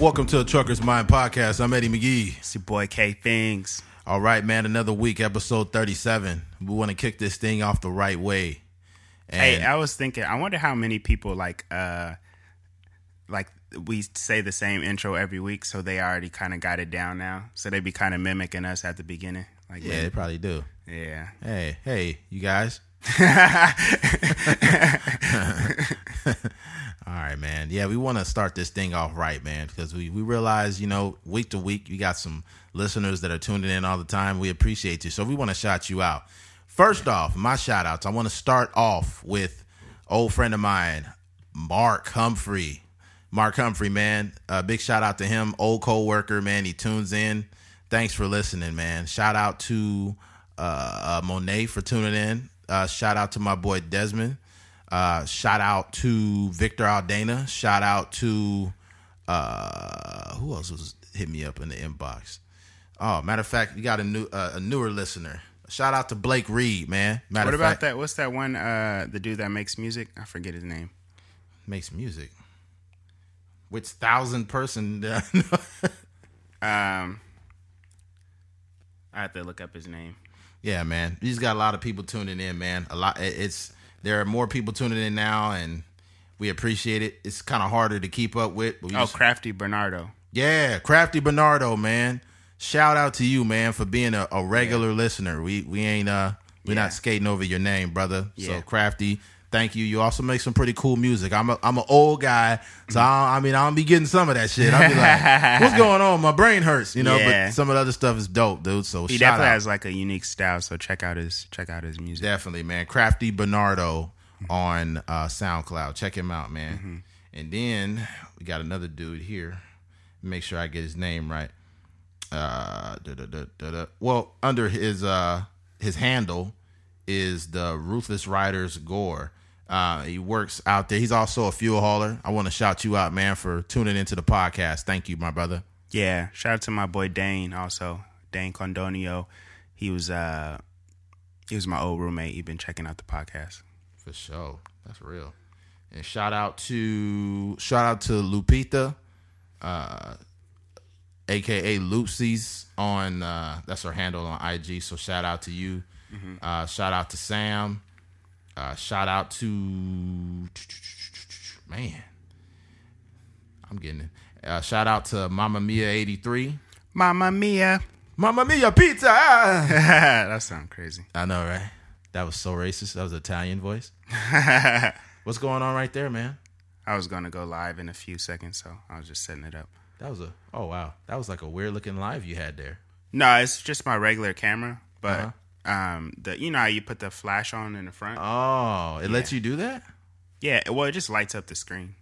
Welcome to the Trucker's Mind Podcast. I'm Eddie McGee. It's your boy K Things. All right, man. Another week, episode 37. We want to kick this thing off the right way. And Hey, I was thinking, I wonder how many people like uh like we say the same intro every week, so they already kind of got it down now. So they'd be kind of mimicking us at the beginning. Like, yeah, they probably do. yeah. Hey, hey, you guys. All right, man. Yeah, we want to start this thing off right, man, because we, we realize, you know, week to week, you got some listeners that are tuning in all the time. We appreciate you. So we want to shout you out. First off, my shout outs, I want to start off with old friend of mine, Mark Humphrey. Mark Humphrey, man. Uh, big shout out to him, old co worker, man. He tunes in. Thanks for listening, man. Shout out to uh, uh, Monet for tuning in. Uh, shout out to my boy Desmond. Uh, shout out to Victor Aldana. Shout out to uh, who else was hit me up in the inbox? Oh, matter of fact, you got a new uh, a newer listener. Shout out to Blake Reed, man. Matter What about fact, that? What's that one? Uh, the dude that makes music? I forget his name. makes music. Which thousand person? Um, I have to look up his name. Yeah, man. He's got a lot of people tuning in, man. A lot. It's there are more people tuning in now, and we appreciate it. It's kind of harder to keep up with. Oh, just- Crafty Bernardo. yeah, Crafty Bernardo, man. Shout out to you, man, for being a, a regular listener. We we ain't uh we're Yeah. not skating over your name, brother. So Crafty, thank you. You also make some pretty cool music. I'm a I'm an old guy, so I, I mean I don't be getting some of that shit. I'll be like, what's going on? My brain hurts, you know. Yeah. But some of the other stuff is dope, dude. So He definitely out. has like a unique style, so check out his check out his music. Definitely, man. Crafty Bernardo on uh, SoundCloud. Check him out, man. And then we got another dude here. Make sure I get his name right. Uh, da, da, da, da, da. Well, under his uh, his handle is the Ruthless Riders Gore. Uh, he works out there. He's also a fuel hauler. I want to shout you out, man, for tuning into the podcast. Thank you, my brother. Yeah, shout out to my boy Dane also. Dane Condonio. He was uh he was my old roommate. He been checking out the podcast. For sure. That's real. And shout out to shout out to Lupita, uh aka Loopsies on uh that's her handle on IG. So shout out to you. Uh shout out to Sam. Uh shout out to man. I'm getting it. Uh, shout out to Mama Mia 83. Mamma mia. Mama Mia pizza. that sounds crazy. I know, right? That was so racist. That was Italian voice. What's going on right there, man? I was gonna go live in a few seconds, so I was just setting it up. That was a oh wow. That was like a weird looking live you had there. No, it's just my regular camera, but Uh-huh. Um the you know how you put the flash on in the front? Oh, it lets you do that? yeah, well it just lights up the screen.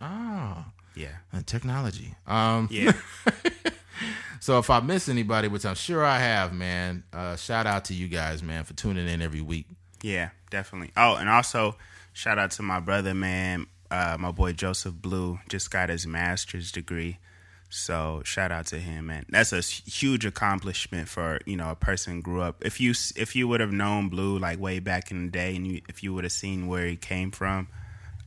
Oh, Yeah. uh, technology. Um Yeah. so if I miss anybody, which I'm sure I have, man, uh shout out to you guys, man, for tuning in every week. Yeah, definitely. Oh, and also shout out to my brother, man. Uh, my boy Joseph Blue just got his master's degree. So shout out to him, man. That's a huge accomplishment for you know a person who grew up. If you if you would have known Blue like way back in the day, and you, if you would have seen where he came from,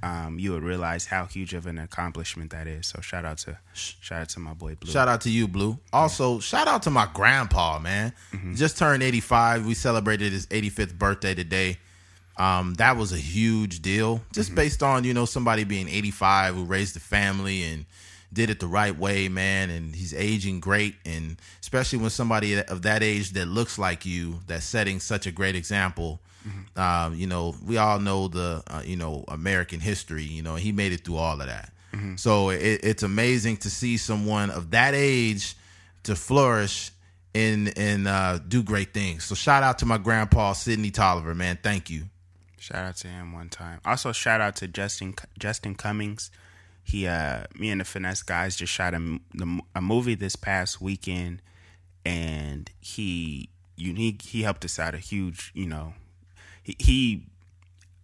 um, you would realize how huge of an accomplishment that is. So shout out to shout out to my boy Blue. Shout out to you, Blue. Also, shout out to my grandpa, man. Just turned 85. We celebrated his 85th birthday today. Um, that was a huge deal, just based on you know somebody being 85 who raised a family and did it the right way, man. And he's aging great, and especially when somebody of that age that looks like you, that's setting such a great example. Um, you know, we all know the uh, you know American history. You know, he made it through all of that. So it, it's amazing to see someone of that age to flourish and and uh, do great things. So shout out to my grandpa Sidney Tolliver, man. Thank you. Shout out to him one time. Also, shout out to Justin Justin Cummings. He, uh, me and the finesse guys just shot a, a movie this past weekend, and he, he, he helped us out a huge, you know, he, he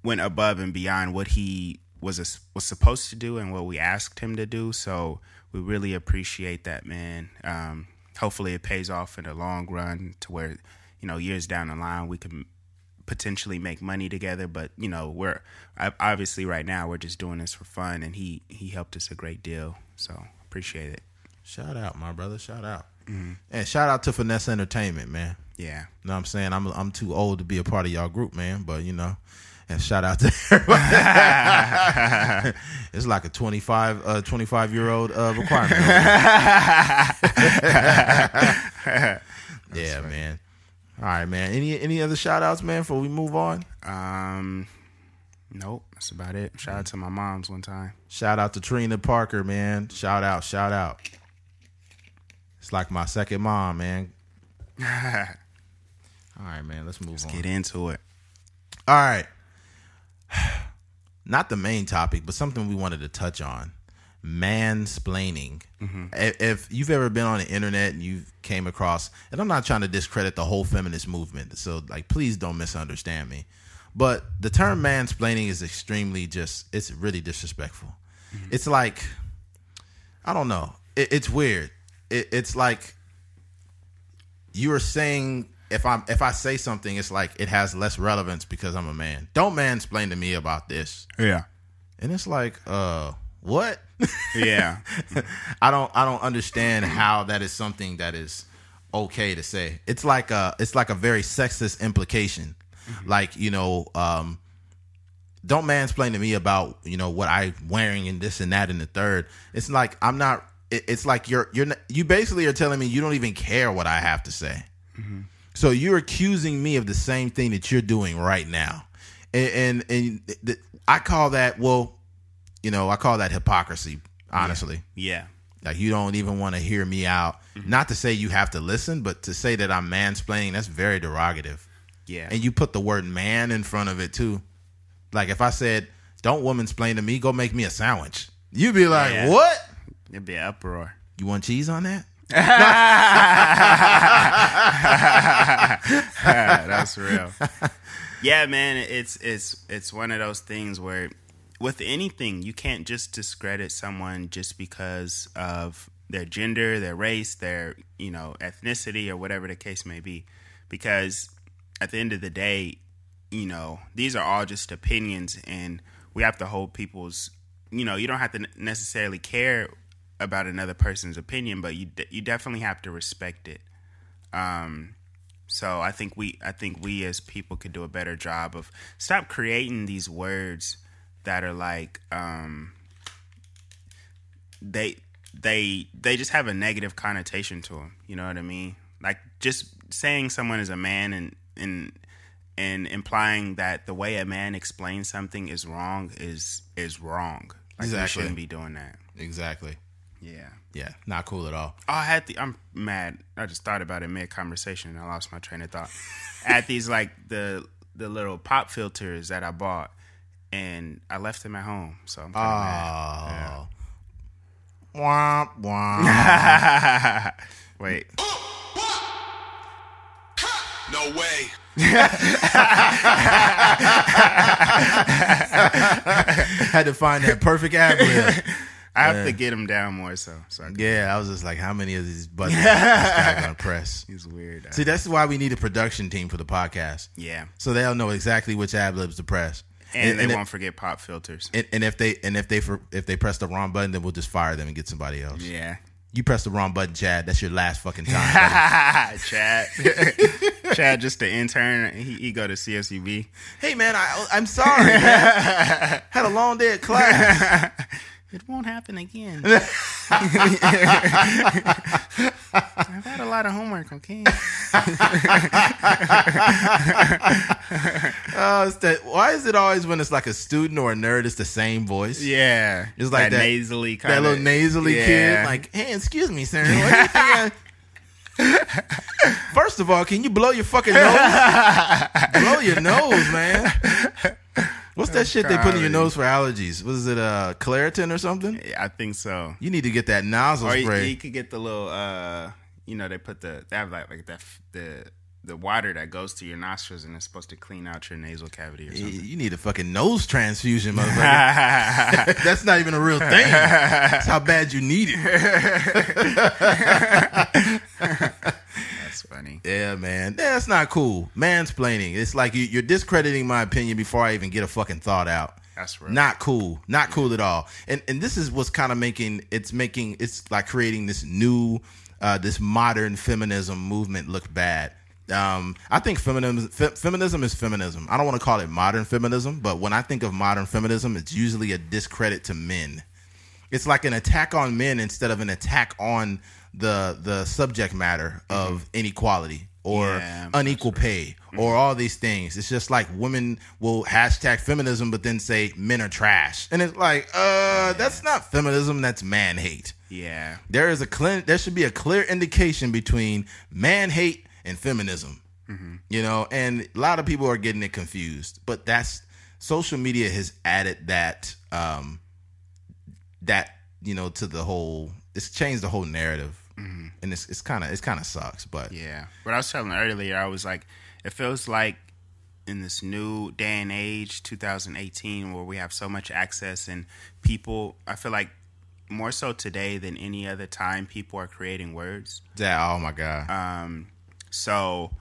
went above and beyond what he was a, was supposed to do and what we asked him to do. So we really appreciate that, man. Um, hopefully, it pays off in the long run to where, you know, years down the line we can potentially make money together but you know we're obviously right now we're just doing this for fun and he he helped us a great deal so appreciate it Shout out, my brother. Shout out. Mm-hmm. And shout out to Finesse Entertainment, man. Yeah. You know what I'm saying? I'm I'm too old to be a part of y'all group, man. But you know, and shout out to everybody. it's like a 25 uh 25 year old uh requirement. yeah, man. All right, man. Any any other shout outs, man, before we move on? Um, nope. That's about it. Shout out to my mom's one time. Shout out to Trina Parker, man. Shout out, shout out. It's like my second mom, man. All right, man. Let's move on. Let's get into it. All right. Not the main topic, but something we wanted to touch on. Mansplaining. If, if you've ever been on the internet and you came across, and I'm not trying to discredit the whole feminist movement, so like please don't misunderstand me. But the term mansplaining is extremely just it's really disrespectful. It's like I don't know. It, it's weird. It, it's like you are saying if I'm if I say something, it's like it has less relevance because I'm a man. Don't mansplain to me about this. Yeah. And it's like, uh, what? Yeah. I don't I don't understand how that is something that is okay to say. It's like a it's like a very sexist implication. Like, you know, um don't mansplain to me about, you know, what I'm wearing and this and that and the third. It's like I'm not it, it's like you're you're not, you basically are telling me you don't even care what I have to say. So you're accusing me of the same thing that you're doing right now, and and, and th- I call that well, you know, I call that hypocrisy. Honestly, yeah. like you don't even want to hear me out. Mm-hmm. Not to say you have to listen, but to say that I'm mansplaining, that's very derogative. Yeah. And you put the word man in front of it too. Like if I said, "Don't woman splain to me, go make me a sandwich," you'd be like, Yeah. "What? It'd be an uproar. You want cheese on that?" That's real. Yeah, man, it's it's it's one of those things where with anything you can't just discredit someone just because of their gender, their race, their, you know, ethnicity or whatever the case may be. Because at the end of the day, you know, these are all just opinions and we have to hold people's, you know, you don't have to necessarily care about another person's opinion, but you de- you definitely have to respect it. Um so I think we I think we as people could do a better job of stop creating these words that are like um they they they just have a negative connotation to them. You know what I mean? Like just saying someone is a man and and and implying that the way a man explains something is wrong is is wrong. Like Exactly. shouldn't be doing that. Exactly. Yeah. Yeah, not cool at all. Oh, I had the. I'm mad. I just thought about it mid conversation and I lost my train of thought. at these like the the little pop filters that I bought, and I left him at home. So I'm kind of Oh. Womp womp. mad. Wait. Uh, no way. Had to find that perfect ad lib. I have to get him down more. So so I Yeah, I was just like, how many of these buttons is this guy gonna press? he's weird. See, that's why we need a production team for the podcast, yeah, so they'll know exactly which ad libs to press. And, they and, won't forget pop filters. and, and if they and if they for, if they press the wrong button, then we'll just fire them and get somebody else. Yeah. You press the wrong button, Chad. That's your last fucking time. Chad, Chad, just the intern. He, he go to CSUB. hey man, I, I'm sorry. Had a long day at class. It won't happen again. I've had a lot of homework, okay? Oh, it's that. Why is it always when it's like a student or a nerd, it's the same voice? Yeah. It's like that- nasally kind that little nasally kid, like, hey, excuse me, sir. What do you think I-" First of all, can you blow your fucking nose? blow your nose, man. What's that shit they put in your nose for allergies? Was it uh, Claritin or something? Yeah, I think so. You need to get that nozzle Or you, spray. you could get the little, uh, you know, they put the, they have like, like that, the, the water that goes to your nostrils and it's supposed to clean out your nasal cavity or You something. you need a fucking nose transfusion, motherfucker. That's not even a real thing. That's how bad you need it. That's funny. Yeah, man. That's not cool. Mansplaining. It's like you, you're discrediting my opinion before I even get a fucking thought out. That's right. Not cool. Not cool at all. And and this is what's kind of making it's making it's like creating this new uh this modern feminism movement look bad. Um, I think feminism fe- feminism is feminism. I don't want to call it modern feminism, but when I think of modern feminism, it's usually a discredit to men. It's like an attack on men instead of an attack on the the subject matter of inequality or Yeah, unequal pay or all these things. It's just like women will hashtag feminism, but then say men are trash, and it's like, uh, that's not feminism. That's man hate. Yeah. There is a clear, there should be a clear indication between man hate and feminism. You know, and a lot of people are getting it confused. But that's social media has added that um that you know to the whole. It's changed the whole narrative, and it's it's kind of it's kind of sucks. But Yeah. What I was telling earlier, I was like, it feels like in this new day and age, 2018, where we have so much access and people, I feel like more so today than any other time, people are creating words. that oh my god, Um, so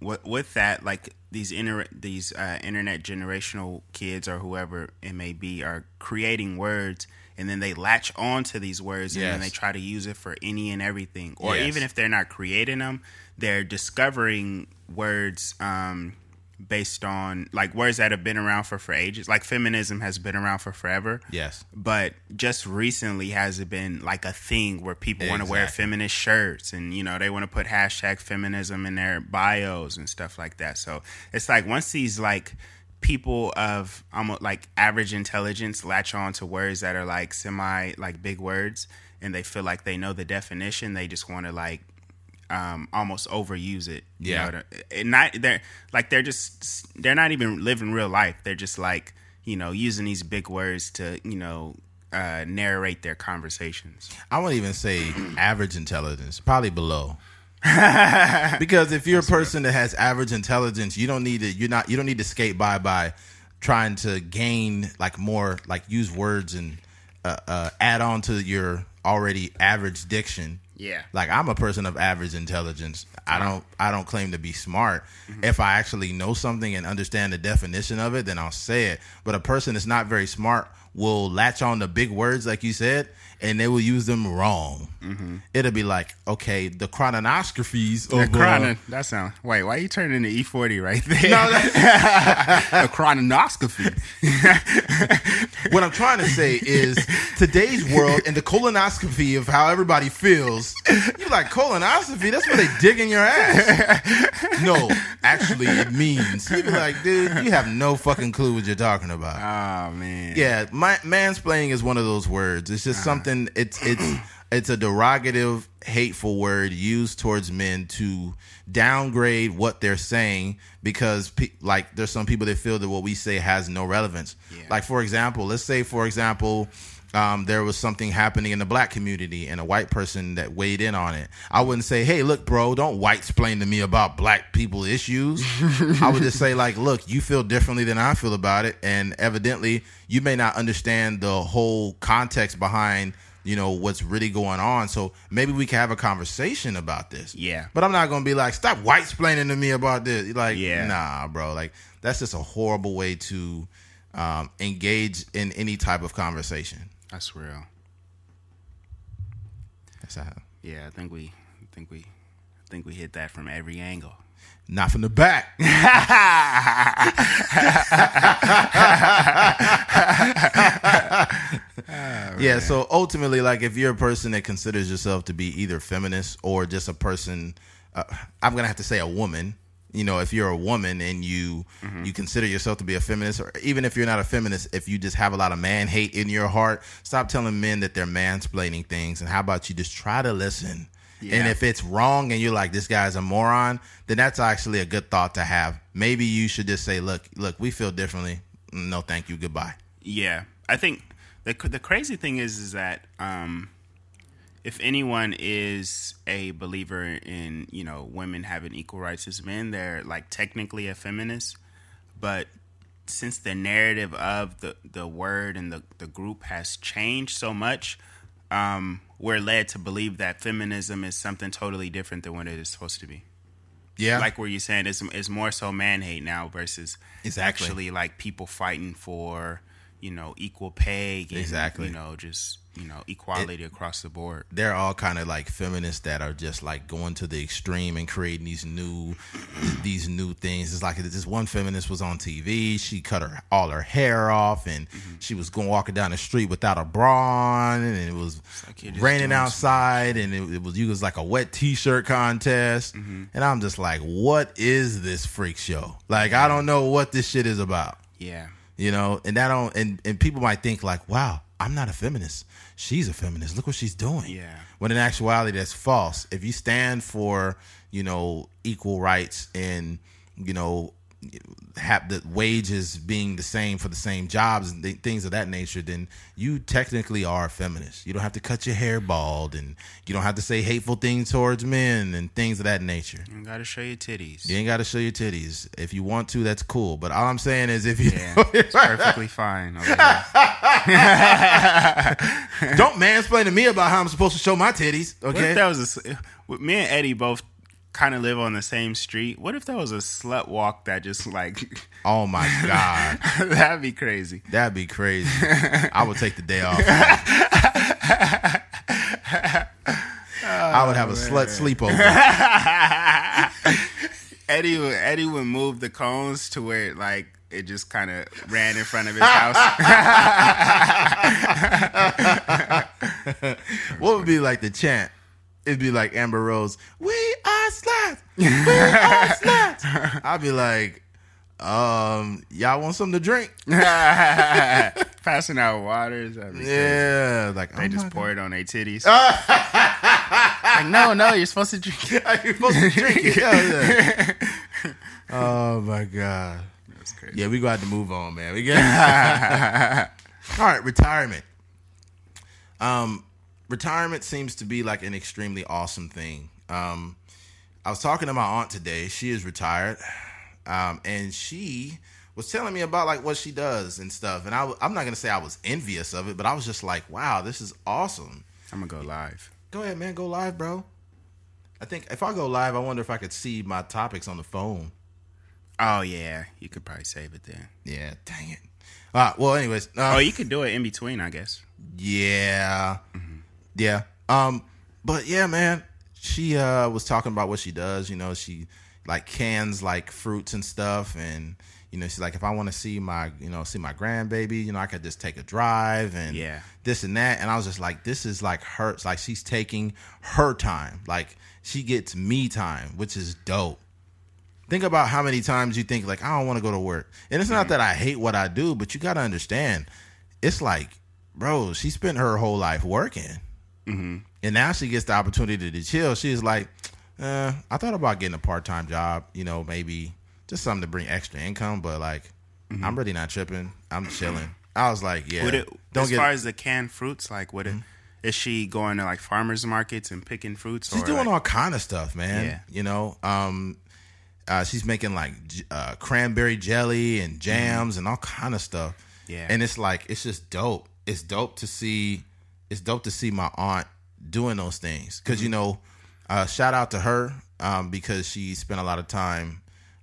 with, with that, like these inter- these uh, internet generational kids or whoever it may be are creating words and then they latch on to these words and then they try to use it for any and everything. Or Yes. even if they're not creating them, they're discovering words um, based on like words that have been around for for ages. Like feminism has been around for forever yes, but just recently has it been like a thing where people want to wear feminist shirts and you know they want to put hashtag feminism in their bios and stuff like that so it's like once these like people of almost like average intelligence latch on to words that are like semi like big words and they feel like they know the definition they just want to like um, almost overuse it. You Yeah. know, and not they're like they're just they're not even living real life. They're just like you know using these big words to you know uh, narrate their conversations. I wouldn't even say average intelligence, probably below. because if you're a person that has average intelligence, you don't need to you're not you don't need to skate by by trying to gain like more like use words and uh, uh, add on to your already average diction. Yeah. Like I'm a person of average intelligence. I don't I don't claim to be smart. If I actually know something and understand the definition of it, then I'll say it. But a person that's not very smart will latch on to big words like you said and they will use them wrong. It'll be like, okay, the chrononoscophies of uh, Chrono, that sound. Wait, why are you turning into E forty right there? No, a chrononoscopy. what I'm trying to say is today's world and the colonoscopy of how everybody feels. You're like colonoscopy? That's where they dig in your ass. No, actually, it means you be like, dude, you have no fucking clue what you're talking about. oh man. Yeah, my mansplaining is one of those words. It's just something. It's it's it's a derogative, hateful word used towards men to downgrade what they're saying because, pe- like, there's some people that feel that what we say has no relevance. Yeah. Like, for example, let's say, for example. Um, there was something happening in the black community and a white person that weighed in on it. I wouldn't say, "Hey, look, bro, don't white explain to me about black people issues." I would just say, like, look, you feel differently than I feel about it, and evidently, you may not understand the whole context behind, you know, what's really going on. So maybe we can have a conversation about this. Yeah. But I'm not gonna be like, stop white explaining to me about this. Like, Yeah. nah, bro. Like, that's just a horrible way to um, engage in any type of conversation. That's real. That's how. Yeah, I think we, I think we, I think we hit that from every angle. Not from the back. yeah, so ultimately, like if you're a person that considers yourself to be either feminist or just a person, uh, I'm gonna have to say a woman. You know, if you're a woman and you you consider yourself to be a feminist, or even if you're not a feminist, if you just have a lot of man hate in your heart, stop telling men that they're mansplaining things. And how about you just try to listen? And if it's wrong and you're like this guy's a moron, then that's actually a good thought to have. Maybe you should just say, "Look, look, we feel differently. No, thank you. Goodbye." Yeah, I think the the crazy thing is is that um, if anyone is a believer in you know women having equal rights as men, they're like technically a feminist. But since the narrative of the the word and the the group has changed so much, um, we're led to believe that feminism is something totally different than what it is supposed to be Yeah, like where you're saying it's, it's more so man hate now versus Exactly. actually like people fighting for you know, equal pay. And, Exactly. You know, just you know, equality across the board. they're all kind of like feminists that are just like going to the extreme and creating these new these new things. It's like this one feminist was on TV. She cut her all her hair off and mm-hmm. she was going walking down the street without a bra on, and it was like raining outside, and it, it was you was like a wet t-shirt contest. Mm-hmm. And I'm just like, what is this freak show? Like I don't know what this shit is about Yeah. You know and that don't and, and people might think like wow i'm not a feminist. She's a feminist. Look what she's doing. Yeah. when in actuality that's false. If you stand for you know equal rights and you know have the wages being the same for the same jobs and th- things of that nature then you technically are a feminist you don't have to cut your hair bald and you don't have to say hateful things towards men and things of that nature You gotta show your titties. you ain't got to show your titties if you want to that's cool but all i'm saying is if you Yeah, it's perfectly fine. Don't mansplain to me about how I'm supposed to show my titties. Okay. that was a? Me and Eddie both kind of live on the same street. What if that was a slut walk that just like oh my god, that'd be crazy. that'd be crazy. I would take the day off. I would have a oh, slut sleepover. Eddie would Eddie would move the cones to where it, like it just kind of ran in front of his house. What would be like the chant? It'd be like Amber Rose. We are sluts. We are sluts. I'd be like, um, y'all want something to drink? Passing out waters. Yeah. Like They oh just pour it on their titties. like, no, no, you're supposed to drink it. You're supposed to drink it. Yeah, yeah. oh my god. That's crazy. Yeah, we got to move on, man. We got all right. Retirement. Um, retirement seems to be like an extremely awesome thing. Um, I was talking to my aunt today. She is retired, um, and she was telling me about like what she does and stuff. And I, am not gonna say I was envious of it, but I was just like, wow, this is awesome. I'm gonna go live. Go ahead, man. Go live, bro. I think if I go live, I wonder if I could see my topics on the phone. Oh yeah, you could probably save it there. Yeah, dang it. All right. Well, anyways. Uh, Oh, you could do it in between, I guess. Yeah. Yeah. Um, but yeah, man, she uh was talking about what she does, you know, she like cans like fruits and stuff and you know, she's like if I want to see my, you know, see my grandbaby, you know, I could just take a drive and Yeah. this and that and I was just like this is like her it's like she's taking her time. Like she gets me time, which is dope. Think about how many times you think like I don't want to go to work. And it's not that I hate what I do, but you got to understand it's like, bro, she spent her whole life working, Mm-hmm. and now she gets the opportunity to chill. She's like, uh, I thought about getting a part time job, you know, maybe just something to bring extra income, but like, I'm really not tripping. I'm chilling. I was like, yeah, Mm-hmm. Would it, don't as get. far as the canned fruits, like would it? Is she going to like farmers markets and picking fruits? She's doing like, all kind of stuff, man. Yeah. You know, um, uh, she's making like uh, cranberry jelly and jams and all kind of stuff. Mm-hmm. Yeah. and it's like it's just dope. It's dope to see. It's dope to see my aunt doing those things because you know, uh, shout out to her um, because she spent a lot of time.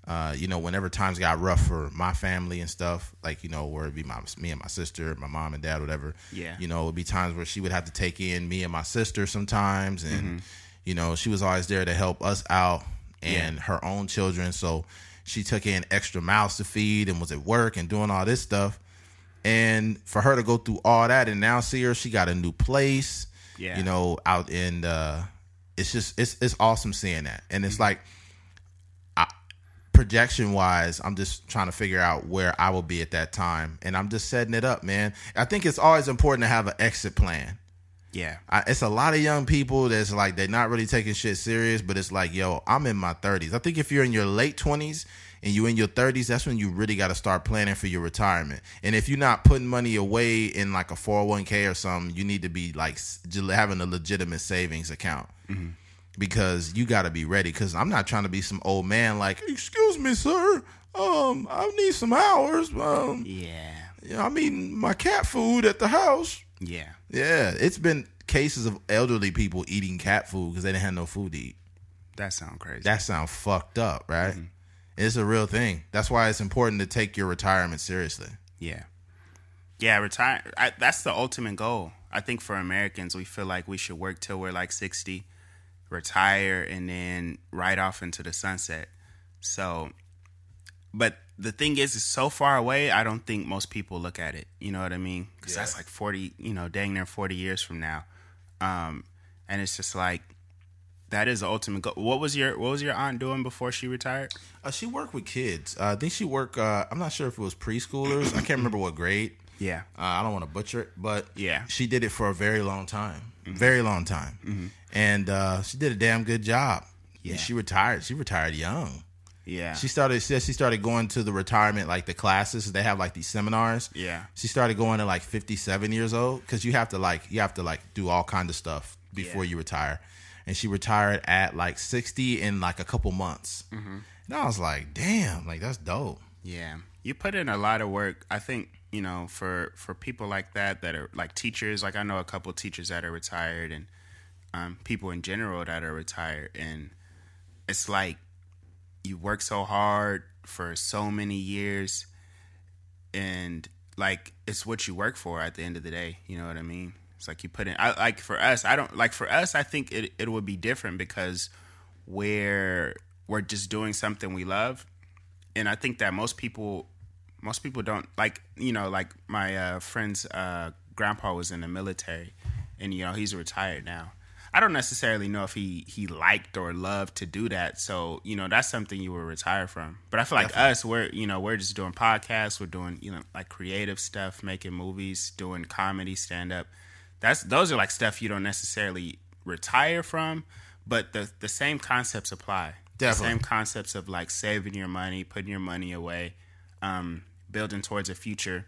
Uh, you know, whenever times got rough for my family and stuff, like you know, where it'd be my me and my sister, my mom and dad, whatever. Yeah. You know, it'd be times where she would have to take in me and my sister sometimes, and Mm-hmm. you know, she was always there to help us out and her own children. So she took in extra mouths to feed and was at work and doing all this stuff. And for her to go through all that and now see her, she got a new place. Yeah. You know, out in uh it's just it's it's awesome seeing that. And it's like I, projection wise, I'm just trying to figure out where I will be at that time. And I'm just setting it up, man. I think it's always important to have an exit plan. yeah, I, it's a lot of young people that's like they're not really taking shit serious, but it's like, yo, I'm in my 30s. I think if you're in your late 20s and you in your 30s, that's when you really got to start planning for your retirement. And if you're not putting money away in like a 401k or something, you need to be like having a legitimate savings account because you got to be ready. Because I'm not trying to be some old man like, excuse me, sir, um, I need some hours. Um, yeah, you know, I'm eating my cat food at the house. yeah. Yeah, it's been cases of elderly people eating cat food because they didn't have no food to eat. That sounds crazy. That sounds fucked up, right? It's a real thing. That's why it's important to take your retirement seriously. yeah. Yeah, retire. I, that's the ultimate goal. I think for Americans, we feel like we should work till we're like 60, retire, and then ride off into the sunset. So, but the thing is, it's so far away. I don't think most people look at it. You know what I mean? Because Yeah. that's like 40, you know, dang near 40 years from now. Um, and it's just like, that is the ultimate goal. What was your What was your aunt doing before she retired? Uh, she worked with kids. Uh, I think she worked. Uh, I'm not sure if it was preschoolers. I can't remember what grade. Yeah, Uh, I don't want to butcher it, but Yeah. she did it for a very long time, very long time, and uh, she did a damn good job. Yeah. And she retired. She retired young. yeah, She started. Said she started going to the retirement like the classes. They have like these seminars. yeah, She started going at like 57 years old because you have to like you have to like do all kind of stuff before Yeah. you retire, and she retired at like 60 in like a couple months. And I was like, damn, like that's dope. Yeah, you put in a lot of work. I think you know for for people like that that are like teachers. Like I know a couple teachers that are retired, and um, people in general that are retired, and it's like you work so hard for so many years, and like it's what you work for at the end of the day. You know what I mean? It's like you put in. I like for us. I don't like for us. I think it it would be different because we're we're just doing something we love and I think that most people most people don't like you know like my uh, friend's uh, grandpa was in the military and you know he's retired now. I don't necessarily know if he he liked or loved to do that. So you know that's something you would retire from. But I feel like us, we're you know we're just doing podcasts, we're doing you know like creative stuff, making movies, doing comedy, stand up. That's those are like stuff you don't necessarily retire from, but the the same concepts apply. Definitely. The same concepts of like saving your money, putting your money away, um, building towards a future.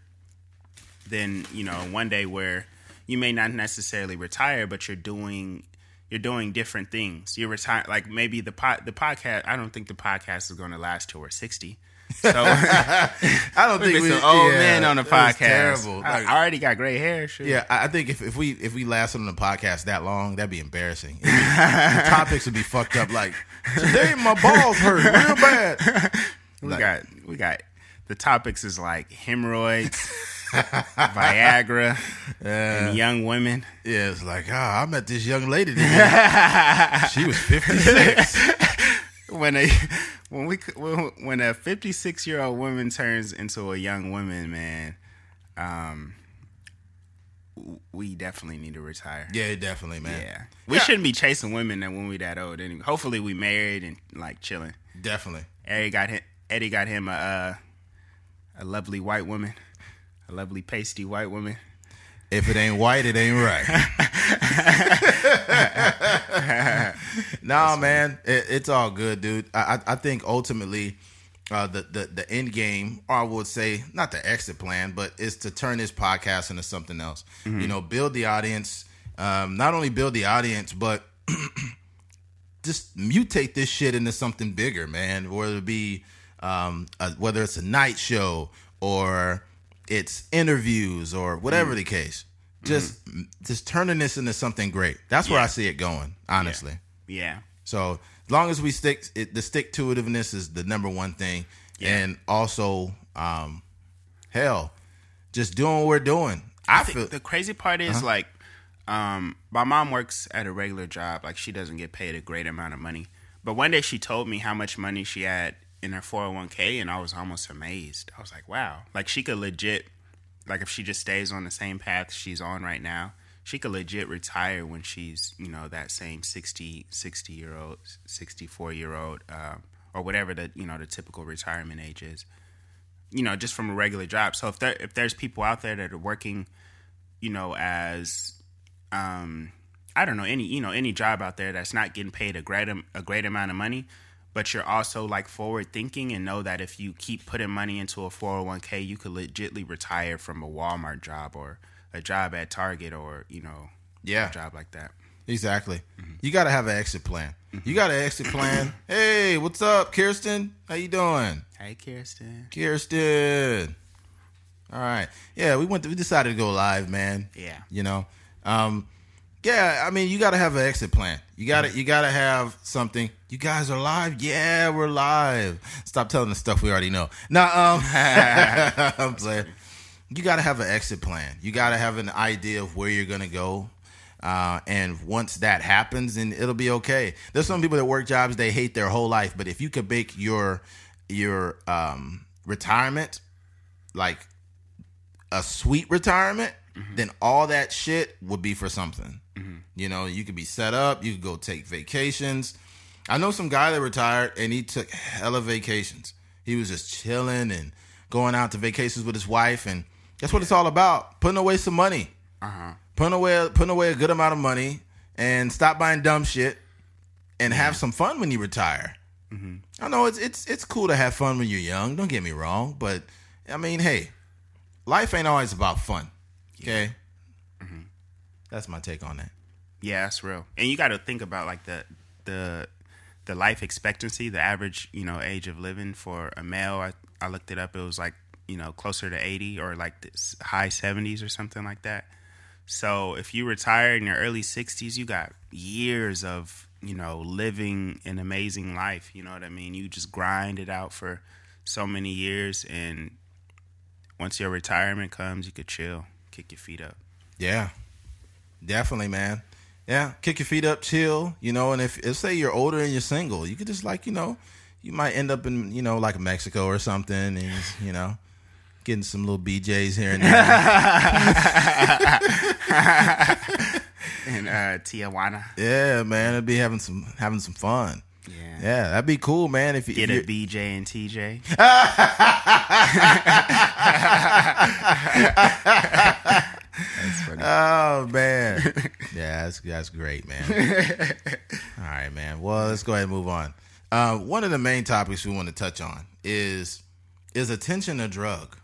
Then you know one day where you may not necessarily retire, but you're doing you're doing different things. You're retire like maybe the pod, the podcast. I don't think the podcast is going to last till we're sixty. So I don't think we some old yeah, men on the podcast. Terrible. I, Like, I already got gray hair. Shit. yeah, I think if, if we if we lasted on the podcast that long, that'd be embarrassing. Be- the topics would be fucked up. Like today, my balls hurt real bad. we Like- got we got the topics is like hemorrhoids, Viagra, and young women. Yeah, it's like, ah, I met this young lady she was 56. when a when we when, a 56 year old woman turns into a young woman man um we definitely need to retire Yeah, definitely, man. yeah we shouldn't be chasing women that when we that old anyway hopefully we married and like chilling Definitely. eddie got him eddie got him a uh, a lovely white woman a lovely pasty white woman If it ain't white, it ain't right. nah, man, it, it's all good, dude. I, I, think ultimately, uh, the, the the end game, or I would say, not the exit plan, but is to turn this podcast into something else. You know, build the audience. Um, not only build the audience, but just mutate this shit into something bigger, man. Whether it be um, a, whether it's a night show or it's interviews or whatever the case. Just just turning this into something great. That's where I see it going, honestly. yeah So as long as we stick, it, the stick to itiveness is the number one thing, Yeah. and also, um, hell, just doing what we're doing. I, I think feel the crazy part is like, um, my mom works at a regular job. Like she doesn't get paid a great amount of money. But one day she told me how much money she had in her 401k, and I was almost amazed. I was like, wow, like she could legit, like if she just stays on the same path she's on right now, she could legit retire when she's you know that same 60, 60 year old, 64 year old, um, or whatever the you know the typical retirement age is you know, just from a regular job. So if there if there's people out there that are working, you know, as um I don't know, any you know, any job out there that's not getting paid a great a great amount of money, but you're also like forward thinking and know that if you keep putting money into a 401k, you could legitly retire from a Walmart job or a job at Target or, you know, yeah, a job like that. Exactly. You got to have an exit plan. You got an exit plan. hey, what's up, Kirsten? How you doing, Hey, Kirsten. Kirsten? All right. Yeah, we went. To, we decided to go live, man. Yeah. You know. Um. Yeah, I mean, you got to have an exit plan. You got to you got to have something. You guys are live. Yeah, we're live. Stop telling the stuff we already know. Nah, um, I'm playing. You got to have an exit plan. You got to have an idea of where you're going to go. Uh, and once that happens, then it'll be okay. There's some people that work jobs they hate their whole life, but if you could make your your um, retirement like a sweet retirement, mm-hmm. then all that shit would be for something. Mm-hmm. You know, you could be set up, you could go take vacations. I know some guy that retired and he took hella vacations. He was just chilling and going out to vacations with his wife, and that's what it's all about: putting away some money, uh-huh. putting away putting away a good amount of money, and stop buying dumb shit, and have some fun when you retire. Mm-hmm. I know it's it's it's cool to have fun when you're young. Don't get me wrong, but I mean, hey, life ain't always about fun. Okay, mm-hmm. that's my take on that. Yeah, that's real. And you got to think about like the the the life expectancy, the average you know age of living for a male. I I looked it up. It was like you know closer to eighty or like this high seventies or something like that. So if you retire in your early sixties, you got years of you know living an amazing life. You know what I mean? You just grind it out for so many years, and once your retirement comes, you could chill, kick your feet up. Yeah, definitely, man. Yeah, kick your feet up, chill. You know, and if, if say you're older and you're single, you could just like you know, you might end up in you know like Mexico or something, and you know, getting some little BJ's here and there. in uh, Tijuana. Yeah, man, it'd be having some having some fun. Yeah. Yeah, that'd be cool, man. If you get if a BJ and TJ. Oh man, yeah, that's that's great, man. All right, man. Well, let's go ahead and move on. Uh, one of the main topics we want to touch on is is attention a drug?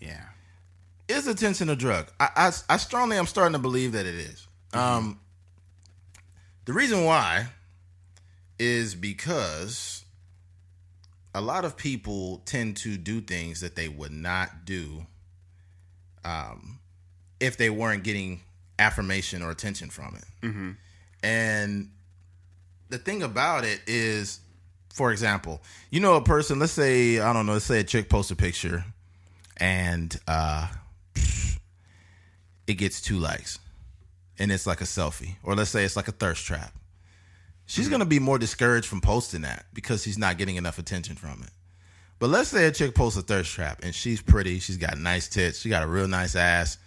Yeah, is attention a drug? I I, I strongly am starting to believe that it is. Mm-hmm. Um, the reason why is because a lot of people tend to do things that they would not do um, if they weren't getting affirmation or attention from it. Mm-hmm. And the thing about it is, for example, you know, a person, let's say, I don't know, let's say a chick posts a picture and uh, it gets two likes and it's like a selfie, or let's say it's like a thirst trap she's mm-hmm. going to be more discouraged from posting that because she's not getting enough attention from it. But let's say a chick posts a thirst trap and she's pretty, she's got nice tits, she got a real nice ass.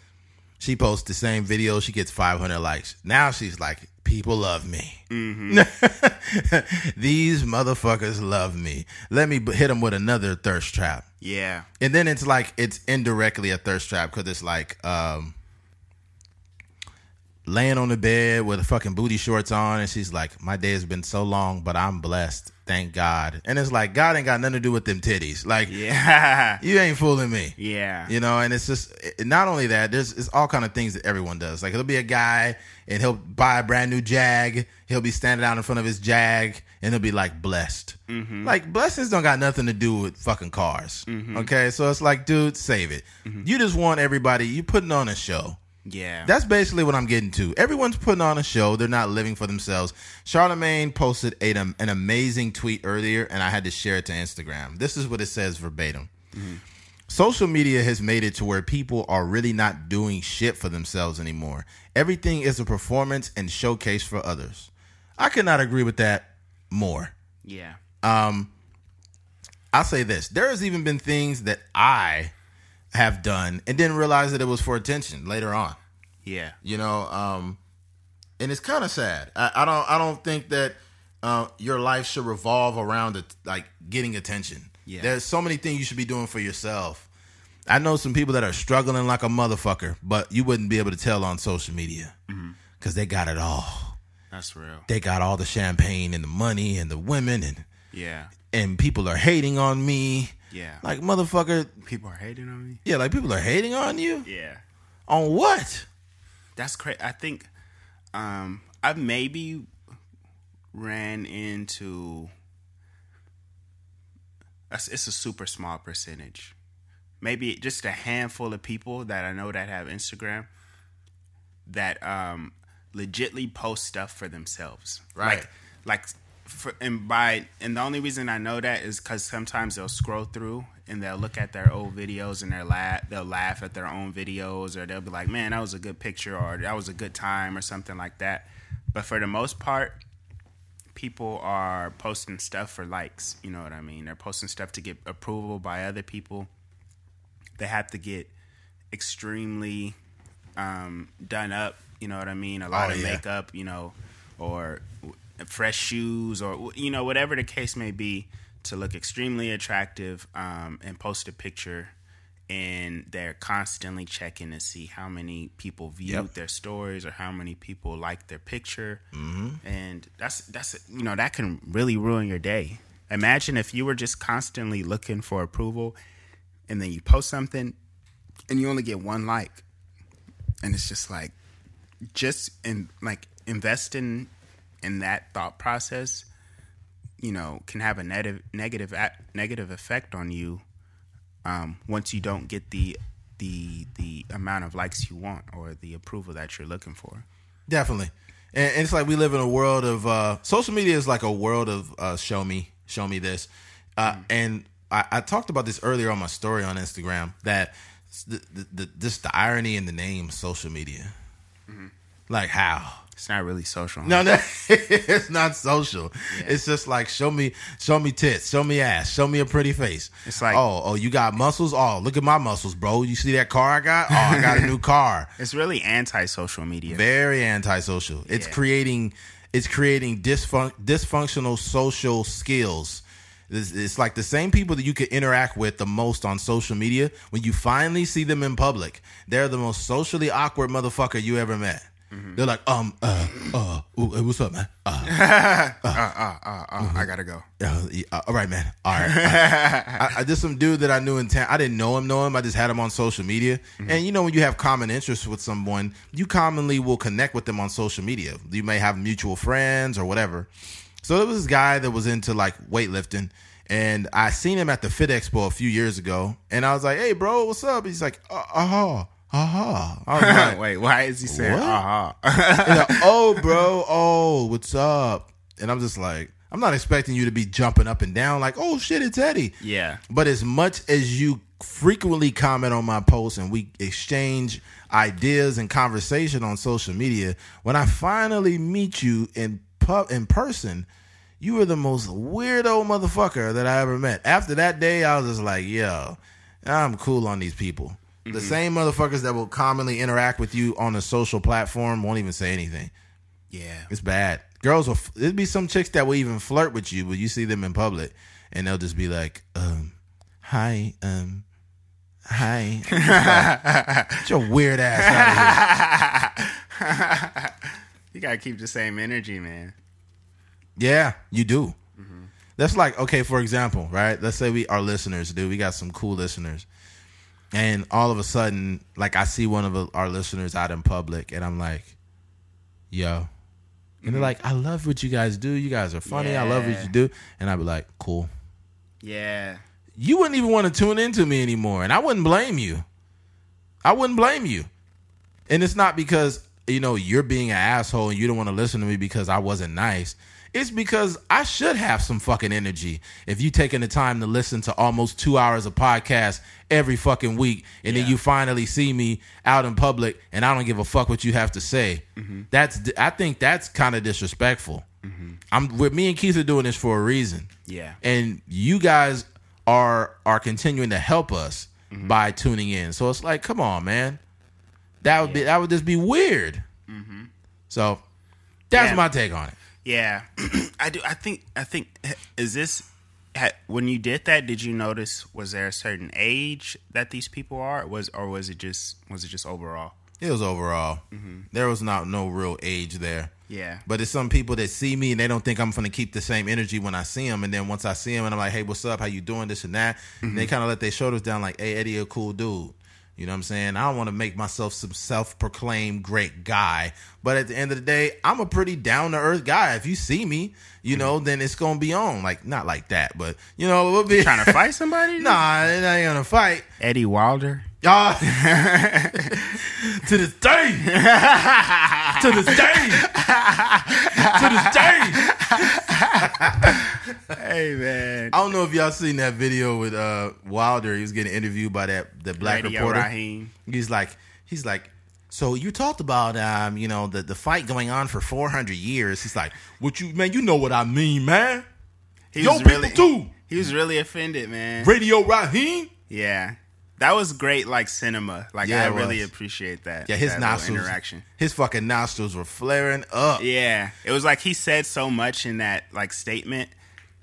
She posts the same video, she gets 500 likes. Now she's like, people love me. Mm-hmm. These motherfuckers love me. Let me hit them with another thirst trap. Yeah. And then it's like, it's indirectly a thirst trap because it's like, um, laying on the bed with a fucking booty shorts on, and she's like, "My day has been so long, but I'm blessed, thank God." And it's like God ain't got nothing to do with them titties. Like, yeah, you ain't fooling me. Yeah, you know. And it's just not only that. There's it's all kind of things that everyone does. Like, it'll be a guy, and he'll buy a brand new Jag. He'll be standing out in front of his Jag, and he'll be like blessed. Mm-hmm. Like blessings don't got nothing to do with fucking cars. Mm-hmm. Okay, so it's like, dude, save it. Mm-hmm. You just want everybody. You putting on a show. Yeah. That's basically what I'm getting to. Everyone's putting on a show. They're not living for themselves. Charlemagne posted a, an amazing tweet earlier, and I had to share it to Instagram. This is what it says verbatim. Mm-hmm. Social media has made it to where people are really not doing shit for themselves anymore. Everything is a performance and showcase for others. I could not agree with that more. Yeah. Um, I'll say this. There has even been things that I have done and didn't realize that it was for attention later on. Yeah. You know, um, and it's kind of sad. I, I, don't I don't think that uh, your life should revolve around it, like getting attention. Yeah. There's so many things you should be doing for yourself. I know some people that are struggling like a motherfucker, but you wouldn't be able to tell on social media because mm-hmm. they got it all. That's real. They got all the champagne and the money and the women and yeah, and people are hating on me yeah. Like motherfucker, people are hating on me. Yeah, like people are hating on you. Yeah. On what? That's crazy. I think um I maybe ran into it's a super small percentage. Maybe just a handful of people that I know that have Instagram that um legitly post stuff for themselves. Right. Like, like for, and by and the only reason I know that is because sometimes they'll scroll through and they'll look at their old videos and they'll laugh they'll laugh at their own videos or they'll be like man that was a good picture or that was a good time or something like that. But for the most part people are posting stuff for likes you know what i mean? They're posting stuff to get approval by other people. They have to get extremely um, done up you know what i mean? A lot Oh, of yeah. makeup you know or fresh shoes or you know whatever the case may be to look extremely attractive um, and post a picture and they're constantly checking to see how many people viewed Yep. their stories or how many people liked their picture mm-hmm. and that's that's you know that can really ruin your day imagine if you were just constantly looking for approval and then you post something and you only get one like and it's just like just in like invest in that thought process you know can have a negative negative effect on you um, once you don't get the the the amount of likes you want or the approval that you're looking for Definitely. And, and it's like we live in a world of uh, social media is like a world of uh, show me, show me this. Uh, And I, I talked about this earlier on my story on Instagram that the, the, the, just the irony in the name social media. Like how? It's not really social No, no, it's not social. It's just like show me, show me tits, show me ass, show me a pretty face. It's like- oh, oh, you got muscles. Oh, look at my muscles, bro. You see that car I got? Oh, I got a new car. it's really anti-social media Very antisocial. It's Yeah. creating, it's creating dysfun- dysfunctional social skills. It's, it's like the same people that you could interact with the most on social media. When you finally see them in public, they're the most socially awkward motherfucker you ever met. They're like, um, uh, uh, ooh, hey, what's up, man? Uh, uh, uh, uh, uh, i gotta go uh, yeah, uh, all right, man. All right. I, I, I just some dude that I knew in town. I didn't know him, know him. I just had him on social media. And you know, when you have common interests with someone, you commonly will connect with them on social media. You may have mutual friends or whatever. So there was this guy that was into like weightlifting, and I seen him at the Fit Expo a few years ago, and I was like, "Hey, bro, what's up?" He's like, "Uh huh, uh huh." I was like, wait why is he saying What? uh-huh like, oh, bro, oh, what's up? And I'm just like, I'm not expecting you to be jumping up and down like, oh shit, it's Eddie. yeah But as much as you frequently comment on my posts and we exchange ideas and conversation on social media, when I finally meet you in pub in person, you were the most weirdo motherfucker that I ever met. After that day, I was just like, yo, I'm cool on these people. The same motherfuckers that will commonly interact with you on a social platform won't even say anything. yeah It's bad. Girls will. There'd be some chicks that will even flirt with you, but you see them in public, and they'll just be like, um, "Hi, um, hi." Like, Get your weird ass out of here. you gotta keep the same energy man Yeah, you do. That's like okay. For example, right? Let's say we our listeners, dude. We got some cool listeners, and all of a sudden, like I see one of our listeners out in public, and I'm like, "Yo," and they're mm-hmm. like, "I love what you guys do. You guys are funny. I love what you do," and I'd be like, "Cool." yeah you wouldn't even want to tune into me anymore. And I wouldn't blame you. I wouldn't blame you. And it's not because, you know, you're being an asshole and you don't want to listen to me because I wasn't nice. It's because I should have some fucking energy. If you taking the time to listen to almost two hours of podcast every fucking week, and then you finally see me out in public, and I don't give a fuck what you have to say. That's I think that's kind of disrespectful. I'm with me and Keith are doing this for a reason yeah and you guys are are continuing to help us Mm-hmm. by tuning in. So it's like, come on, man, that would be that would just be weird. So that's Mm-hmm. Yeah. my take on it. Yeah, I do. I think. I think. Is this ha- when you did that? Did you notice? Was there a certain age that these people are? Was or was it just was it just overall? It was overall. Mm-hmm. There was not no real age there. Yeah, But it's some people that see me and they don't think I'm gonna keep the same energy when I see them. And then once I see them and I'm like, hey, what's up? How you doing? This and that. Mm-hmm. they kind of let their shoulders down, like, hey, Eddie, a cool dude. You know what I'm saying? I don't want to make myself some self-proclaimed great guy, but at the end of the day, I'm a pretty down-to-earth guy. If you see me, you know, then it's gonna be on. Like not like that, but you know, we'll be trying to fight somebody? nah, it ain't gonna fight. Eddie Wilder. Ah, to this day, to this day, to this day. Hey man. I don't know if y'all seen that video with uh Wilder. He was getting interviewed by that the black Radio reporter. Raheem. He's like, he's like, so you talked about um, you know, the the fight going on for four hundred years. He's like, what you man, you know what I mean, man. He Yo, was people really too. He was really offended, man. Radio Raheem. Yeah. That was great, like cinema. Like Yeah, I really appreciate that. Yeah, his that nostrils, interaction. his fucking nostrils were flaring up. Yeah, it was like he said so much in that like statement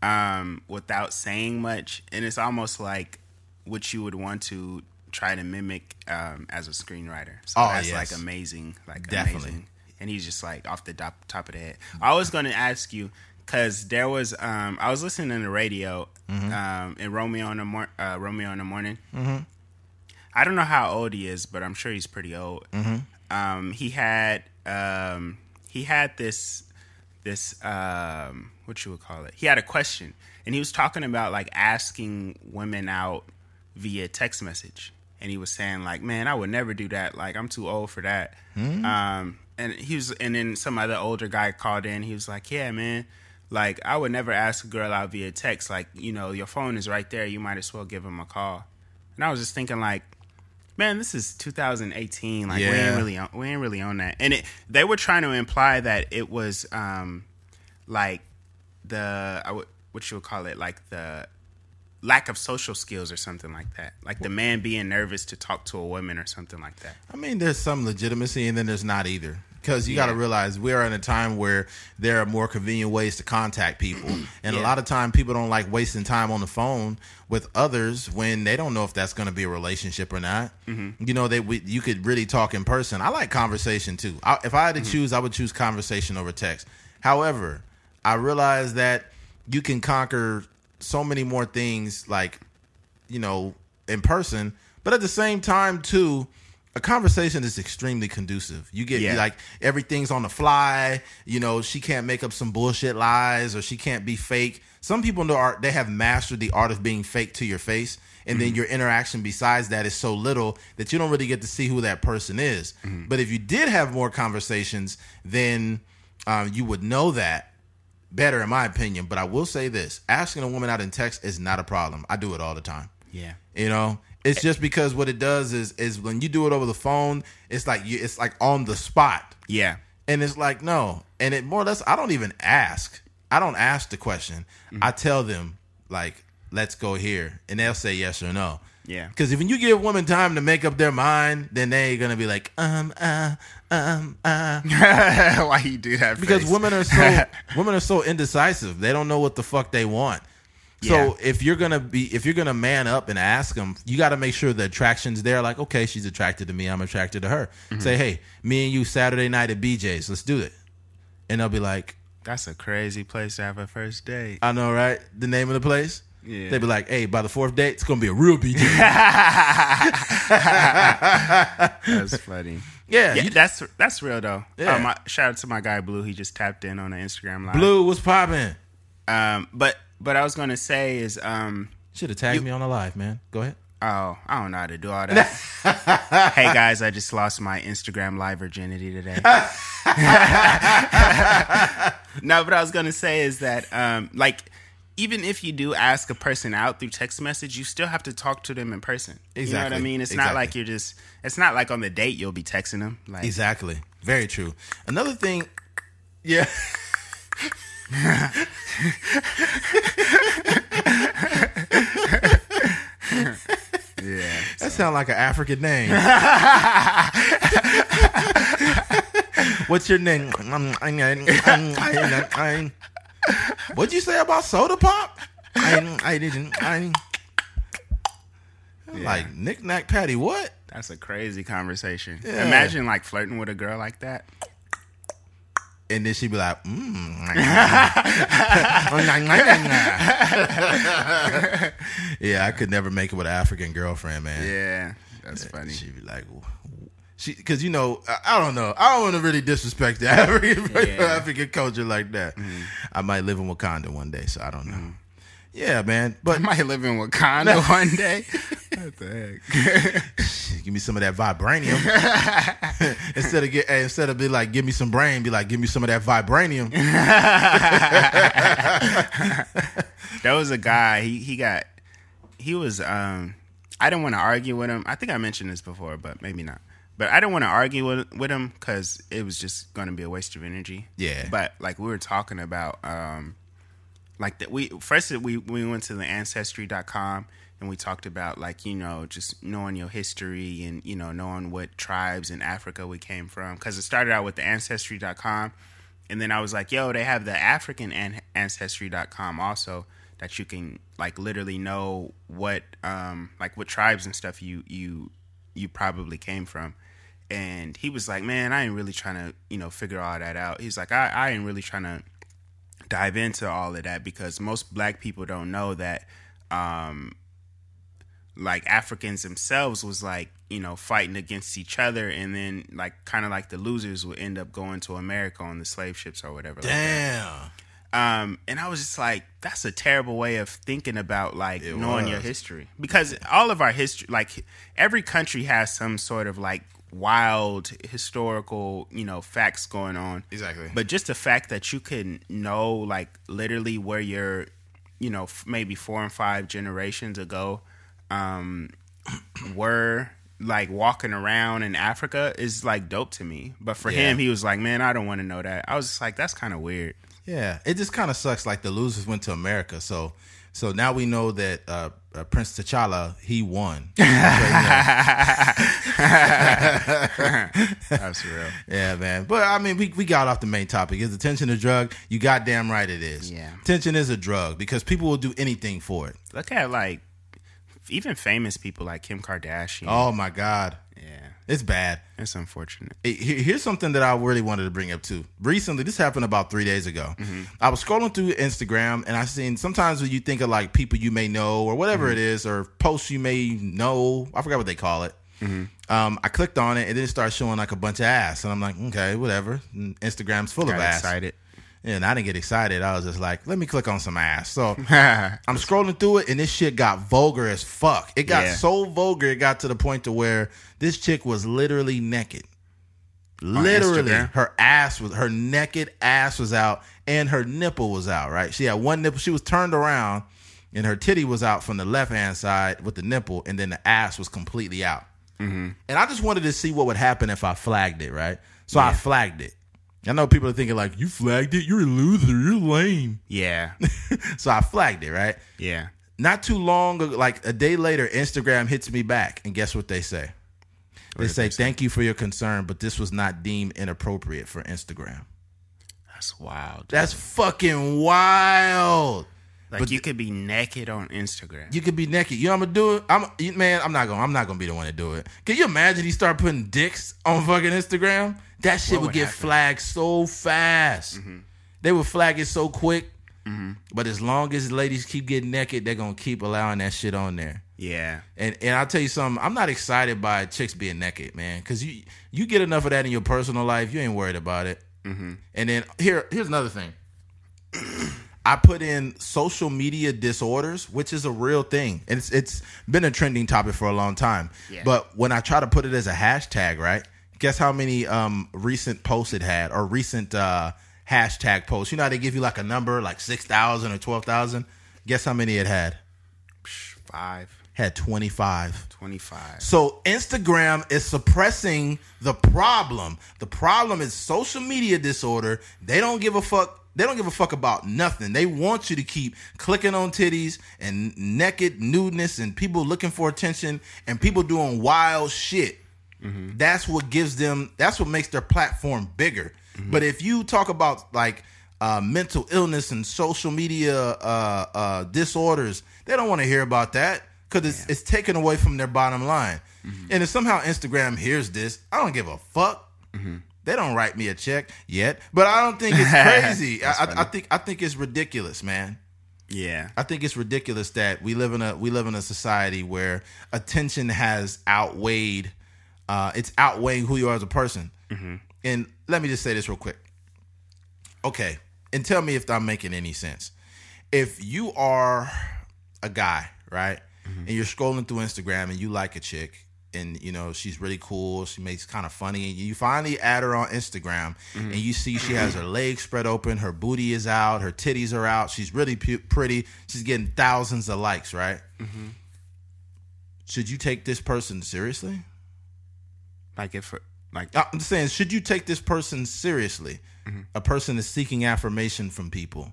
um, without saying much, and it's almost like what you would want to try to mimic um, as a screenwriter. So Oh, that's yes. like amazing, like Definitely. amazing. And he's just like off the top, top of the head. I was going to ask you because there was um, I was listening to the radio Mm-hmm. um, in Romeo in the mor- uh, Romeo in the morning. I don't know how old he is, but I'm sure he's pretty old. Um, he had um, he had this this um, what you would call it. He had a question, and he was talking about like asking women out via text message, and he was saying like, "Man, I would never do that. Like, I'm too old for that." Um, and he was, and then some other older guy called in. He was like, "Yeah, man." Like I would never ask a girl out via text. Like you know, your phone is right there. You might as well give him a call. And I was just thinking, like, man, this is 2018. Like we ain't really on, we ain't really on that. And it they were trying to imply that it was um like the I would what you would call it like the lack of social skills or something like that. Like the man being nervous to talk to a woman or something like that. I mean, there's some legitimacy, and then there's not either. Because you got to realize we're in a time where there are more convenient ways to contact people, and a lot of time people don't like wasting time on the phone with others when they don't know if that's going to be a relationship or not. Mm-hmm. You know, they we, you could really talk in person. I like conversation too. I, if I had Mm-hmm. to choose, I would choose conversation over text. However, I realize that you can conquer so many more things, like you know, in person. But at the same time, too, a conversation is extremely conducive. You get Yeah. like everything's on the fly. You know, she can't make up some bullshit lies or she can't be fake. Some people know art; they have mastered the art of being fake to your face, and then your interaction besides that is so little that you don't really get to see who that person is. But if you did have more conversations, then um, you would know that better, in my opinion. But I will say this: asking a woman out in text is not a problem. I do it all the time. Yeah. You know, it's just because what it does is is when you do it over the phone, it's like you, it's like on the spot, Yeah. and it's like no, and it more or less I don't even ask. I don't ask the question. I tell them like, "Let's go here," and they'll say yes or no. Yeah. Because if you give women time to make up their mind, then they're gonna be like, um, uh, um, uh. Why you do that? Because face? women are so women are so indecisive. They don't know what the fuck they want. So if you're gonna be if you're gonna man up and ask them, you got to make sure the attraction's there. Like, okay, she's attracted to me. I'm attracted to her. Mm-hmm. Say, hey, me and you Saturday night at BJ's. Let's do it. And they'll be like, That's a crazy place to have a first date. I know, right? The name of the place. Yeah. They'd be like, hey, by the fourth date, it's gonna be a real BJ. That's funny. yeah, Yeah, you- that's that's real though. Yeah. My, shout out to my guy Blue. He just tapped in on the Instagram live. Blue was popping. Um, but but I was gonna say is um. Should have tagged me on the live, man. Go ahead. Oh, I don't know how to do all that. hey guys, I just lost my Instagram live virginity today. no, but I was gonna say is that um, like even if you do ask a person out through text message, you still have to talk to them in person. Exactly. You know what I mean? It's not like you're just. It's not like on the date you'll be texting them. Like Exactly. Very true. Another thing, yeah. yeah. That sounds like an African name. What's your name? What'd you say about soda pop? I, I didn't. I, Like knick knack patty. What? That's a crazy conversation. Yeah. Imagine like flirting with a girl like that. And then she'd be like, mm. yeah, I could never make it with an African girlfriend, man. Yeah, that's funny. She'd be like, she, because you know, I, I don't know, I don't want to really disrespect the African Yeah. Mm-hmm. African culture like that. I might live in Wakanda one day, so I don't know. Yeah, man, but I might live in Wakanda one day. What the heck? give me some of that vibranium instead of get instead of be like, give me some brain, be like, give me some of that vibranium. there was a guy. He he got he was. um I didn't want to argue with him. I think I mentioned this before, but maybe not. But I didn't want to argue with with him because it was just going to be a waste of energy. Yeah. But like we were talking about, um like that we first we we went to the ancestry.com and we talked about like you know just knowing your history and you know knowing what tribes in Africa we came from. Because it started out with the ancestry.com and then I was like yo they have the African an- ancestry.com also that you can like literally know what um like what tribes and stuff you you you probably came from. And he was like man I ain't really trying to you know figure all that out. He's like I I ain't really trying to dive into all of that because most black people don't know that um like Africans themselves was like, you know, fighting against each other and then like kind of like the losers would end up going to America on the slave ships or whatever. like. Damn. Um, and I was just like, that's a terrible way of thinking about like It knowing your history because all of our history, like every country has some sort of like wild historical, you know, facts going on. Exactly. But just the fact that you can know like literally where you're, you know, f- maybe four and five generations ago, um, were like walking around in Africa is like dope to me. But for Yeah. him, he was like, man, I don't want to know that. I was just like, that's kind of weird. Yeah, it just kind of sucks. Like the losers went to America, so so now we know that uh, uh, Prince T'Challa he won. That's real. yeah, man. But I mean, we, we got off the main topic. Is attention a drug? You goddamn right it is. Yeah. attention is a drug because people will do anything for it. Look at like even famous people like Kim Kardashian. Oh my god, yeah, it's bad. it's unfortunate. Here's something that I really wanted to bring up too. Recently, this happened about three days ago. Mm-hmm. I was scrolling through Instagram and I seen sometimes when you think of like people you may know or whatever mm-hmm. it is or posts you may know. I forgot what they call it. Mm-hmm. Um, I clicked on it and then it started showing like a bunch of ass, and I'm like, okay, whatever. Instagram's full Got of ass. excited. And I didn't get excited. I was just like, let me click on some ass. So I'm scrolling through it, and this shit got vulgar as fuck. It got Yeah. so vulgar, it got to the point to where this chick was literally naked. Literally, Instagram? her ass was her naked ass was out, and her nipple was out. Right? She had one nipple. She was turned around, and her titty was out from the left hand side with the nipple, and then the ass was completely out. Mm-hmm. And I just wanted to see what would happen if I flagged it. Right? So I flagged it. I know people are thinking like, "You flagged it? You're a loser. You're lame." Yeah, so I flagged it. Right? yeah. Not too long, like a day later, Instagram hits me back, and guess what they say? They say, they say? "Thank you for your concern, but this was not deemed inappropriate for Instagram." That's wild. That's fucking wild. Like you could be naked on Instagram. You could be naked. You know what I'm gonna do it? I'm man. I'm not gonna. I'm not gonna be the one to do it. Can you imagine he start putting dicks on fucking Instagram? That shit would would get happen? flagged so fast. They would flag it so quick. But as long as ladies keep getting naked, they're gonna keep allowing that shit on there. yeah, And and I'll tell you something, I'm not excited by chicks being naked, man, because you you get enough of that in your personal life, you ain't worried about it. Mm-hmm. And then here here's another thing. I put in social media disorders, which is a real thing, and it's it's been a trending topic for a long time. Yeah. But when I try to put it as a hashtag, right? Guess how many um recent posts it had or recent uh hashtag posts? You know how they give you like a number, like six thousand or twelve thousand. Guess how many it had? Five, Had twenty five. 25. So Instagram is suppressing the problem. The problem is social media disorder. They don't give a fuck. They don't give a fuck about nothing. They want you to keep clicking on titties and naked nudeness and people looking for attention and people doing wild shit. That's what gives them. That's what makes their platform bigger. But if you talk about like uh, mental illness and social media uh, uh, disorders, they don't want to hear about that because it's, it's taken away from their bottom line. And if somehow Instagram hears this, I don't give a fuck. They don't write me a check yet, but I don't think it's crazy. I, I, think I think it's ridiculous, man. Yeah, I think it's ridiculous that we live in a we live in a society where attention has outweighed uh, it's outweighing who you are as a person. And let me just say this real quick. Okay, and tell me if I'm making any sense. If you are a guy, right, and you're scrolling through Instagram and you like a chick, and you know she's really cool. She makes kind of funny, and you finally add her on Instagram, mm-hmm. and you see she has her legs spread open, her booty is out, her titties are out. She's really pu- pretty. She's getting thousands of likes, right? Mm-hmm. Should you take this person seriously? Like if like I'm just saying, should you take this person seriously? Mm-hmm. A person is seeking affirmation from people,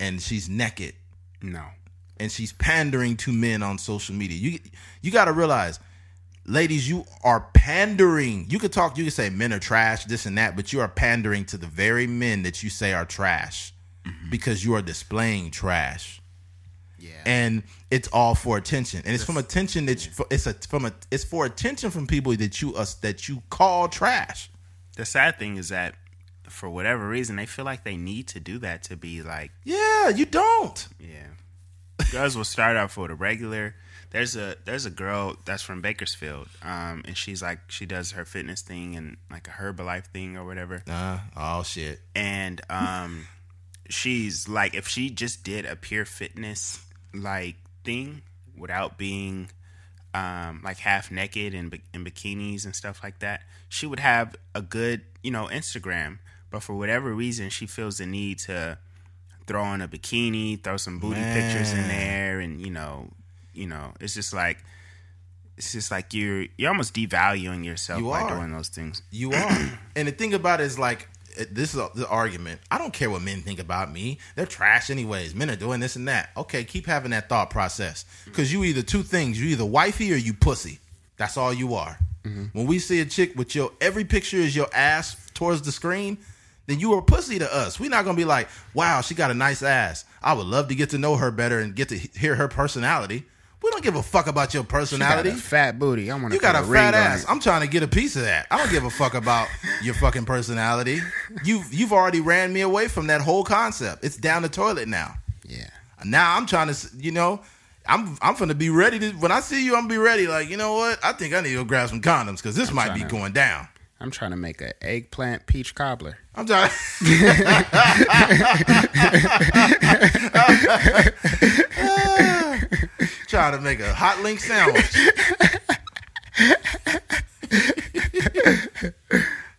and she's naked, no. and she's pandering to men on social media. You you got to realize, ladies, you are pandering. You could talk, you could say men are trash, this and that, but you are pandering to the very men that you say are trash mm-hmm. because you are displaying trash. Yeah. And it's all for attention, and it's from attention that you, it's a from a it's for attention from people that you us that you call trash. the sad thing is that for whatever reason they feel like they need to do that to be like Yeah, you don't. yeah. Girls will start off with a regular. There's a there's a girl that's from Bakersfield, um, and she's like she does her fitness thing and like a Herbalife thing or whatever. Uh, oh shit. and um she's like if she just did a pure fitness like thing without being um like half naked and in bikinis and stuff like that she would have a good you know Instagram but for whatever reason she feels the need to throw on a bikini throw some booty pictures in there and you know you know it's just like it's just like you're you're almost devaluing yourself You by are. doing those things You are. and the thing about it is like this is the argument. I don't care what men think about me. They're trash anyways. Men are doing this and that. Okay, keep having that thought process. Mm-hmm. Cause you either two things. You either wifey or you pussy. That's all you are. Mm-hmm. When we see a chick with your every picture is your ass towards the screen, then you are pussy to us. We're not gonna be like, wow, she got a nice ass. I would love to get to know her better and get to hear her personality. We don't give a fuck about your personality. a fat booty. I want to. You got a fat ass. I'm trying to get a piece of that. I don't give a fuck about your fucking personality. You've you've already ran me away from that whole concept. It's down the toilet now. Yeah. Now I'm trying to, you know, I'm I'm gonna be ready to. When I see you, I'm gonna be ready. Like you know what? I think I need to go grab some condoms because this might be to- going down. I'm trying to make an eggplant peach cobbler. I'm trying. Ah, trying to make a hot link sandwich.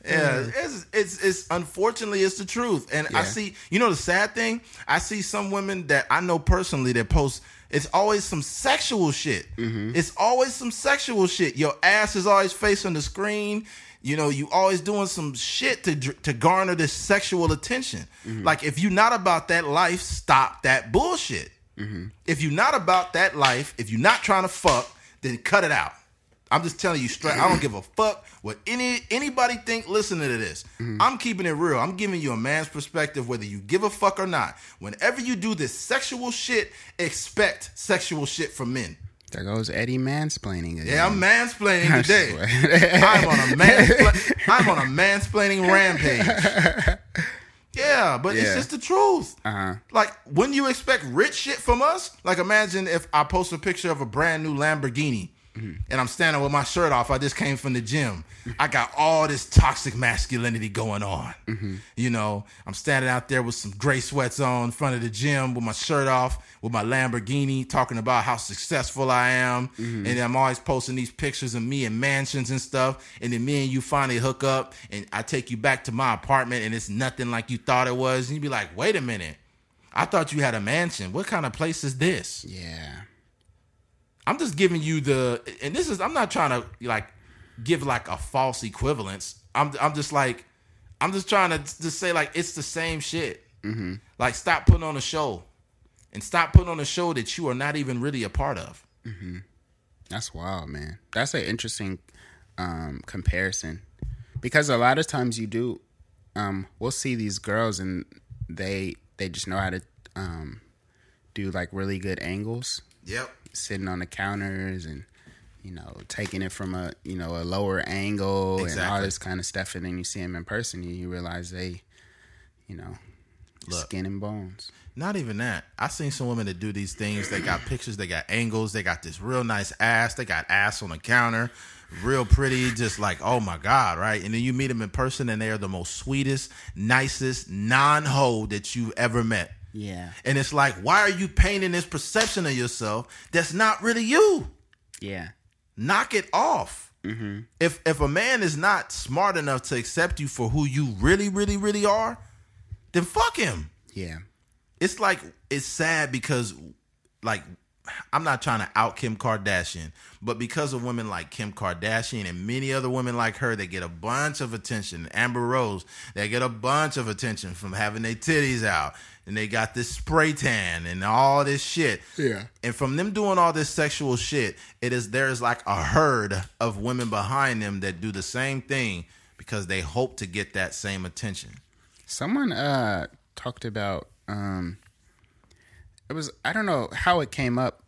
Yeah, it's, it's it's unfortunately it's the truth, and I see. You know the sad thing, I see some women that I know personally that post. It's always some sexual shit. Mm-hmm. It's always some sexual shit. Your ass is always facing the screen. You know, you always doing some shit to to garner this sexual attention. Mm-hmm. Like if you're not about that life, stop that bullshit. Mm-hmm. If you're not about that life, if you're not trying to fuck, then cut it out. I'm just telling you straight. I don't give a fuck what any anybody think. Listening to this, mm-hmm. I'm keeping it real. I'm giving you a man's perspective, whether you give a fuck or not. Whenever you do this sexual shit, expect sexual shit from men. There goes Eddie mansplaining again. Yeah, I'm mansplaining I today. I'm on a manspla- I'm on a mansplaining rampage. Yeah, but it's just the truth. Uh-huh. Like, when you expect rich shit from us? Like, imagine if I post a picture of a brand new Lamborghini and I'm standing with my shirt off. I just came from the gym. I got all this toxic masculinity going on. Mm-hmm. You know, I'm standing out there with some gray sweats on in front of the gym with my shirt off, with my Lamborghini, talking about how successful I am. Mm-hmm. And I'm always posting these pictures of me in mansions and stuff. And then me and you finally hook up, and I take you back to my apartment, and it's nothing like you thought it was. And you'd be like, wait a minute. I thought you had a mansion. What kind of place is this? Yeah. I'm just giving you the, and this is, I'm not trying to like give like a false equivalence. I'm, I'm just like, I'm just trying to just say like it's the same shit. Mm-hmm. Like stop putting on a show, and stop putting on a show that you are not even really a part of. That's wild, man. That's an interesting um, comparison because a lot of times you do. Um, we'll see these girls and they they just know how to um, do like really good angles, Yep. Sitting on the counters and you know taking it from a you know a lower angle and all this kind of stuff. And then you see them in person, and you realize they, you know, Look. skin and bones. Not even that. I've seen some women that do these things. They got pictures. They got angles. They got this real nice ass. They got ass on the counter, real pretty. Just like oh my god, right? And then you meet them in person, and they are the most sweetest, nicest non hoe that you've ever met. Yeah, And it's like, why are you painting this perception of yourself that's not really you? yeah, knock it off. Mm-hmm. If if a man is not smart enough to accept you for who you really, really, really are, then fuck him. Yeah. It's like it's sad because like I'm not trying to out Kim Kardashian, but because of women like Kim Kardashian and many other women like her, they get a bunch of attention. Amber Rose, they get a bunch of attention from having their titties out, and they got this spray tan and all this shit. Yeah. And from them doing all this sexual shit, it is there's like a herd of women behind them that do the same thing because they hope to get that same attention. Someone uh talked about um it was I don't know how it came up,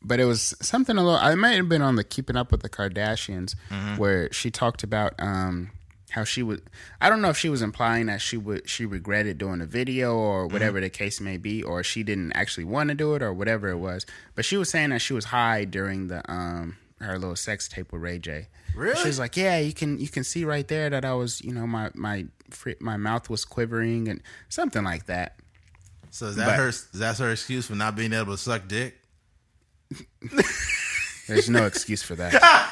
but it was something a little I might have been on the Keeping Up with the Kardashians where she talked about um how she would I don't know if she was implying that she would she regretted doing a video or whatever the case may be or she didn't actually want to do it or whatever it was. But she was saying that she was high during the um her little sex tape with Ray J. Really? She was like, "Yeah, you can you can see right there that I was, you know, my my my mouth was quivering and something like that." So is that But- her? That's her excuse for not being able to suck dick? There's no excuse for that.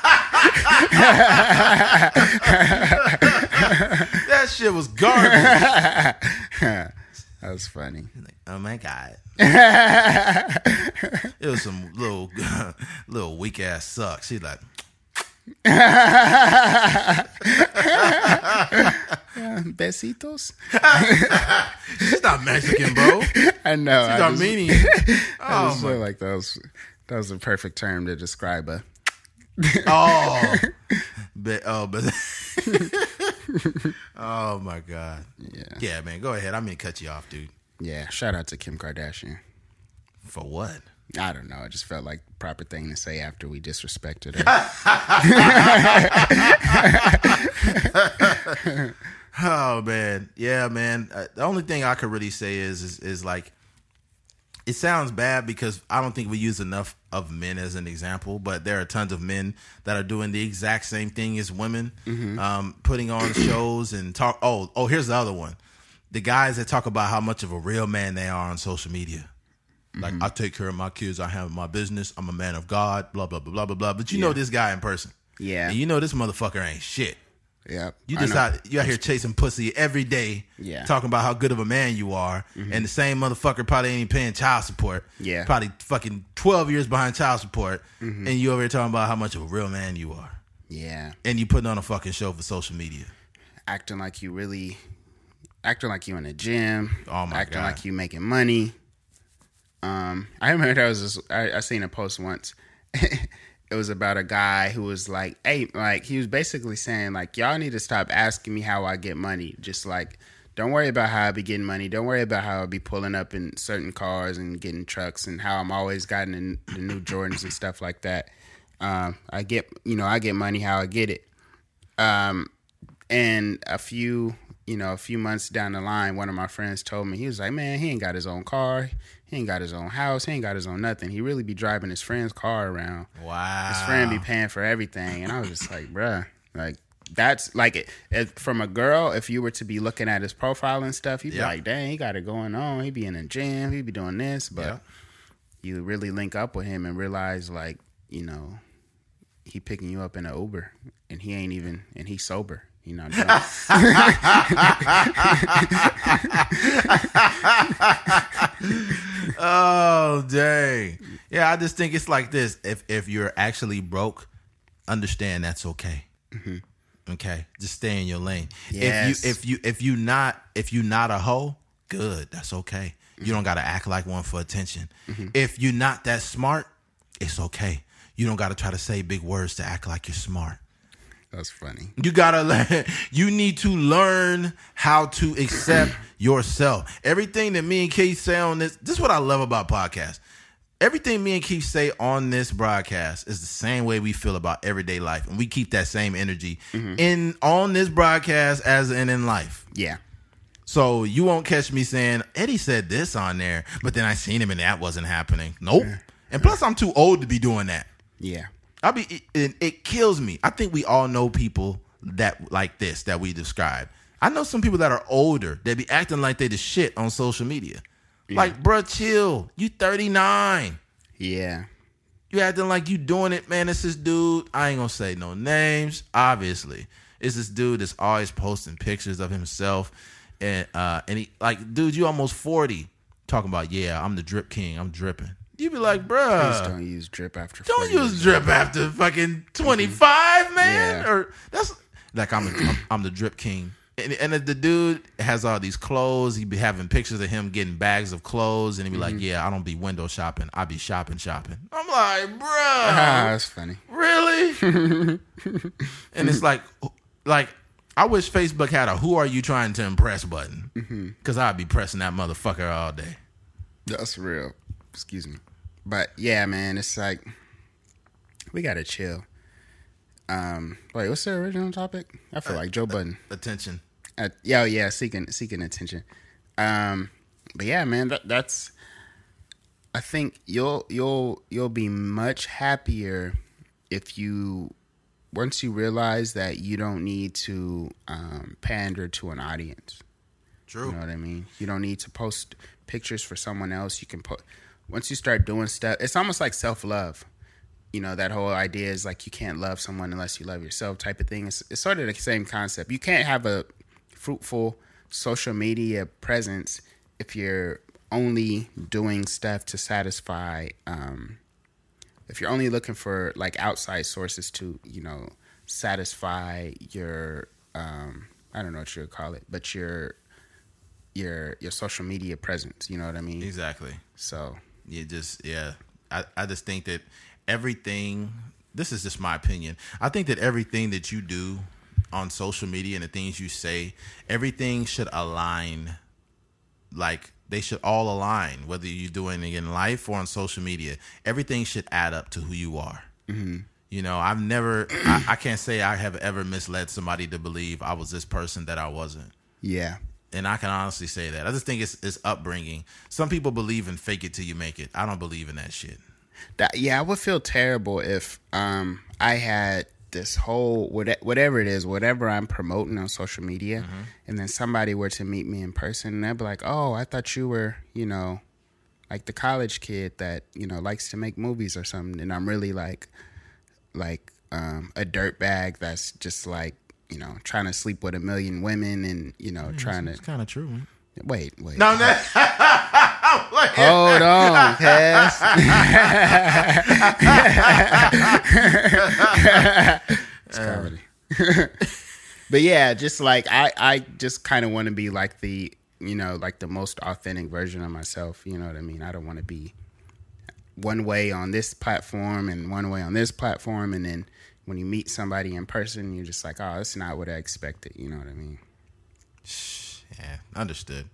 That shit was garbage. that was funny. oh my god. it was some little little weak ass suck. She's like, Besitos. she's not Mexican, bro. She's I know. I just, Armenian. I Oh just my like that was that was a perfect term to describe a. Oh, but oh, but oh my god. Yeah. Yeah, man. Go ahead. I'm gonna cut you off, dude. Yeah. Shout out to Kim Kardashian. For what? I don't know. I just felt like the proper thing to say after we disrespected her. Oh man, yeah, man. Uh, the only thing I could really say is, is is like, it sounds bad because I don't think we use enough of men as an example, but there are tons of men that are doing the exact same thing as women, um, putting on shows and talk. Oh, oh, here's the other one: the guys that talk about how much of a real man they are on social media. Like I take care of my kids, I have my business, I'm a man of God, blah blah blah blah blah blah. But you know this guy in person, Yeah. and you know this motherfucker ain't shit. Yep. You just out you out here chasing pussy every day, Yeah. Mm-hmm. talking about how good of a man you are, and the same motherfucker probably ain't paying child support. Yeah. Mm-hmm. probably fucking twelve years behind child support, and you over here talking about how much of a real man you are, Yeah. and you putting on a fucking show for social media. acting like you really acting like you in the gym Oh, my acting God. like you making money um i remember I was this i, I seen a post once it was about a guy who was like hey like he was basically saying like y'all need to stop asking me how i get money just like don't worry about how I be getting money. Don't worry about how I be pulling up in certain cars and getting trucks and how I'm always gotten the new Jordans and stuff like that. Um, I get, you know, I get money how I get it. Um, and a few, you know, a few months down the line, one of my friends told me he was like, "Man, he ain't got his own car, he ain't got his own house, he ain't got his own nothing. He really be driving his friend's car around. Wow, His friend be paying for everything." And I was just like, "Bruh, like." That's like it, it, from a girl. If you were to be looking at his profile and stuff, you'd be like, "Dang, he got it going on. He be in the gym. He be doing this." But Yeah. you really link up with him and realize, like, you know, he picking you up in an Uber, and he ain't even, and he's sober. You know, drunk. Oh dang. Yeah, I just think it's like this. If if you're actually broke, understand that's okay. Mm-hmm. Okay, just stay in your lane. Yes. If you if you if you not if you not a hoe, good. That's okay. You mm-hmm. don't got to act like one for attention. Mm-hmm. If you're not that smart, it's okay. You don't got to try to say big words to act like you're smart. That's funny. You gotta learn. You need to learn how to accept yourself. Everything that me and Keith say on this. This is what I love about podcasts. Everything me and Keith say on this broadcast is the same way we feel about everyday life, and we keep that same energy mm-hmm. in on this broadcast as in in life. Yeah, So you won't catch me saying Eddie said this on there, but then I seen him and that wasn't happening. Nope. And plus, I'm too old to be doing that. yeah, I be it, it, kills me. I think we all know people that like this that we describe. I know some people that are older that be acting like they the shit on social media. Like, bruh, chill. You 39. yeah. You acting like you doing it, man. It's this dude. I ain't gonna say no names, obviously. It's this dude that's always posting pictures of himself. And uh and he like, dude, you almost 40. Talking about, yeah, I'm the drip king. I'm dripping. You be like, Please bruh. don't use drip after. Don't 40 use drip after fucking 25, man. Yeah. Or that's like I'm, I'm I'm the drip king. And, and if the dude has all these clothes, he'd be having pictures of him getting bags of clothes, and he'd be like, Mm-hmm. "Yeah, I don't be window shopping. I be shopping, shopping." I'm like, bro, Ah, that's funny. really? and it's like, like I wish Facebook had a "Who are you trying to impress" button, Mm-hmm. because I'd be pressing that motherfucker all day. That's real. Excuse me. But yeah, man, it's like we gotta chill. Um, wait, what's the original topic? I feel like Joe Budden. Attention. Uh, yeah, oh, yeah, seeking seeking attention. Um, but yeah, man, that, that's. I think you'll you'll you'll be much happier if you once you realize that you don't need to um, pander to an audience. True. You know what I mean? You don't need to post pictures for someone else. You can put once you start doing stuff. It's almost like self love. You know that whole idea is like you can't love someone unless you love yourself type of thing. It's, it's sort of the same concept. You can't have a fruitful social media presence if you're only doing stuff to satisfy. Um, if you're only looking for like outside sources to you know satisfy your um, I don't know what you would call it, but your your your social media presence. You know what I mean? Exactly. So you just yeah. I, I just think that everything this is just my opinion. I think that everything that you do on social media and the things you say everything should align. Like they should all align whether you're doing it in life or on social media. Everything should add up to who you are. Mm-hmm. you know i've never I, I can't say i have ever misled somebody to believe i was this person that i wasn't. Yeah, and I can honestly say that. I just think it's, it's upbringing. Some people believe in fake it till you make it. I don't believe in that shit. that yeah, I would feel terrible if um I had this whole whatever it is, whatever I'm promoting on social media, and then somebody were to meet me in person, and they'd be like, "Oh, I thought you were, you know." Like the college kid that you know likes to make movies or something, and I'm really like, like um, a dirt bag that's just like you know trying to sleep with a million women and you know trying to It's kind of true. Man. wait wait No, no. hold on Cass. it's comedy but yeah just like i i just kind of want to be like the you know like the most authentic version of myself you know what i mean i don't want to be one way on this platform and one way on this platform and then when you meet somebody in person you're just like oh that's not what i expected you know what i mean Yeah, understood.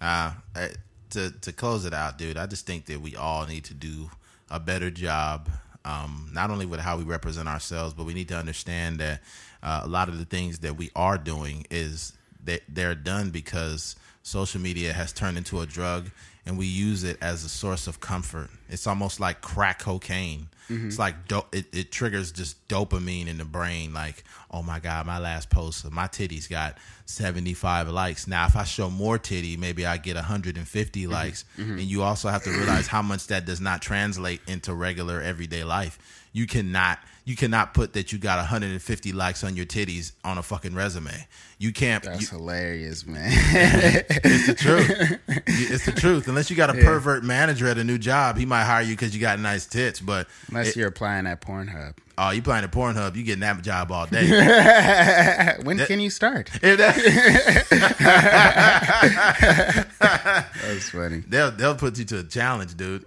Uh, I- to to close it out, dude. I just think that we all need to do a better job, um, not only with how we represent ourselves, but we need to understand that uh, a lot of the things that we are doing is that they're done because social media has turned into a drug, and we use it as a source of comfort. It's almost like crack cocaine. Mm-hmm. It's like do- it, it triggers just dopamine in the brain. Like, oh my god, my last post, my titties got seventy five likes. Now, if I show more titty, maybe I get hundred and fifty mm-hmm. likes. Mm-hmm. And you also have to realize how much that does not translate into regular everyday life. You cannot you cannot put that you got 150 likes on your titties on a fucking resume. You can't. you- that's hilarious man it's the truth. it's the truth. Unless you got a pervert manager at a new job, he might hire you because you got nice tits. But unless you're applying at pornhub oh, you playing at Pornhub, you getting that job all day. when can you start that- that's funny they'll they'll put you to a challenge, dude.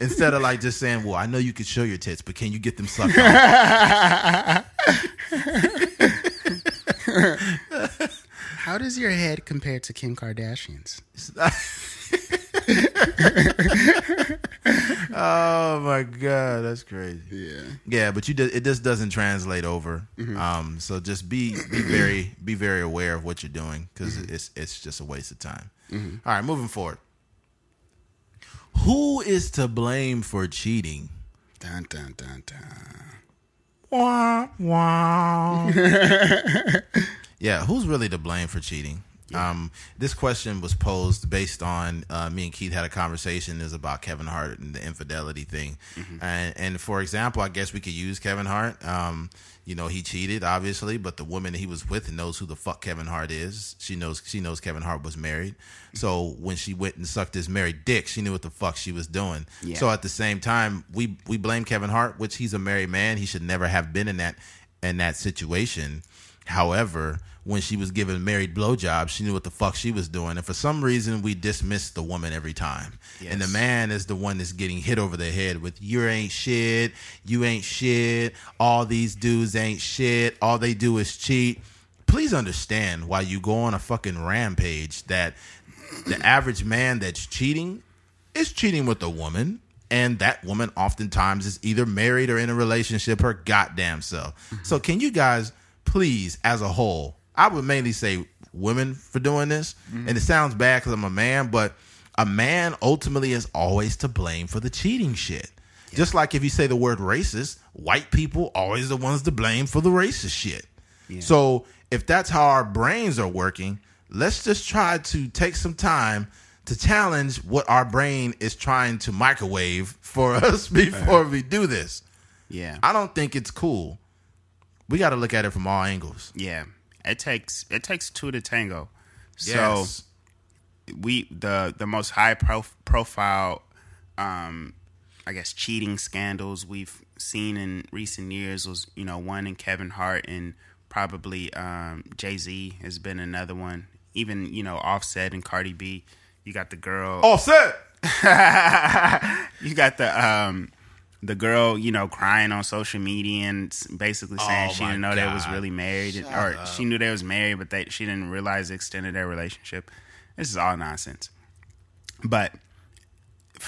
Instead of like just saying, "Well, I know you can show your tits, but can you get them sucked off?" How does your head compare to Kim Kardashian's? oh my god, that's crazy. Yeah. Yeah, but you do, it just doesn't translate over. Mm-hmm. Um, so just be be very be very aware of what you're doing because mm-hmm. it's it's just a waste of time. Mm-hmm. All right, moving forward. Who is to blame for cheating? Dun dun dun dun. Wah, wah. yeah, who's really to blame for cheating? Um, this question was posed based on uh, me and Keith had a conversation is about Kevin Hart and the infidelity thing, and and for example, I guess we could use Kevin Hart. Um, you know, he cheated obviously, but the woman he was with knows who the fuck Kevin Hart is. She knows she knows Kevin Hart was married, so when she went and sucked his married dick, she knew what the fuck she was doing. Yeah. So at the same time, we we blame Kevin Hart, which he's a married man. He should never have been in that in that situation. However, when she was giving married blowjobs, she knew what the fuck she was doing, and for some reason, we dismiss the woman every time. And the man is the one that's getting hit over the head with "You ain't shit, you ain't shit, all these dudes ain't shit, all they do is cheat." Please understand why you go on a fucking rampage that the average man that's cheating is cheating with a woman. And that woman oftentimes is either married or in a relationship her goddamn self. Mm-hmm. So can you guys please as a whole i would mainly say women for doing this mm-hmm. and it sounds bad because i'm a man but a man ultimately is always to blame for the cheating shit just like if you say the word racist white people always the ones to blame for the racist shit so if that's how our brains are working, let's just try to take some time to challenge what our brain is trying to microwave for us before we do this. Yeah. I don't think it's cool. We got to look at it from all angles. Yeah. It takes it takes two to tango. Yes. So we the the most high prof- profile um I guess cheating scandals we've seen in recent years was, you know, one in Kevin Hart and probably um Jay-Z has been another one. Even, you know, Offset and Cardi B. You got the girl Offset. you got the um the girl, you know, crying on social media and basically saying Oh she didn't know they was really married, or she knew they was married, but they she didn't realize the extent of their relationship. This is all nonsense. But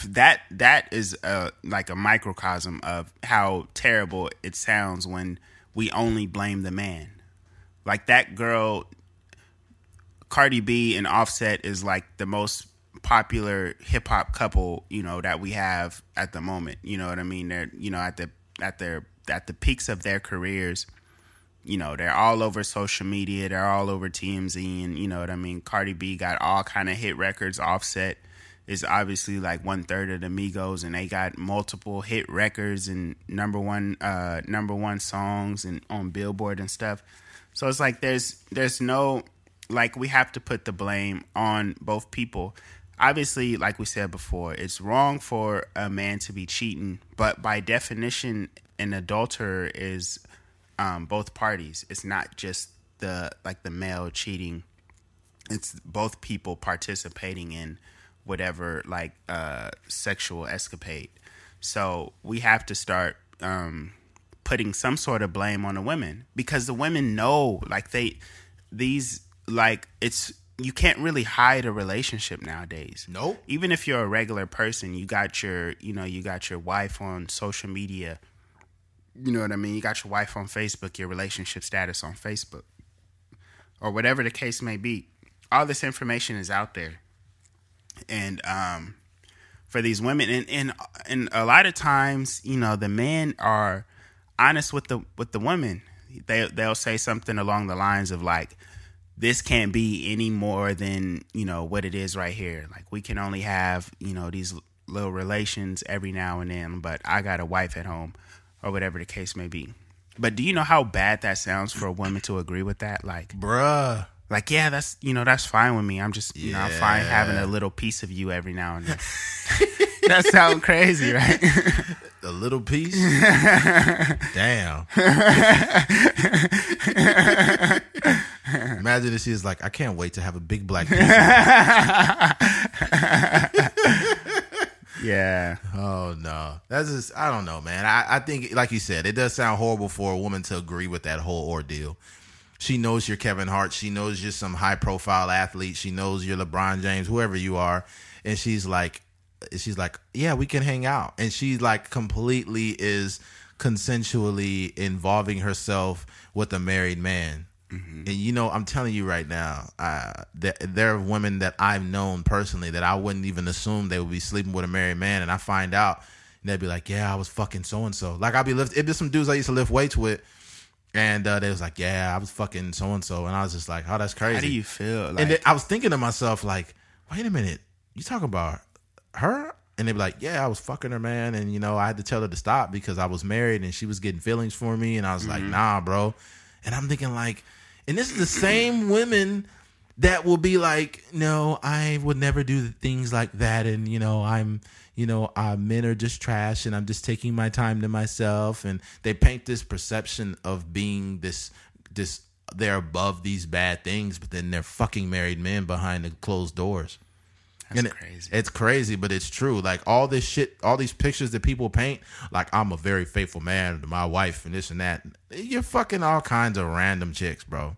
that that is uh like a microcosm of how terrible it sounds when we only blame the man. Like that girl Cardi B and Offset is like the most popular hip hop couple, you know, that we have at the moment. You know what I mean? They're you know at the at their at the peaks of their careers. You know, they're all over social media. They're all over TMZ, and you know what I mean. Cardi B got all kind of hit records. Offset is obviously like one third of the Migos, and they got multiple hit records and number one uh number one songs and on Billboard and stuff. So it's like there's there's no like we have to put the blame on both people. Obviously, like we said before, it's wrong for a man to be cheating, but by definition, an adulterer is um, both parties. It's not just the like the male cheating. It's both people participating in whatever like uh, sexual escapade. So we have to start um, putting some sort of blame on the women because the women know like they these like it's you can't really hide a relationship nowadays. Nope. Even if you're a regular person, you got your you know you got your wife on social media. You know what I mean? You got your wife on Facebook, your relationship status on Facebook, or whatever the case may be. All this information is out there, and um, for these women, and and and a lot of times, you know, the men are honest with the with the women. They they'll say something along the lines of like, "This can't be any more than you know what it is right here. Like we can only have you know these little relations every now and then, but I got a wife at home, or whatever the case may be." But do you know how bad that sounds for a woman to agree with that? Like, Bruh. like yeah, that's you know that's fine with me. I'm just you know I'm fine having a little piece of you every now and then. that sounds crazy, right? A little piece. Damn. Imagine if she was like, I can't wait to have a big black yeah, Oh no, that's just I don't know, man. I, I think, like you said, it does sound horrible for a woman to agree with that whole ordeal. She knows you're Kevin Hart. She knows you're some high profile athlete. She knows you're LeBron James, whoever you are, and she's like, she's like, yeah, we can hang out, and she like completely is consensually involving herself with a married man. And you know, I'm telling you right now, uh, that there are women that I've known personally that I wouldn't even assume they would be sleeping with a married man, and I find out, and they'd be like, "Yeah, I was fucking so and so." Like I'd be lift. It'd be some dudes I used to lift weights with, and uh, they was like, "Yeah, I was fucking so and so," and I was just like, "Oh, that's crazy." How do you feel? Like, and then I was thinking to myself, like, "Wait a minute, you talking about her?" And they'd be like, "Yeah, I was fucking her, man, and you know, I had to tell her to stop because I was married and she was getting feelings for me." And I was like, "Nah, bro." And I'm thinking like, and this is the same women that will be like, no, I would never do things like that, and you know, I'm, you know, uh, men are just trash, and I'm just taking my time to myself, and they paint this perception of being this, this, they're above these bad things, but then they're fucking married men behind the closed doors. That's And it- it's crazy, but it's true. Like all this shit, all these pictures that people paint, like I'm a very faithful man to my wife and this and that. You're fucking all kinds of random chicks, bro.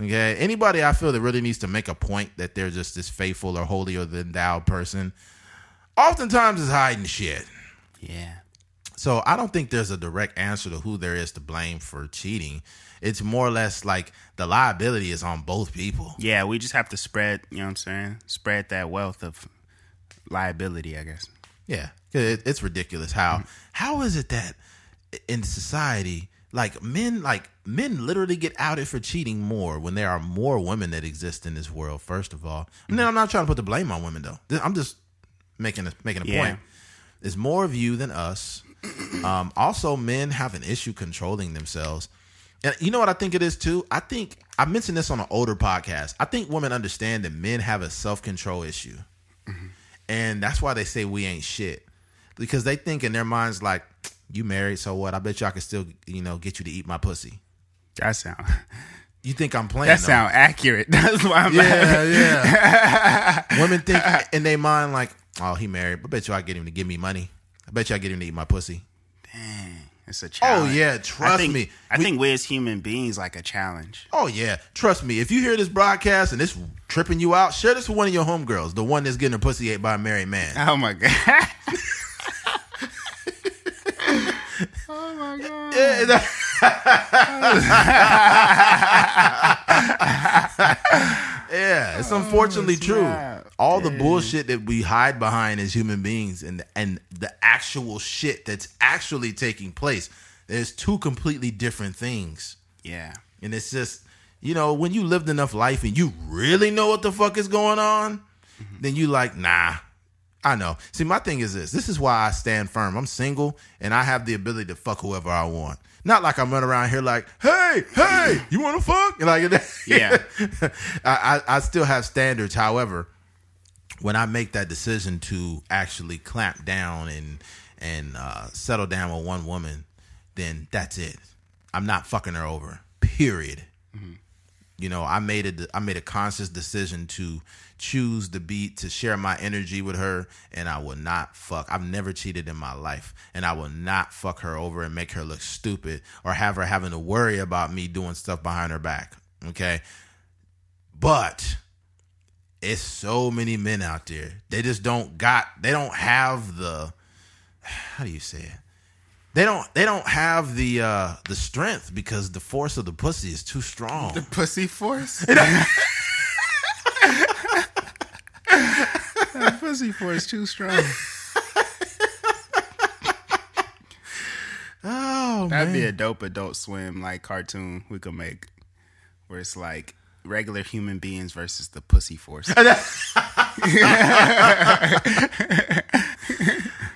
Okay. Anybody I feel that really needs to make a point that they're just this faithful or holier than thou person, oftentimes is hiding shit. yeah. So I don't think there's a direct answer to who there is to blame for cheating. It's more or less like the liability is on both people. Yeah, we just have to spread, you know what I'm saying? Spread that wealth of liability, I guess. Yeah, it, it's ridiculous how how is it that in society like men like men literally get outed for cheating more when there are more women that exist in this world. First of all, and then I'm not trying to put the blame on women though. I'm just making a making a Yeah. point. There's more of you than us. Um, also, men have an issue controlling themselves. And you know what I think it is too? I think I mentioned this on an older podcast. I think women understand that men have a self control issue. Mm-hmm. And that's why they say we ain't shit. Because they think in their minds like, you married, so what? I bet you I can still, you know, get you to eat my pussy. That sound You think I'm playing? that though. sound accurate. That's why I'm Yeah, yeah. Women think in their mind like, oh, he married. I bet you I get him to give me money. I bet you I get him to eat my pussy. Dang, it's a challenge. Oh challenge. yeah, I trust think, me. I We- think we as human beings like a challenge. Oh yeah, trust me. If you hear this broadcast and it's tripping you out, share this with one of your homegirls, the one that's getting a pussy ate by a married man. Oh my god. oh my god. Yeah, that- yeah, it's oh, unfortunately true. snap. All the bullshit that we hide behind as human beings and and the actual shit that's actually taking place, there's two completely different things. Yeah. And it's just, you know, when you lived enough life and you really know what the fuck is going on, mm-hmm. then you like, nah, I know. See, my thing is this. This is why I stand firm. I'm single and I have the ability to fuck whoever I want. Not like I'm running around here like, hey, hey, you want to fuck? Like, Yeah. I, I, I still have standards. However, when I make that decision to actually clamp down and and uh, settle down with one woman, then that's it. I'm not fucking her over. Period. You know, I made a I made a conscious decision to choose to be to share my energy with her, and I will not fuck. I've never cheated in my life, and I will not fuck her over and make her look stupid or have her having to worry about me doing stuff behind her back. Okay, but it's so many men out there. They just don't got. They don't have the. How do you say it? They don't. They don't have the uh the strength because the force of the pussy is too strong. The pussy force. that pussy force too strong. Oh That'd man. be a dope adult swim like cartoon we could make where it's like regular human beings versus the pussy force.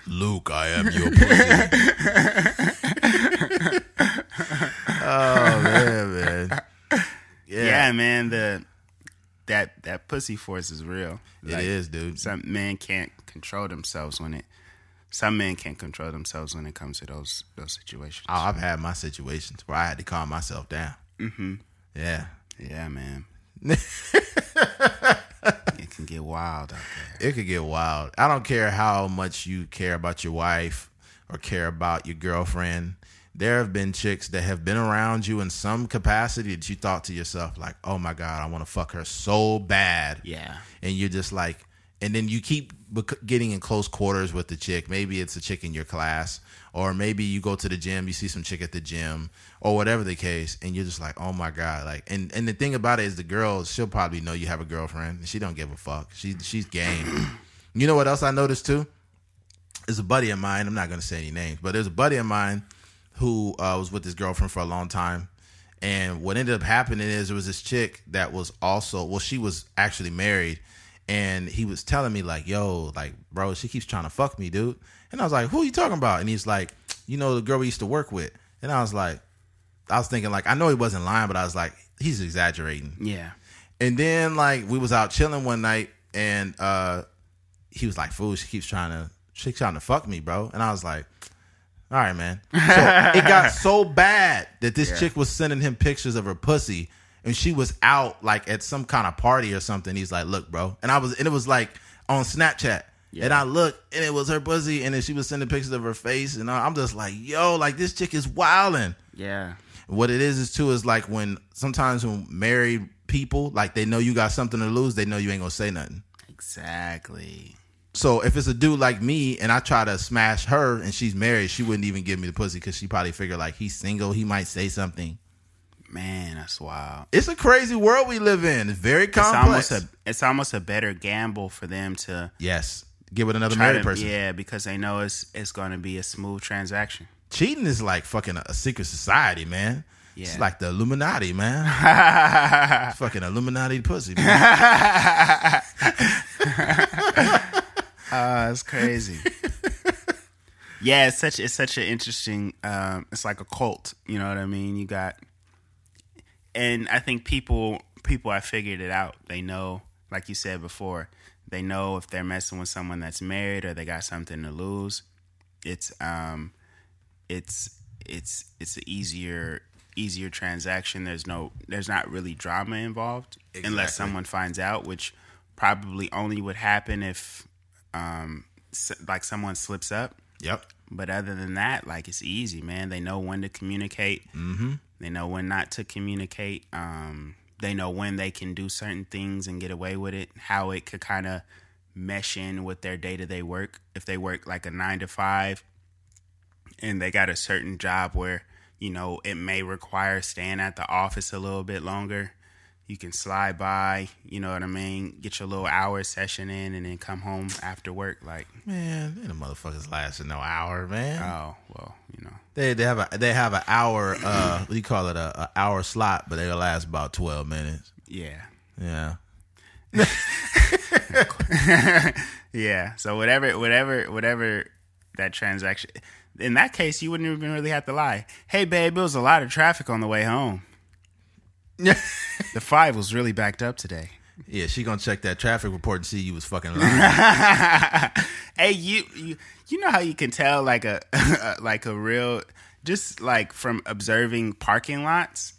Luke, I am your pussy. oh man, man. Yeah, yeah, man, the that that pussy force is real. it is, dude. Some men can't control themselves when it some men can't control themselves when it comes to those those situations. Oh, I've had my situations where I had to calm myself down. Mm-hmm. Yeah, Yeah, man. it can get wild out there. it could get wild. I don't care how much you care about your wife or care about your girlfriend. There have been chicks that have been around you in some capacity that you thought to yourself, like, oh my God, I want to fuck her so bad. Yeah. And you're just like, and then you keep getting in close quarters with the chick. Maybe it's a chick in your class, or maybe you go to the gym, you see some chick at the gym, or whatever the case, and you're just like, oh my god, like, and and the thing about it is, the girl, she'll probably know you have a girlfriend, and she don't give a fuck. She she's game. you know what else I noticed too? There's a buddy of mine. I'm not gonna say any names, but there's a buddy of mine who uh, was with his girlfriend for a long time, And what ended up happening is there was this chick that was also well, she was actually married, and he was telling me like, "Yo, like, bro, she keeps trying to fuck me, dude." And I was like, "Who are you talking about?" And he's like, "You know, the girl we used to work with." And I was like, I was thinking like, I know he wasn't lying, but I was like, he's exaggerating. Yeah. And then like we was out chilling one night, and uh he was like, "Fool, she keeps trying to, she trying to fuck me, bro." And I was like, "All right, man." So it got so bad that this Yeah. chick was sending him pictures of her pussy, and she was out like at some kind of party or something. He's like, "Look, bro," and I was, and it was like on Snapchat. And I looked, and it was her pussy, and then she was sending pictures of her face, and I'm just like, "Yo, like this chick is wilding." Yeah. What it is is too is like when sometimes when married people like they know you got something to lose, they know you ain't gonna say nothing. Exactly. So if it's a dude like me and I try to smash her and she's married, she wouldn't even give me the pussy because she probably figure like he's single, he might say something. Man, that's wild. It's a crazy world we live in. It's very It's complex. almost a it's almost a better gamble for them to yes, get with another married to, person. yeah, because they know it's it's going to be a smooth transaction. Cheating is like fucking a, a secret society, man. It's like the Illuminati, man. Fucking Illuminati pussy, man. Uh, it's crazy. yeah, it's such it's such an interesting. Um, it's like a cult. You know what I mean? You got, and I think people people have figured it out. They know, like you said before, they know if they're messing with someone that's married or they got something to lose. It's um, it's it's it's an easier easier transaction. There's no there's not really drama involved unless someone finds out, which probably only would happen if um like someone slips up. yep. But other than that, like it's easy, man. They know when to communicate. Mm-hmm. They know when not to communicate. Um, they know when they can do certain things and get away with it. How it could kind of mesh in with their day to day work. If they work like a nine to five, and they got a certain job where you know it may require staying at the office a little bit longer. You can slide by, you know what I mean, get your little hour session in and then come home after work like, Man, they the motherfuckers lasting no hour, man. oh, well, you know. They they have a they have an hour uh what do you call it a, a hour slot, but they'll last about twelve minutes. Yeah. Yeah. Yeah. So whatever whatever whatever that transaction in that case you wouldn't even really have to lie. Hey babe, it was a lot of traffic on the way home. The five was really backed up today. Yeah, she gonna check that traffic report and see you was fucking lying. hey, you, you you know how you can tell like a like a real just like from observing parking lots,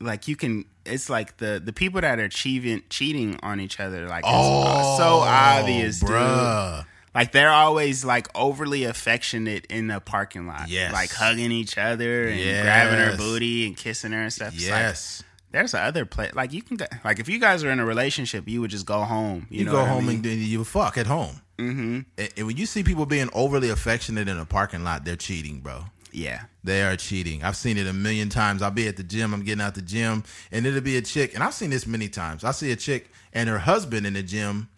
like you can. It's like the the people that are cheating cheating on each other, like it's so oh, obvious, dude. Oh. Like they're always like overly affectionate in the parking lot, Yes. like hugging each other and grabbing her booty and kissing her and stuff. It's like, Yes. There's other place. Like you can go, like if you guys are in a relationship, you would just go home. You, You, go what I home mean? and then you fuck at home. Mm-hmm. And, and when you see people being overly affectionate in a parking lot, they're cheating, bro. yeah, They are cheating. I've seen it a million times. I'll be at the gym. I'm getting out the gym, and it'll be a chick. And I've seen this many times. I see a chick and her husband in the gym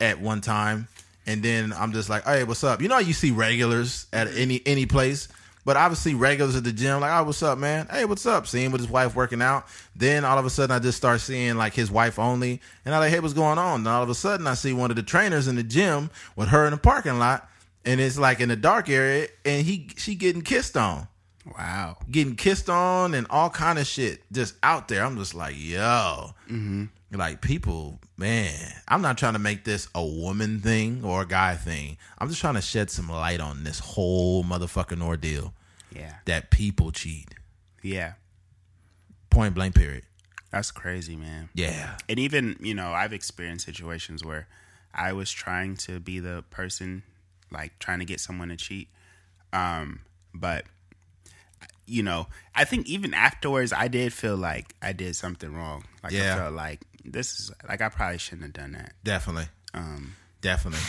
at one time, and then I'm just like, "Hey, what's up?" You know, how you see regulars at any any place, but obviously, regulars at the gym, like, "Oh, what's up, man? Hey, what's up?" Seeing with his wife working out. Then all of a sudden, I just start seeing like his wife only, and I'm like, "Hey, what's going on?" And all of a sudden, I see one of the trainers in the gym with her in the parking lot, and it's like in the dark area, and he she getting kissed on wow. getting kissed on and all kind of shit just out there. I'm just like, yo, mm-hmm. Like people, man. I'm not trying to make this a woman thing or a guy thing. I'm just trying to shed some light on this whole motherfucking ordeal Yeah, that people cheat. yeah. Point blank. Period. That's crazy, man. Yeah. And even, you know, I've experienced situations where I was trying to be the person, like trying to get someone to cheat. Um, but, you know, I think even afterwards, I did feel like I did something wrong. Like, Yeah. I felt like this is, like, I probably shouldn't have done that. Definitely. Um, Definitely.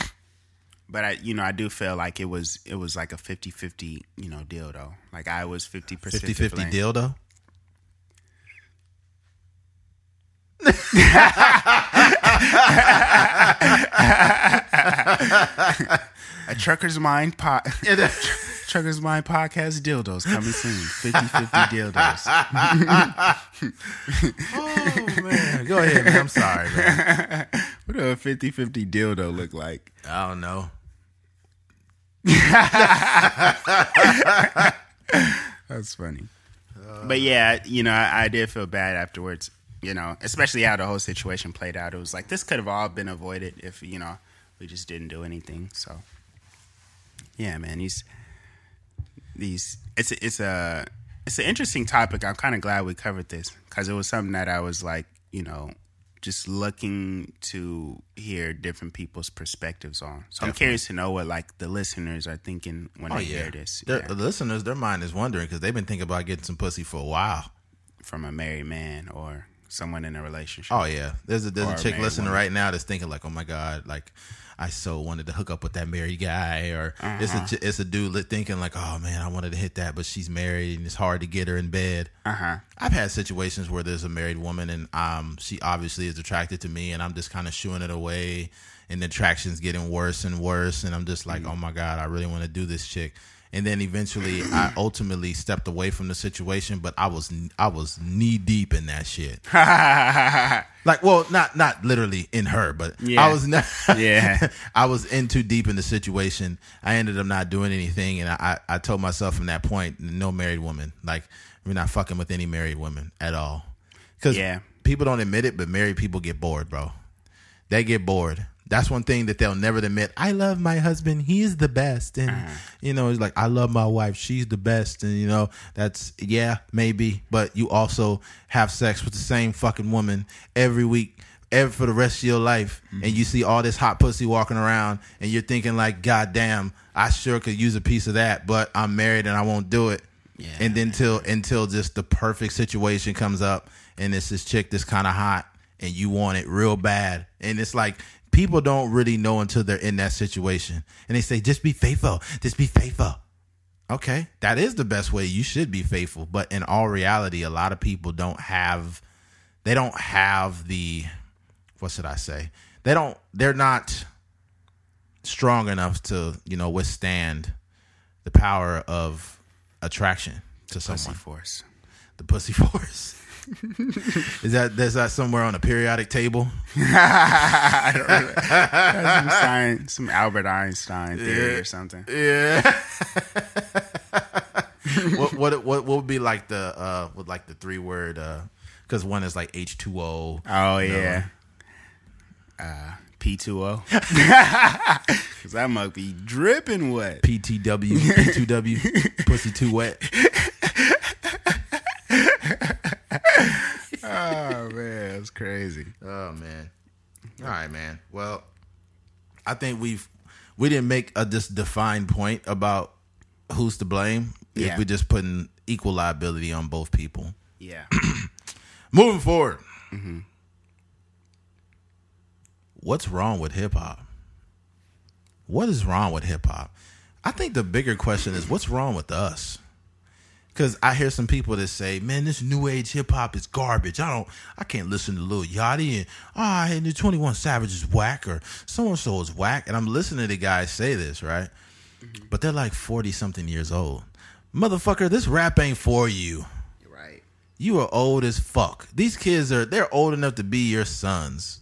but I, you know, I do feel like it was, it was like a 50 50, you know, deal though. Like I was 50% 50 to 50 blame. A trucker's mind pot. Truckers Mind Podcast dildos coming soon. 50 50 dildos. oh man, go ahead, man. I'm sorry, man. what do a 50 50 dildo look like? I don't know. That's funny. Uh, but yeah, you know, I, I did feel bad afterwards. You know, especially how the whole situation played out. It was like this could have all been avoided if you know we just didn't do anything. So yeah, man, these these it's it's a it's an interesting topic. I'm kind of glad we covered this because it was something that I was like, you know, just looking to hear different people's perspectives on. So I'm curious to know what like the listeners are thinking when Oh they yeah, hear this. Their- Yeah. the listeners, their mind is wondering because they've been thinking about getting some pussy for a while. from a married man or someone in a relationship. Oh yeah, there's a there's a chick listening woman. right now that's thinking like, oh my god, like I so wanted to hook up with that married guy, or it's a Uh-huh. it's a dude thinking like, oh man, I wanted to hit that, but she's married and it's hard to get her in bed. Uh huh. I've had situations where there's a married woman and um she obviously is attracted to me and I'm just kind of shooing it away and the attraction's getting worse and worse and I'm just like, oh my god, I really want to do this chick. And then eventually, I ultimately stepped away from the situation, but I was I was knee deep in that shit. Like, well, not not literally in her, but Yeah. I was not. Yeah. I was in too deep in the situation. I ended up not doing anything, and I I told myself from that point, no married woman. Like, we're not fucking with any married women at all. Because Yeah. people don't admit it, but married people get bored, bro. They get bored. That's one thing that they'll never admit. I love my husband. He is the best. And, uh-huh. you know, it's like, I love my wife. She's the best. And, you know, that's, yeah, maybe. But you also have sex with the same fucking woman every week. Every, for the rest of your life, mm-hmm. and you see all this hot pussy walking around, and you're thinking like, "God damn, I sure could use a piece of that," but I'm married and I won't do it. Yeah, and then until until just the perfect situation comes up, and it's this chick that's kind of hot, and you want it real bad, and it's like people don't really know until they're in that situation, and they say, "Just be faithful, just be faithful." Okay, that is the best way. You should be faithful, but in all reality, a lot of people don't have, they don't have the, what should I say? They don't. They're not strong enough to you know withstand the power of attraction to Pussy someone. force. The pussy force. Is that is that somewhere on a periodic table? That's some science, some Albert Einstein theory or something. Yeah. what what what would be like the uh with like the three word uh because one is like H two O. Oh yeah. Uh, P2O. Cause that mug be dripping wet. PTW, P2W, pussy too wet. Oh man, that's crazy. Oh man. All right, man. Well, I think we've we didn't make a just defined point about who's to blame. Yeah. If we're just putting equal liability on both people. Yeah. Moving forward. Mm-hmm. What's wrong with hip hop? What is wrong with hip hop? I think the bigger question is what's wrong with us? Because I hear some people that say, "Man, this new age hip hop is garbage. I don't, I can't listen to Lil Yachty and ah, and the Twenty One Savage is whack or so and so is whack." And I'm listening to the guys say this, right? But they're like forty something years old. Motherfucker, this rap ain't for you. You're right. You are old as fuck. These kids are they're old enough to be your sons.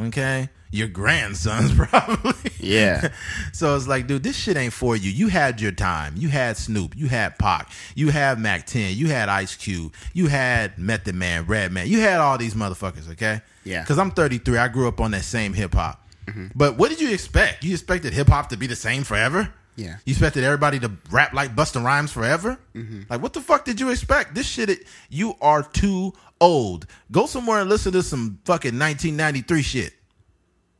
Okay? Your grandsons probably. Yeah. so it's like, dude, this shit ain't for you. You had your time. You had Snoop. You had Pac. You had Mack 10. You had Ice Cube. You had Method Man, Redman. You had all these motherfuckers, okay? Yeah. Because I'm 33. I grew up on that same hip hop. Mm-hmm. But what did you expect? You expected hip hop to be the same forever? Yeah. You expected everybody to rap like Busta Rhymes forever? Mm-hmm. Like, what the fuck did you expect? This shit, it- you are too old. Go somewhere and listen to some fucking 1993 shit.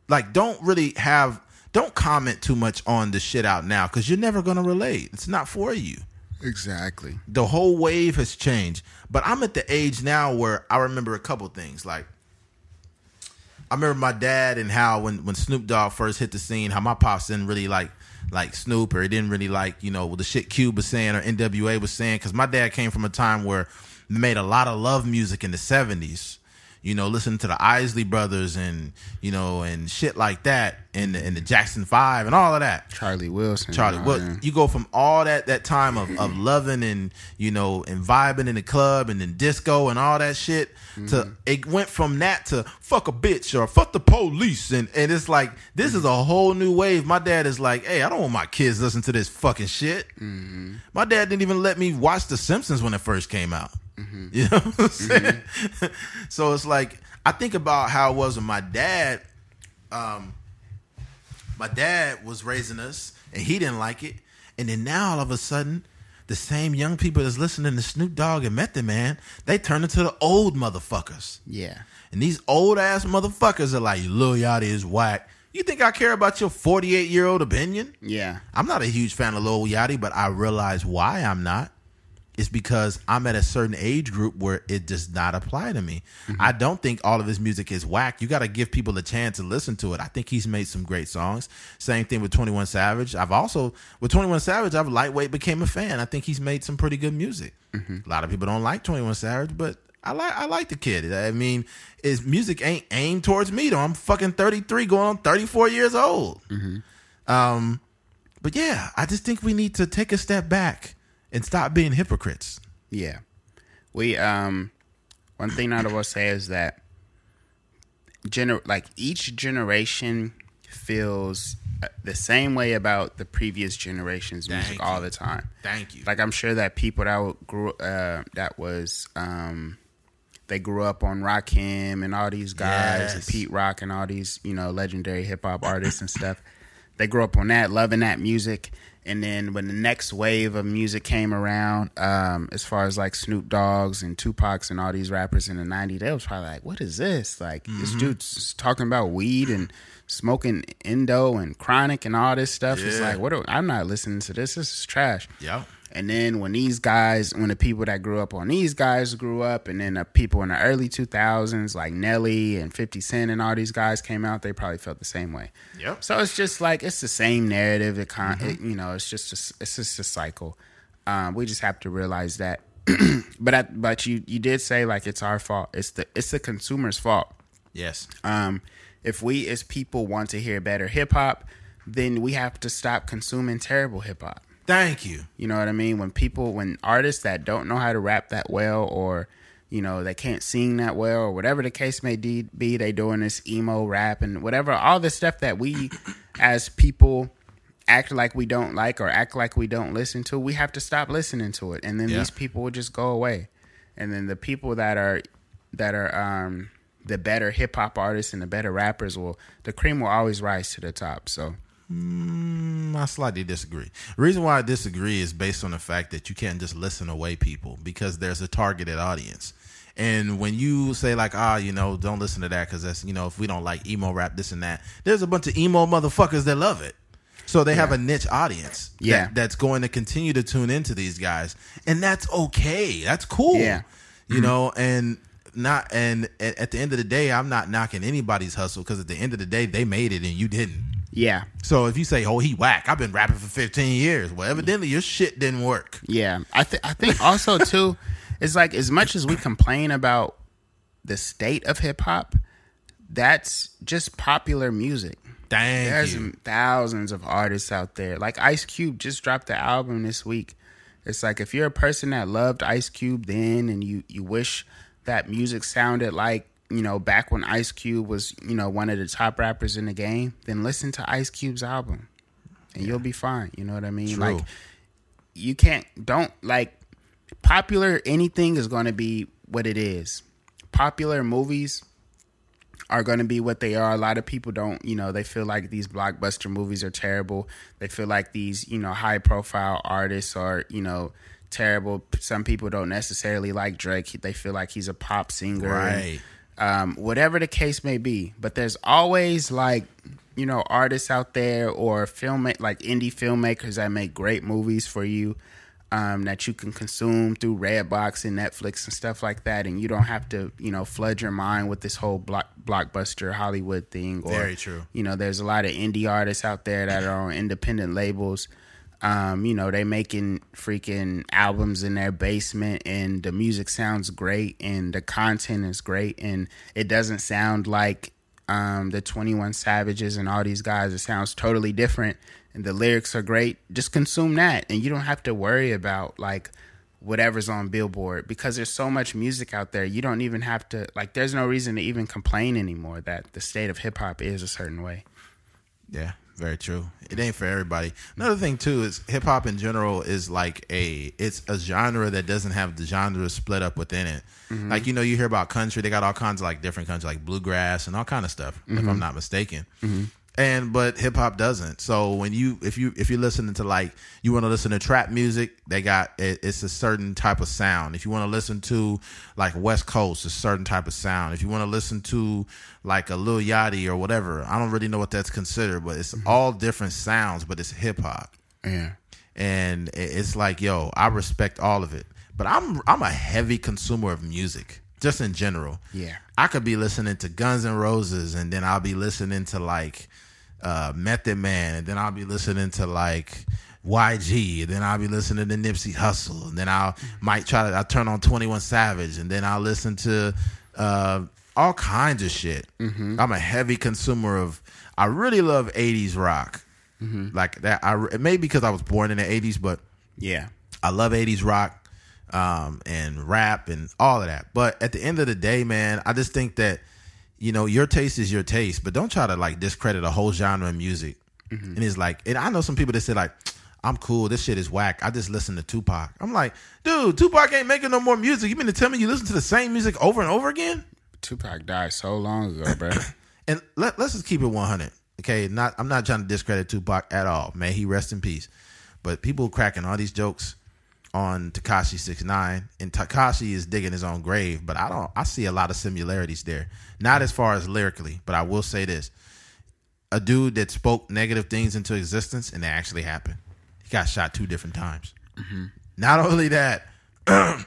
Like, don't really have, don't comment too much on the shit out now because you're never going to relate. It's not for you. Exactly. The whole wave has changed. But I'm at the age now where I remember a couple things. Like, I remember my dad and how when, when Snoop Dogg first hit the scene, how my pops didn't really like like Snoop or he didn't really like you know the shit Cube was saying or NWA was saying because my dad came from a time where made a lot of love music in the '70s. you know, listening to the Isley Brothers and you know and shit like that, and and the Jackson Five and all of that. Charlie Wilson. Charlie, well, you go from all that that time of, of loving and you know and vibing in the club and then disco and all that shit to mm-hmm. it went from that to fuck a bitch or fuck the police and and it's like this is mm-hmm. a whole new wave. My dad is like, hey, I don't want my kids listen to this fucking shit. Mm-hmm. My dad didn't even let me watch The Simpsons when it first came out. You know what I'm saying? so it's like I think about how it was with my dad. Um, my dad was raising us and he didn't like it. And then now all of a sudden, the same young people that's listening to Snoop Dogg and Method Man, they turn into the old motherfuckers. yeah. And these old ass motherfuckers are like, Lil Yachty is whack. You think I care about your 48 year old opinion? Yeah. I'm not a huge fan of Lil Yachty, but I realize why I'm not. It's because I'm at a certain age group where it does not apply to me. Mm-hmm. I don't think all of his music is whack. You got to give people a chance to listen to it. I think he's made some great songs. Same thing with 21 Savage. I've also, with 21 Savage, I've lightweight became a fan. I think he's made some pretty good music. Mm-hmm. A lot of people don't like 21 Savage, but I like I like the kid. I mean, his music ain't aimed towards me though. I'm fucking 33, going on 34 years old. Mm-hmm. Um, but yeah, I just think we need to take a step back and stop being hypocrites. Yeah. We um one thing I will say is that gener- like each generation feels uh, the same way about the previous generation's music Thank all the time. Thank you. Like I'm sure that people that grew uh that was um they grew up on Rakim and all these guys and Pete Rock and all these, you know, legendary hip hop artists and stuff. They grew up on that, loving that music. And then when the next wave of music came around, um, as far as like Snoop Dogg's and Tupac's and all these rappers in the '90s, they was probably like, "What is this? Like this dude's talking about weed and smoking Indo and Chronic and all this stuff." It's like, what? Do, I'm not listening to this. This is trash. Yep. And then when these guys, when the people that grew up on these guys grew up, and then the people in the early 2000s, like Nelly and 50 Cent and all these guys came out, they probably felt the same way. Yep. So it's just like it's the same narrative. It con- it, you know, it's just a, it's just a cycle. Um, we just have to realize that. but I, but you you did say like it's our fault. It's the it's the consumer's fault. Yes. Um, if we as people want to hear better hip hop, then we have to stop consuming terrible hip hop. Thank you. You know what I mean? When people, when artists that don't know how to rap that well, or you know they can't sing that well, or whatever the case may be, they doing this emo rap and whatever, all the stuff that we as people act like we don't like or act like we don't listen to, we have to stop listening to it, and then Yeah. these people will just go away, and then the people that are that are um the better hip hop artists and the better rappers will the cream will always rise to the top. So Mm, I slightly disagree. Reason why I disagree is based on the fact that you can't just listen away people because there's a targeted audience. And when you say like, ah, you know, don't listen to that because that's you know, if we don't like emo rap, this and that, there's a bunch of emo motherfuckers that love it. So they have a niche audience, that- Yeah. that's going to continue to tune into these guys, and that's okay. That's cool. Yeah. you know, and not and at at the end of the day, I'm not knocking anybody's hustle because at the end of the day, they made it and you didn't. Yeah, So if you say, "Oh, he whack," I've been rapping for 15 years. Well, evidently your shit didn't work. Yeah, I think I think also too, it's like as much as we complain about the state of hip hop, that's just popular music. Thank There's you. thousands of artists out there. Like Ice Cube just dropped the album this week. It's like if you're a person that loved Ice Cube then and you you wish that music sounded like, you know, back when Ice Cube was, you know, one of the top rappers in the game, then listen to Ice Cube's album. And you'll be fine. You know what I mean? True. Like you can't don't like popular anything is going to be what it is. Popular movies are going to be what they are. A lot of people don't, you know, they feel like these blockbuster movies are terrible. They feel like these, you know, high profile artists are, you know, terrible. Some people don't necessarily like Drake. They feel like he's a pop singer. Right. Um, whatever the case may be. But there's always like, you know, artists out there or film like indie filmmakers that make great movies for you um, that you can consume through Redbox and Netflix and stuff like that, and you don't have to, you know, flood your mind with this whole block, blockbuster Hollywood thing. Or, Very true. You know, there's a lot of indie artists out there that are on independent labels Um, you know, they making freaking albums in their basement and the music sounds great and the content is great and it doesn't sound like um, the 21 Savages and all these guys. It sounds totally different and the lyrics are great. Just consume that and you don't have to worry about like whatever's on Billboard because there's so much music out there. You don't even have to like there's no reason to even complain anymore that the state of hip hop is a certain way. Yeah, very true. It ain't for everybody. Another thing too is hip hop in general is like a it's a genre that doesn't have the genres split up within it. Mm-hmm. Like you know, you hear about country, they got all kinds of like different country, like bluegrass and all kind of stuff. If I'm mm-hmm. not mistaken. Mm-hmm. And but hip hop doesn't. So when you if you if you're listening to like you want to listen to trap music, they got it, it's a certain type of sound. If you want to listen to like West Coast, a certain type of sound. If you want to listen to like a Lil Yachty or whatever, I don't really know what that's considered, but it's mm-hmm. all different sounds, but it's hip hop Yeah. and it's like yo i respect all of it but i'm i'm a heavy consumer of music just in general Yeah. i could be listening to guns and roses and then i'll be listening to like uh method man and then i'll be listening to like YG, and then I'll be listening to Nipsey Hussle, and then I'll might try to I turn on Twenty One Savage, and then I'll listen to uh, all kinds of shit. I'm a heavy consumer of. I really love '80s rock, like that. I maybe because I was born in the '80s, but Yeah. I love 80s rock um, and rap and all of that. But at the end of the day, man, I just think that, you know, your taste is your taste, but don't try to like discredit a whole genre of music. Mm-hmm. And it's like, and I know some people that say, like, I'm cool, this shit is whack. I just listen to Tupac. I'm like, dude, Tupac ain't making no more music. You mean to tell me you listen to the same music over and over again? Tupac died so long ago, bro. and let, let's just keep it 100 okay not i'm not trying to discredit tupac at all may he rest in peace but people cracking all these jokes on tekashi 69 and tekashi is digging his own grave but i don't i see a lot of similarities there not as far as lyrically but i will say this a dude that spoke negative things into existence and they actually happened he got shot two different times mm-hmm. not only that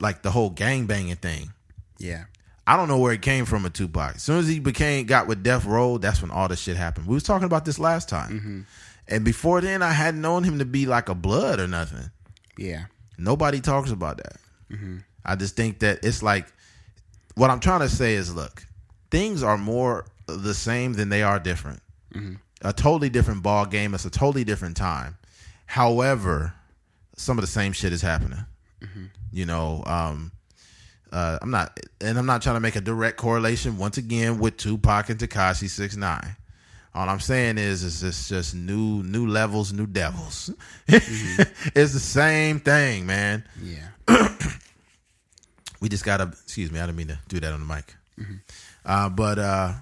like the whole gang banging thing yeah. I don't know where it came from with Tupac. As soon as he became got with Death Row, that's when all this shit happened. We was talking about this last time. Mm-hmm. And before then I hadn't known him to be like a blood or nothing. Yeah. Nobody talks about that. Mm-hmm. I just think that it's like what I'm trying to say is look, things are more the same than they are different. A totally different ball game. It's a totally different time. However, some of the same shit is happening. You know, um, uh, I'm not, and I'm not trying to make a direct correlation once again with Tupac and Tekashi Six Nine. All I'm saying is, is it's just new, new levels, new devils. it's the same thing, man. Yeah. We just gotta, excuse me, I didn't mean to do that on the mic. Uh, but uh,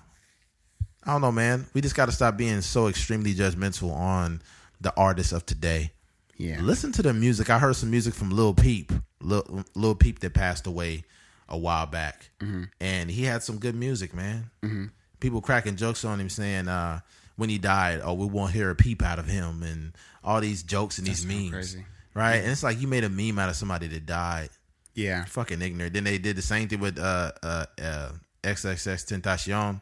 I don't know, man. We just gotta stop being so extremely judgmental on the artists of today. Yeah. Listen to the music. I heard some music from Lil Peep, Lil, Lil Peep that passed away a while back, and he had some good music, man. People cracking jokes on him saying uh, when he died, "Oh, we won't hear a peep out of him," and all these jokes and these That's so memes, crazy. right? And it's like you made a meme out of somebody that died. Yeah. Fucking ignorant. Then they did the same thing with uh, uh, uh, XXXTentacion,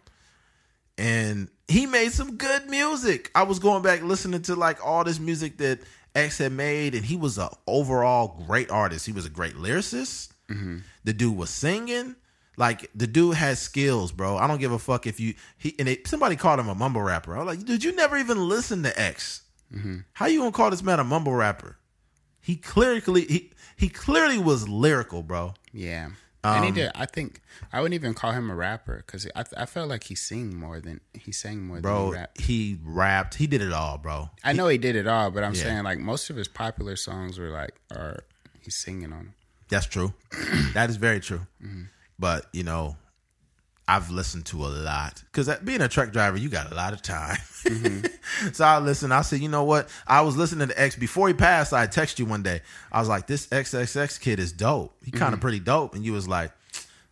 and he made some good music. I was going back listening to like all this music that X had made, and he was a overall great artist. He was a great lyricist. The dude was singing. Like the dude had skills, bro. I don't give a fuck if you he and they, somebody called him a mumble rapper. I was like, dude, you never even listened to X. How you gonna call this man a mumble rapper? He clearly he he clearly was lyrical, bro. Yeah. and he Um, did. I think I wouldn't even call him a rapper because I, I felt like he sang more than he sang more than Bro, he rapped. he rapped. He did it all, bro. I know he did it all, but I'm Yeah. saying like most of his popular songs were like, are he's singing on them. That's true. that is very true. But you know, I've listened to a lot because being a truck driver, you got a lot of time. so I listened. I said, you know what? I was listening to X before he passed. I text you one day. I was like, this XXX kid is dope. He kind of pretty dope. And you was like,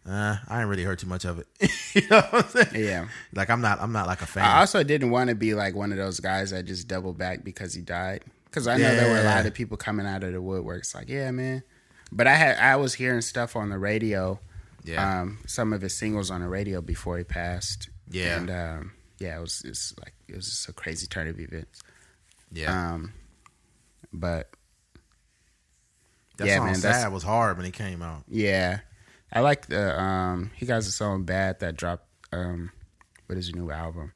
uh, I ain't really heard too much of it. you know what I'm saying? Yeah. Like I'm not. I'm not like a fan. I also didn't want to be like one of those guys that just double back because he died. Because I know there were a lot of people coming out of the woodwork. It's like, yeah, man. But I had I was hearing stuff on the radio. Yeah. Um, some of his singles on the radio before he passed. Yeah. And um, yeah, it was it's like it was just a crazy turn of events. Yeah. Um, but that yeah, song man, "Sad" that's- was hard when it came out. yeah, I like the um. He got a song "Bad" that dropped um, with his new album.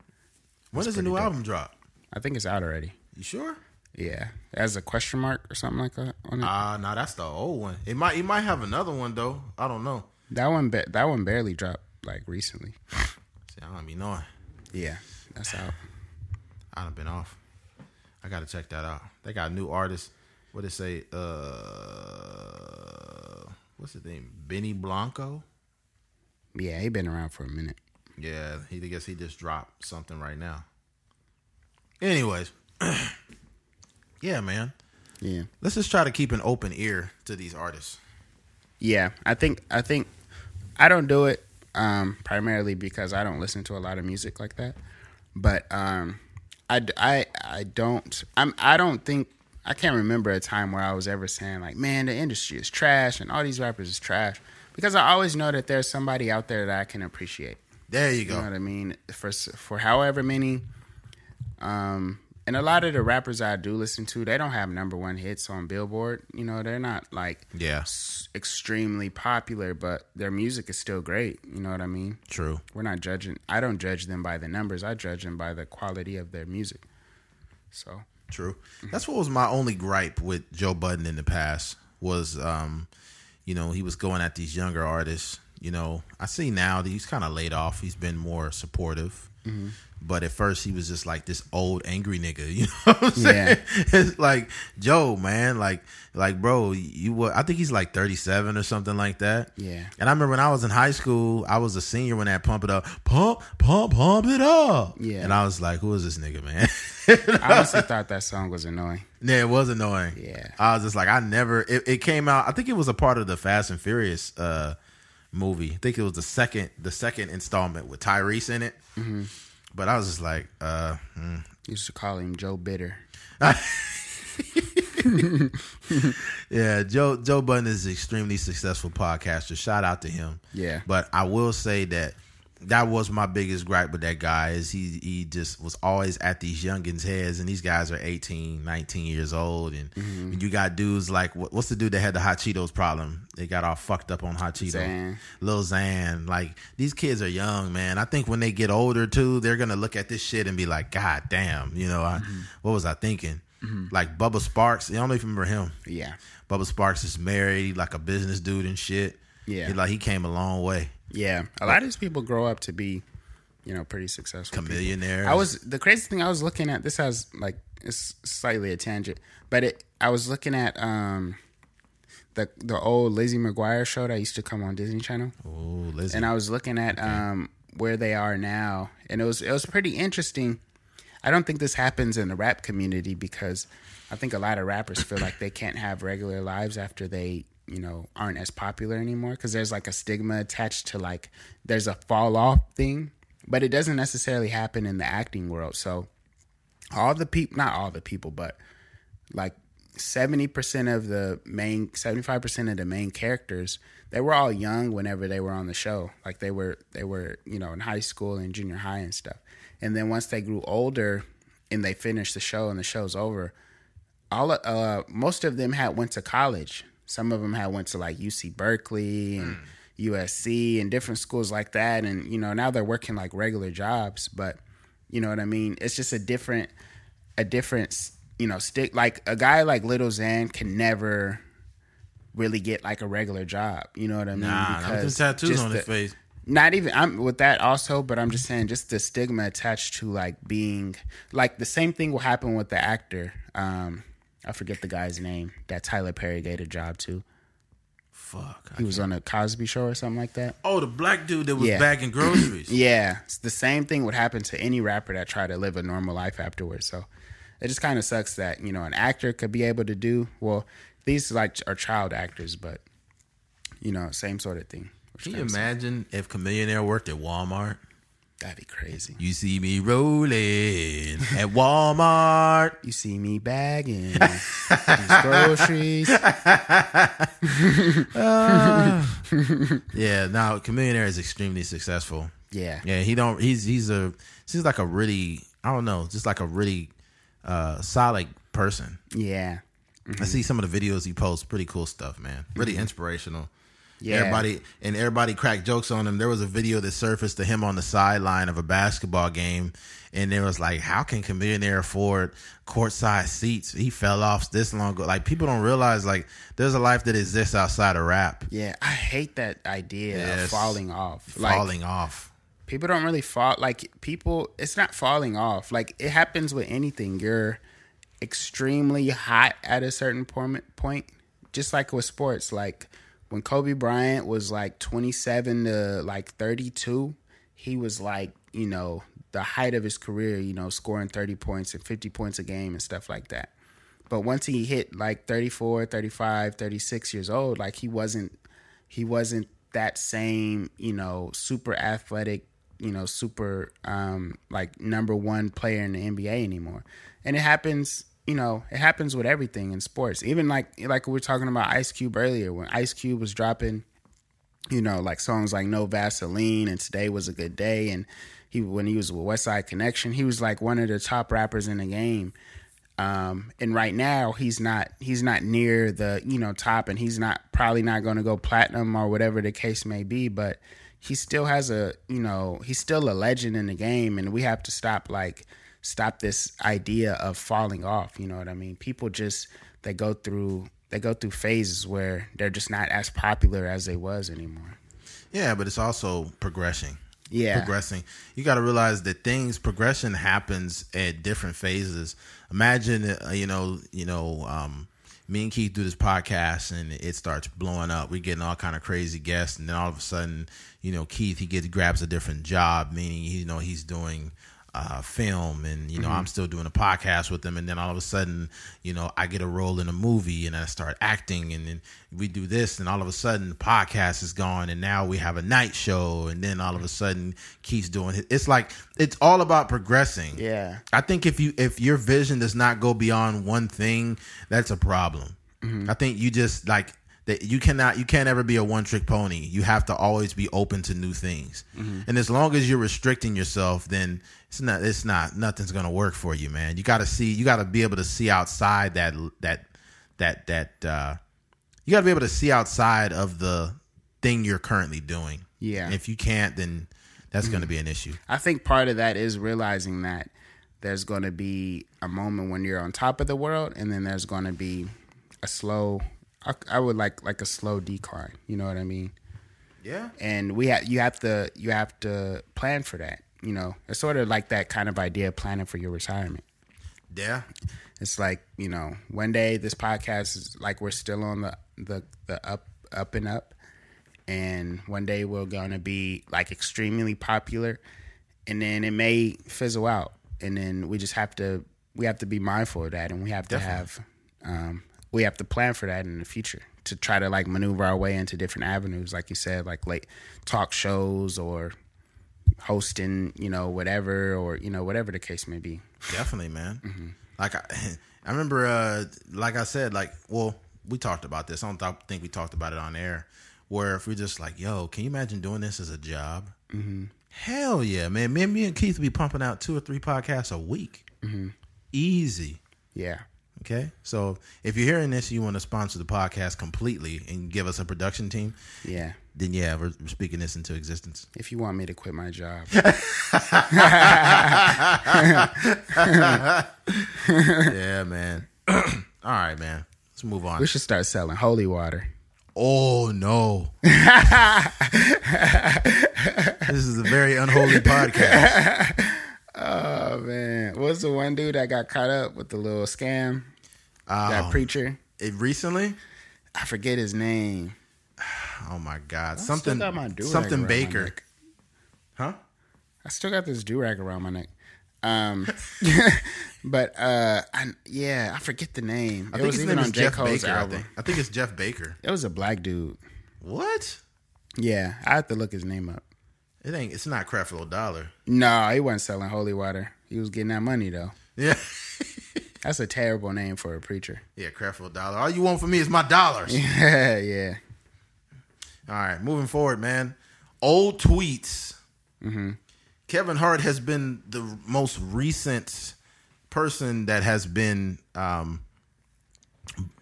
When does the new dope. album drop? I think it's out already. You sure? Yeah, it has a question mark or something like that on it. Ah, nah, that's the old one. It might, he might have another one though. I don't know. That one, ba- that one barely dropped like recently. See, I don't be knowing. Yeah, that's out. I done been off. I gotta check that out. They got new artists. What they say? Uh, what's his name? Benny Blanco. Yeah, he been around for a minute. Yeah, he I guess he just dropped something right now. Anyways, yeah, man. Yeah. Let's just try to keep an open ear to these artists. Yeah, I think I think I don't do it um, primarily because I don't listen to a lot of music like that. But um, I, I, I don't I'm I don't think I can't remember a time where I was ever saying like, man, the industry is trash and all these rappers is trash because I always know that there's somebody out there that I can appreciate. There you go. You know what I mean? For for however many, um, and a lot of the rappers I do listen to, they don't have number one hits on Billboard. You know, they're not like Yeah, s- extremely popular, but their music is still great. You know what I mean? true. We're not judging. I don't judge them by the numbers. I judge them by the quality of their music. So True. That's what was my only gripe with Joe Budden in the past was, um, you know, he was going at these younger artists. You know, I see now that he's kind of laid off. He's been more supportive. But at first, he was just like this old angry nigga. You know what I'm saying? It's like Joe, man. Like, like, bro, you were. I think he's like 37 or something like that. Yeah. And I remember when I was in high school, I was a senior when that pump it up, pump, pump, pump it up. Yeah. And I was like, who is this nigga, man? I honestly thought that song was annoying. Yeah, it was annoying. Yeah. I was just like, I never. It, it came out. I think it was a part of the Fast and Furious uh, movie. I think it was the second, the second installment with Tyrese in it. Mm-hmm. But I was just like, uh, mm. Used to call him Joe Bitter. yeah, Joe Joe Budden is an extremely successful podcaster. Shout out to him. Yeah. But I will say that that was my biggest gripe with that guy is he he just was always at these youngins' heads and these guys are 18, 19 years old and Mm-hmm. you got dudes like what, what's the dude that had the hot Cheetos problem? They got all fucked up on hot Cheetos. Zan. Lil Xan. Like these kids are young, man. I think when they get older too, they're gonna look at this shit and be like, God damn, you know, I, Mm-hmm. what was I thinking? Like Bubba Sparxxx. I don't know if you remember him. Yeah. Bubba Sparxxx is married, like a business dude and shit. Yeah. He, like he came a long way. Yeah. A lot of these people grow up to be, you know, pretty successful. Chamillionaire. I was the crazy thing I was looking at. This has like it's slightly a tangent, but it. I was looking at um, the the old Lizzie McGuire show that used to come on Disney Channel, Oh, Lizzie. and I was looking at um where they are now, and it was it was pretty interesting. I don't think this happens in the rap community because I think a lot of rappers feel like they can't have regular lives after they you know aren't as popular anymore because there's like a stigma attached to like there's a fall off thing but it doesn't necessarily happen in the acting world. So all the people not all the people but like 70% of the main 75% of the main characters they were all young whenever they were on the show. Like they were they were you know in high school and junior high and stuff. And then once they grew older and they finished the show and the show's over all uh most of them had went to college some of them had went to like UC Berkeley and USC and different schools like that. And you know now they're working like regular jobs. But you know what I mean? It's just a different a different you know stick. Like a guy like Little Xan can never really get like a regular job. You know what I mean? Nah, with them tattoos just on his the- face. not even I'm with that also, but I'm just saying just the stigma attached to like being like the same thing will happen with the actor. Um I forget the guy's name that Tyler Perry gave a job to. Fuck. He was on a Cosby show or something like that. Oh, the black dude that was Yeah. bagging groceries. Yeah, it's the same thing would happen to any rapper that tried to live a normal life afterwards. So it just kind of sucks that you know an actor could be able to do well. These like are child actors, but you know same sort of thing. which Can you kinda sucks. imagine if Chamillionaire worked at Walmart? That'd be crazy. You see me rolling at Walmart. You see me bagging these groceries. Ah. Yeah, now Chamillionaire is extremely successful. Yeah. Yeah, he don't. He's he's a seems like a really I don't know, just like a really uh, solid person. Yeah. I see mm-hmm. some of the videos he posts. Pretty cool stuff, man. Really mm-hmm. inspirational. Yeah. Everybody and everybody cracked jokes on him. There was a video that surfaced to him on the sideline of a basketball game, and it was like, "How can Chamillionaire afford courtside seats? He fell off this long ago." Like people don't realize like there's a life that exists outside of rap. Yeah. I hate that idea of falling off. Like, Falling off. people don't really fall like people it's not falling off like it happens with anything you're extremely hot at a certain point point just like with sports like when kobe bryant was like 27 to like 32 he was like you know the height of his career you know scoring 30 points and 50 points a game and stuff like that but once he hit like 34 35 36 years old like he wasn't he wasn't that same, you know, super athletic, you know, super um like number one player in the NBA anymore. And it happens, you know, it happens with everything in sports. Even like like we were talking about Ice Cube earlier when Ice Cube was dropping, you know, like songs like No Vaseline and Today Was a Good Day and he when he was with West Side Connection, he was like one of the top rappers in the game. Um, and right now he's not he's not near the you know top, and he's not probably not going to go platinum or whatever the case may be. But he still has a you know he's still a legend in the game, and we have to stop like stop this idea of falling off. You know what I mean? People just they go through they go through phases where they're just not as popular as they was anymore. Yeah, but it's also progressing. Yeah. Progressing. You got to realize that things progression happens at different phases. Imagine, uh, you know, you know, um, me and Keith do this podcast and it starts blowing up. We're getting all kind of crazy guests, and then all of a sudden, you know, Keith he gets grabs a different job, meaning you know he's doing uh, film, and you know I'm mm-hmm. still doing a podcast with them and then all of a sudden, you know, I get a role in a movie, and I start acting, and then we do this, and all of a sudden the podcast is gone, and now we have a night show, and then all of a sudden Keith's doing it. It's like it's all about progressing. Yeah. I think if you if your vision does not go beyond one thing, that's a problem. Mm-hmm. I think you just like that you cannot you can't ever be a one trick pony. You have to always be open to new things. Mm-hmm. And as long as you're restricting yourself, then it's not it's not nothing's gonna work for you, man. You gotta see you gotta be able to see outside that that that that uh you gotta be able to see outside of the thing you're currently doing. Yeah. And if you can't, then that's gonna be an issue. I think part of that is realizing that there's going to be a moment when you're on top of the world, and then there's going to be a slow. I, I would like like a slow decline. You know what I mean? Yeah. And we have you have to you have to plan for that. You know, it's sort of like that kind of idea of planning for your retirement. Yeah. It's like you know, one day this podcast is like we're still on the the the up up and up, and one day we're gonna be like extremely popular, and then it may fizzle out, and then we just have to we have to be mindful of that, and we have to have um, we have to plan for that in the future to try to like maneuver our way into different avenues, like you said, like late talk shows or hosting, you know, whatever, or you know, whatever the case may be. Definitely, man. Like I, I remember, uh, like I said, like well, we talked about this. I don't th- think we talked about it on air. Where if we're just like, yo, can you imagine doing this as a job? Mm-hmm. Hell yeah, man. Me, me and Keith would be pumping out two or three podcasts a week, easy. Yeah. Okay, so if you're hearing this, you want to sponsor the podcast completely and give us a production team, Yeah. Then yeah, we're, we're speaking this into existence. If you want me to quit my job. yeah, man. All right, man. Let's move on. we should start selling holy water. Oh no. this is a very unholy podcast. Oh man. What's the one dude that got caught up with the little scam? that Oh, preacher? it recently? I forget his name. Oh my god. still Something got my do-rag something Baker. Huh? I still got this do rag around my neck. Um, but uh, I, yeah, I forget the name. I it think was his even name on is Jeff Cole's Baker. I album. think. I think it's Jeff Baker. It was a black dude. What? Yeah, I have to look his name up. It ain't it's not Creflo Dollar. No, he wasn't selling holy water. He was getting that money though. Yeah. That's a terrible name for a preacher. yeah, Creflo Dollar. All you want from me is my dollars. Yeah, yeah. All right, moving forward, man. Old tweets. Mm-hmm. Kevin Hart has been the most recent person that has been um,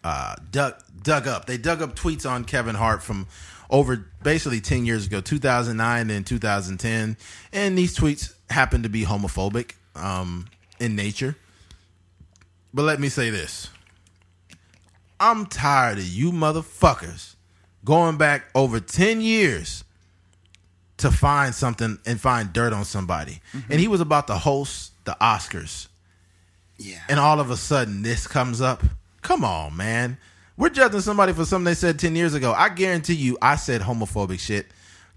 uh, dug dug up. They dug up tweets on Kevin Hart from over basically 10 years ago, 2009 and 2010. And these tweets happen to be homophobic um, in nature. But let me say this I'm tired of you motherfuckers going back over 10 years to find something and find dirt on somebody. And he was about to host the Oscars. Yeah. And all of a sudden this comes up. Come on, man. We're judging somebody for something they said 10 years ago. I guarantee you, I said homophobic shit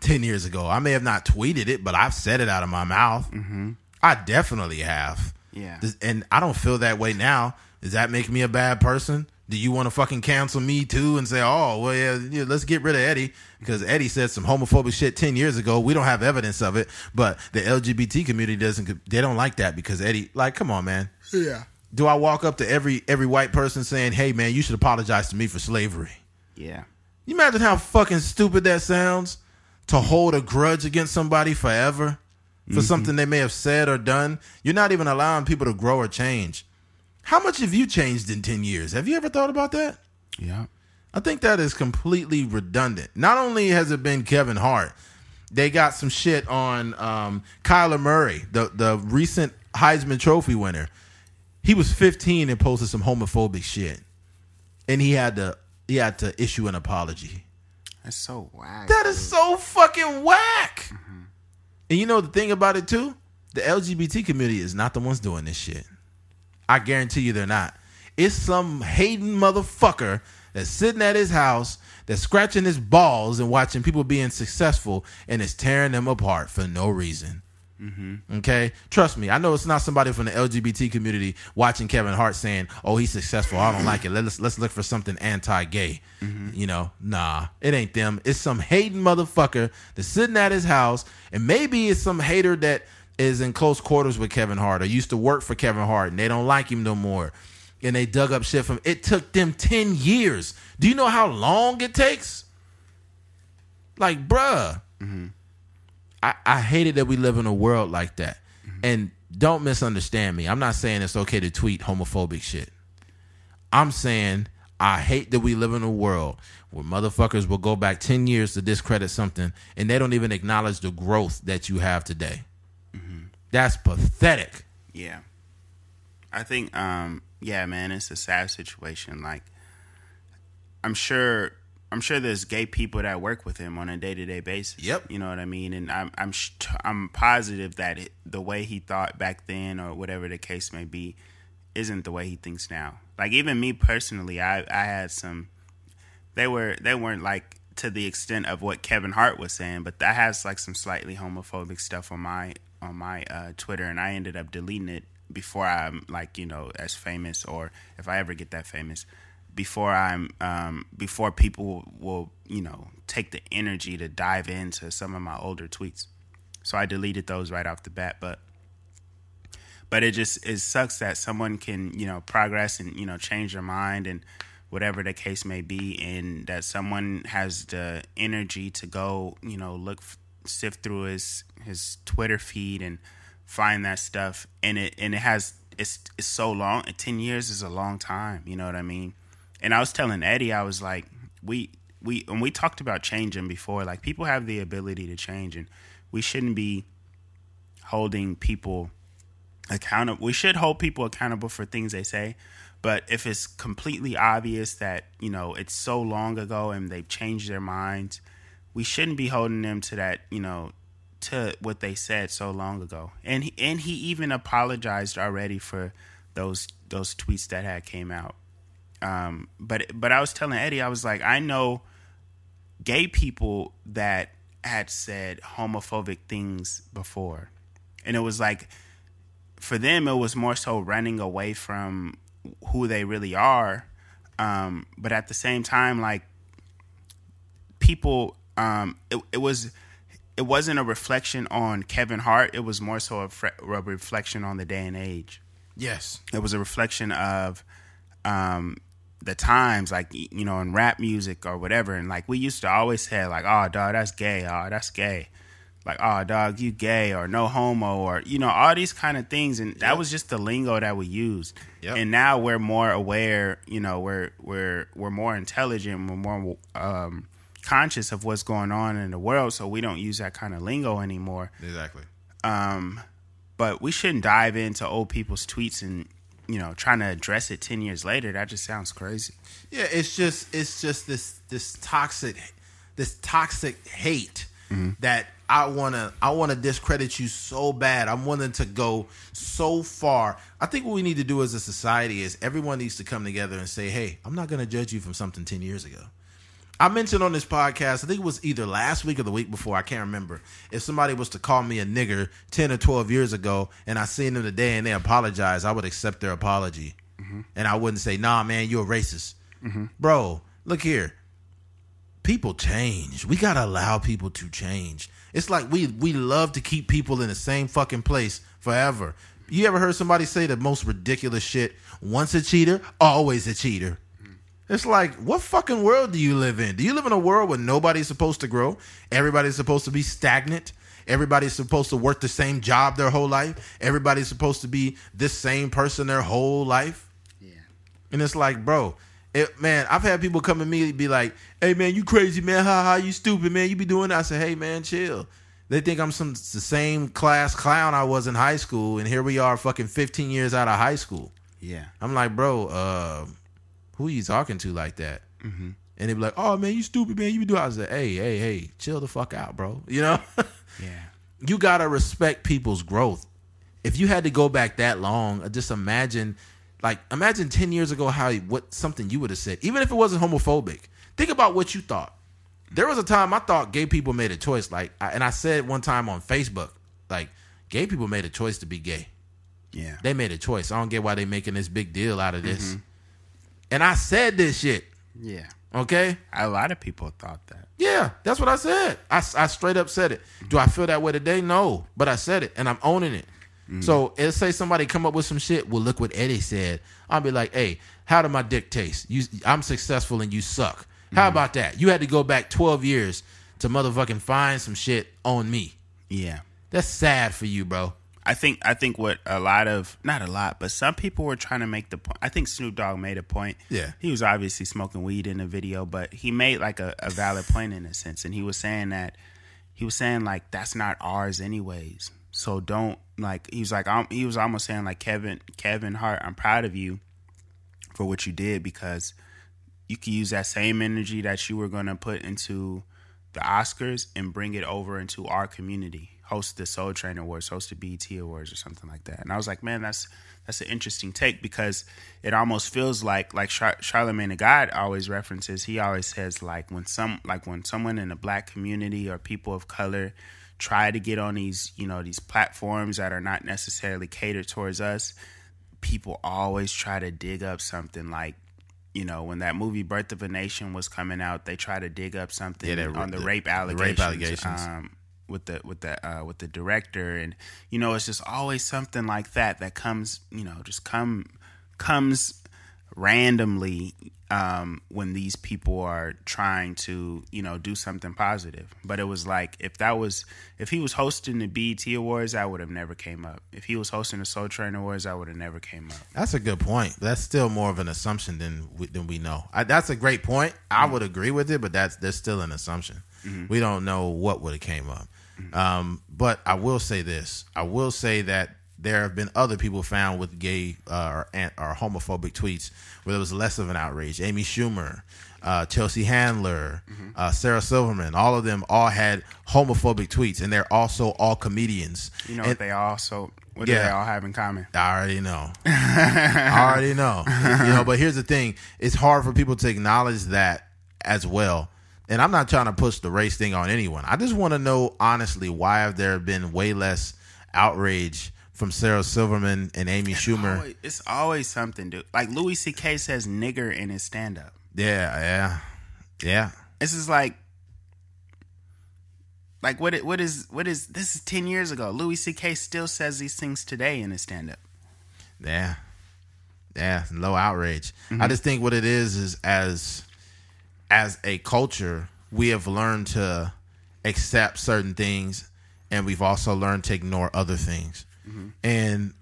10 years ago. I may have not tweeted it, but I've said it out of my mouth. Mm-hmm. I definitely have. Yeah. And I don't feel that way now. Does that make me a bad person? Do you want to fucking cancel me too and say, oh, well, yeah, yeah, let's get rid of Eddie because Eddie said some homophobic shit 10 years ago. We don't have evidence of it, but the LGBT community doesn't, they don't like that because Eddie, like, come on, man. Yeah. Do I walk up to every every white person saying, "Hey, man, you should apologize to me for slavery"? Yeah. You imagine how fucking stupid that sounds to hold a grudge against somebody forever for mm-hmm. something they may have said or done. You're not even allowing people to grow or change. How much have you changed in 10 years? Have you ever thought about that? Yeah. I think that is completely redundant. Not only has it been Kevin Hart, they got some shit on um, Kyler Murray, the the recent Heisman Trophy winner. He was 15 and posted some homophobic shit, and he had to he had to issue an apology. That's so whack. That is so fucking whack. And you know the thing about it too, the LGBT community is not the ones doing this shit. I guarantee you they're not. It's some hating motherfucker that's sitting at his house, that's scratching his balls and watching people being successful, and is tearing them apart for no reason. Mm-hmm. Okay, trust me. I know it's not somebody from the LGBT community watching Kevin Hart saying, "Oh, he's successful. I don't like it. Let's let's look for something anti-gay." Mm-hmm. You know, nah, it ain't them. It's some hating motherfucker that's sitting at his house, and maybe it's some hater that is in close quarters with Kevin Hart or used to work for Kevin Hart, and they don't like him no more. And they dug up shit from. It took them ten years. Do you know how long it takes? Like, bruh. Mm-hmm. I, I hated that we live in a world like that. Mm-hmm. And don't misunderstand me. I'm not saying it's okay to tweet homophobic shit. I'm saying I hate that we live in a world where motherfuckers will go back 10 years to discredit something and they don't even acknowledge the growth that you have today. That's pathetic. Yeah. I think um yeah, man, it's a sad situation. Like I'm sure I'm sure there's gay people that work with him on a day-to-day basis. Yep. You know what I mean? And I'm I'm sh- I'm positive that it, the way he thought back then or whatever the case may be isn't the way he thinks now. Like even me personally, I I had some they were they weren't like to the extent of what Kevin Hart was saying, but that has like some slightly homophobic stuff on my on my uh, Twitter, and I ended up deleting it before I'm like you know as famous, or if I ever get that famous, before I'm um, before people will you know take the energy to dive into some of my older tweets. So I deleted those right off the bat, but but it just it sucks that someone can you know progress and you know change their mind and whatever the case may be and that someone has the energy to go you know look sift through his his twitter feed and find that stuff and it and it has it's it's so long 10 years is a long time you know what i mean and i was telling eddie i was like we we and we talked about changing before like people have the ability to change and we shouldn't be holding people accountable. We should hold people accountable for things they say, but if it's completely obvious that you know it's so long ago and they've changed their minds, we shouldn't be holding them to that. You know, to what they said so long ago. And he, and he even apologized already for those those tweets that had came out. Um, but but I was telling Eddie, I was like, I know gay people that had said homophobic things before, and it was like for them it was more so running away from who they really are um, but at the same time like people um, it, it was it wasn't a reflection on kevin hart it was more so a, fre- a reflection on the day and age Yes. it was a reflection of um, the times, like you know, in rap music or whatever. And like we used to always say, like, "Oh, dog, that's gay. Oh, that's gay." like, "Oh, dog, you gay," or "No homo," or you know, all these kind of things, and that was just the lingo that we used. Yep. And now we're more aware. You know, we're we're we're more intelligent. We're more um, conscious of what's going on in the world, so we don't use that kind of lingo anymore. Exactly. Um, but we shouldn't dive into old people's tweets and you know trying to address it ten years later. That just sounds crazy. Yeah, it's just it's just this this toxic this toxic hate that I wanna I wanna discredit you so bad. I'm willing to go so far. I think what we need to do as a society is everyone needs to come together and say, Hey, I'm not gonna judge you from something ten years ago. I mentioned on this podcast, I think it was either last week or the week before, I can't remember. If somebody was to call me a nigger 10 or 12 years ago and I seen them today and they apologize, I would accept their apology. Mm-hmm. And I wouldn't say, nah, man, you're a racist. Mm-hmm. Bro, look here. People change. We got to allow people to change. It's like we, we love to keep people in the same fucking place forever. You ever heard somebody say the most ridiculous shit? Once a cheater, always a cheater. It's like, what fucking world do you live in? Do you live in a world where nobody's supposed to grow? Everybody's supposed to be stagnant? Everybody's supposed to work the same job their whole life? Everybody's supposed to be this same person their whole life? Yeah. And it's like, bro, it, man, I've had people come to me and be like, hey, man, you crazy, man. Ha ha, you stupid, man. You be doing that. I say, hey, man, chill. They think I'm some the same class clown I was in high school, and here we are, fucking 15 years out of high school. Yeah. I'm like, bro, uh, who you talking to like that? Mm-hmm. And they'd be like, oh man, you stupid man, you be doing. I was like, hey, hey, hey, chill the fuck out, bro. You know, Yeah. you gotta respect people's growth. If you had to go back that long, uh, just imagine, like, imagine ten years ago how what something you would have said, even if it wasn't homophobic. Think about what you thought. There was a time I thought gay people made a choice, like, I, and I said one time on Facebook, like, gay people made a choice to be gay. Yeah. They made a choice. I don't get why they making this big deal out of this. And I said this shit. Yeah. Okay. A lot of people thought that. Yeah, that's what I said. I, I straight up said it. Do I feel that way today? No, but I said it and I'm owning it. Mm. So let's say somebody come up with some shit. Well, look what Eddie said. I'll be like, hey, how did my dick taste? You, I'm successful and you suck. How mm. about that? You had to go back 12 years to motherfucking find some shit on me. Yeah. That's sad for you, bro. I think I think what a lot of not a lot, but some people were trying to make the point. I think Snoop Dogg made a point. Yeah. he was obviously smoking weed in the video, but he made like a, a valid point in a sense, and he was saying that he was saying like that's not ours anyways. So don't like he was like um, he was almost saying like Kevin Kevin Hart, I'm proud of you for what you did because you can use that same energy that you were going to put into the Oscars and bring it over into our community. Host the Soul Train Awards, host the BET Awards, or something like that. And I was like, man, that's that's an interesting take because it almost feels like like Char- Charlemagne the God always references. He always says like when some like when someone in the black community or people of color try to get on these you know these platforms that are not necessarily catered towards us, people always try to dig up something like you know, when that movie Birth of a Nation was coming out, they try to dig up something Yeah, that- on the, the- rape the allegations. rape allegations. Um, with the with the uh, with the director, and you know, it's just always something like that that comes, you know, just come comes randomly um, when these people are trying to, you know, do something positive. But it was like if that was if he was hosting the BET Awards, I would have never came up. If he was hosting the Soul Train Awards, I would have never came up. That's a good point. That's still more of an assumption than we, than we know. I, that's a great point. I would agree with it, but that's there's still an assumption. We don't know what would have came up. Um, but I will say this: I will say that there have been other people found with gay uh, or, or homophobic tweets where there was less of an outrage. Amy Schumer, uh, Chelsea Handler, uh, Sarah Silverman, all of them all had homophobic tweets, and they're also all comedians. You know And- what they also what do they all have in common? I already know. I already know. You know, but here's the thing: it's hard for people to acknowledge that as well. And I'm not trying to push the race thing on anyone. I just want to know honestly why have there been way less outrage from Sarah Silverman and Amy Schumer? Always- it's always something, dude. Like Louis C.K. says "nigger" in his stand-up. Yeah, yeah, yeah. This is like, like what? What is? What is? This is ten years ago. Louis C.K. still says these things today in his stand-up. Yeah. Yeah, low outrage. I mm-hmm. just think what it is is as as a culture, we have learned to accept certain things and we've also learned to ignore other things. Mm-hmm. And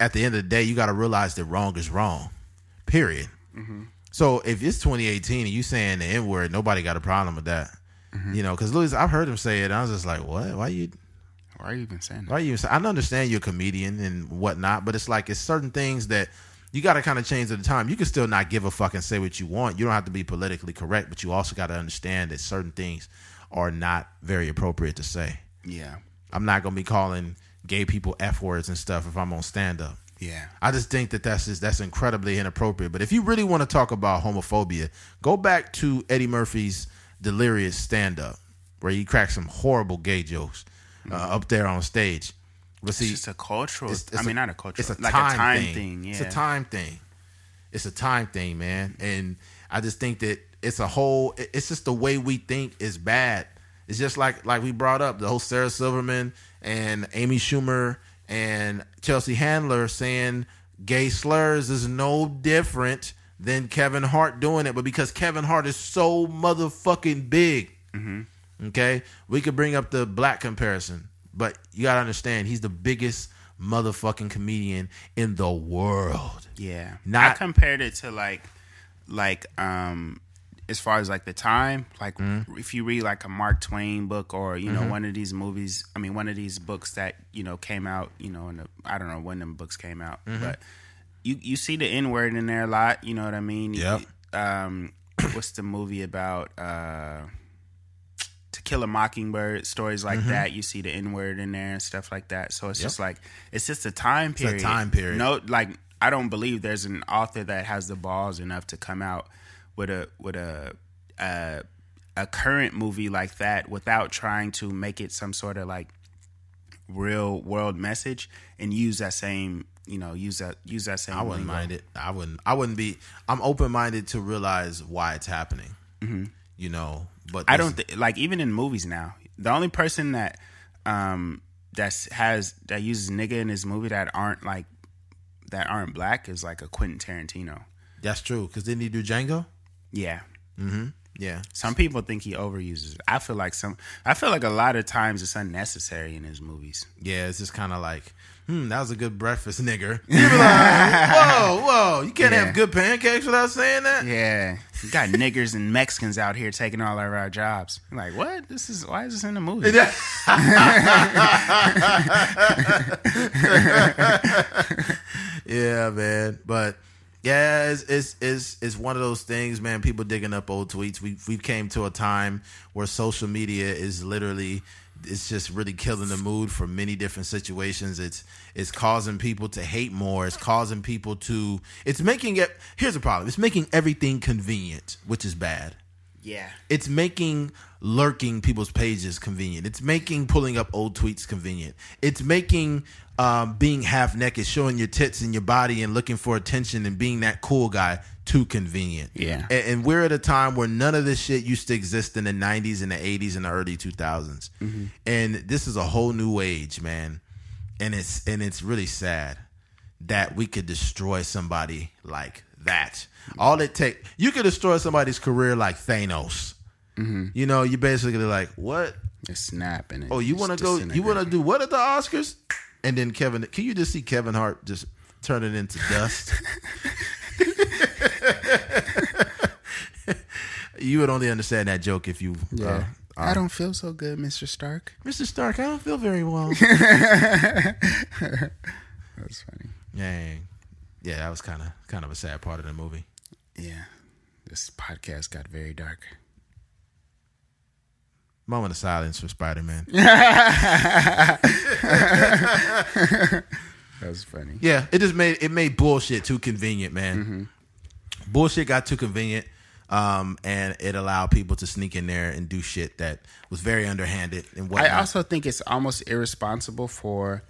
at the end of the day, you got to realize that wrong is wrong. Period. Mm-hmm. So if it's 2018 and you saying the N word, nobody got a problem with that. Mm-hmm. You know, because Louis, I've heard him say it. And I was just like, what? Why you? Why are you even saying that? Why you? I understand you're a comedian and whatnot, but it's like it's certain things that you got to kind of change at the time. You can still not give a fuck and say what you want. You don't have to be politically correct, but you also got to understand that certain things are not very appropriate to say. Yeah. I'm not gonna be calling gay people f words and stuff if I'm on stand up. Yeah. I just think that that's just that's incredibly inappropriate. But if you really want to talk about homophobia, go back to Eddie Murphy's Delirious stand up, where he cracked some horrible gay jokes uh, up there on stage. But see, It's just a cultural. it's- it's I mean, not a cultural. it's a like time, a time thing. thing. yeah. It's a time thing. It's a time thing, man. And I just think that it's a whole. It's just the way we think is bad. It's just like like we brought up the whole Sarah Silverman and Amy Schumer and Chelsea Handler saying gay slurs is no different than Kevin Hart doing it, but because Kevin Hart is so motherfucking big. Mm-hmm. Okay, we could bring up the black comparison, but you gotta understand he's the biggest motherfucking comedian in the world. Yeah. Not- I compared it to like like um as far as like the time, like Mm-hmm. if you read like a Mark Twain book or you know one of these movies, I mean one of these books that you know came out, you know, in the I don't know when them books came out, Mm-hmm. but you you see the N word in there a lot. You know what I mean? Yep. Um, what's the movie about? Uh, to Kill a Mockingbird, stories like that. You see the N word in there and stuff like that. So it's Mm-hmm. Yep. just like it's just a time period. a period. time period. No, like I don't believe there's an author that has the balls enough to come out with a with a a, a current movie like that without trying to make it some sort of like real world message and use that same you know use that use that same. I wouldn't lingo. mind it. I wouldn't. I wouldn't be. I'm open minded to realize why it's happening. You know, but Mm-hmm. I don't th- like even in movies now. The only person that um that's has that uses nigga in his movie that aren't like that aren't black is like a Quentin Tarantino. That's true. Because didn't he do Django? Yeah. Mhm. Yeah. Some people think he overuses it. I feel like some I feel like a lot of times it's unnecessary in his movies. Yeah. It's just kind of like, hmm, that was a good breakfast, nigger. You be like, whoa, whoa, you can't Yeah. have good pancakes without saying that. Yeah. You got niggers and Mexicans out here taking all of our jobs. I'm like, what? This is why is this in the movie? Yeah, man. But yeah, it's, it's it's it's one of those things, man. People digging up old tweets. We we came to a time where social media is literally it's just really killing the mood for many different situations. It's it's causing people to hate more. It's causing people to it's making it here's the problem. It's making everything convenient, which is bad. Yeah. It's making lurking people's pages convenient. It's making pulling up old tweets convenient. It's making um, being half naked, showing your tits and your body and looking for attention and being that cool guy too convenient. Yeah. And, and we're at a time where none of this shit used to exist in the 90s and the 80s and the early 2000s. And this is a whole new age, man. And it's and it's really sad that we could destroy somebody like that. All it take you could destroy somebody's career like Thanos. You know, you basically like what? Just snap and it Oh, you want to go? You want to do what at the Oscars? And then Kevin, can you just see Kevin Hart just turn it into dust? you would only understand that joke if you, Yeah. uh, I don't feel so good, Mr. Stark. Mr. Stark. I don't feel very well. That's funny. Dang. Yeah, that was kind of kind of a sad part of the movie. Yeah. This podcast got very dark. Moment of silence for Spider Man. That was funny. Yeah, it just made it made bullshit too convenient, man. Bullshit got too convenient, um, and it allowed people to sneak in there and do shit that was very underhanded and whatnot. I also think it's almost irresponsible for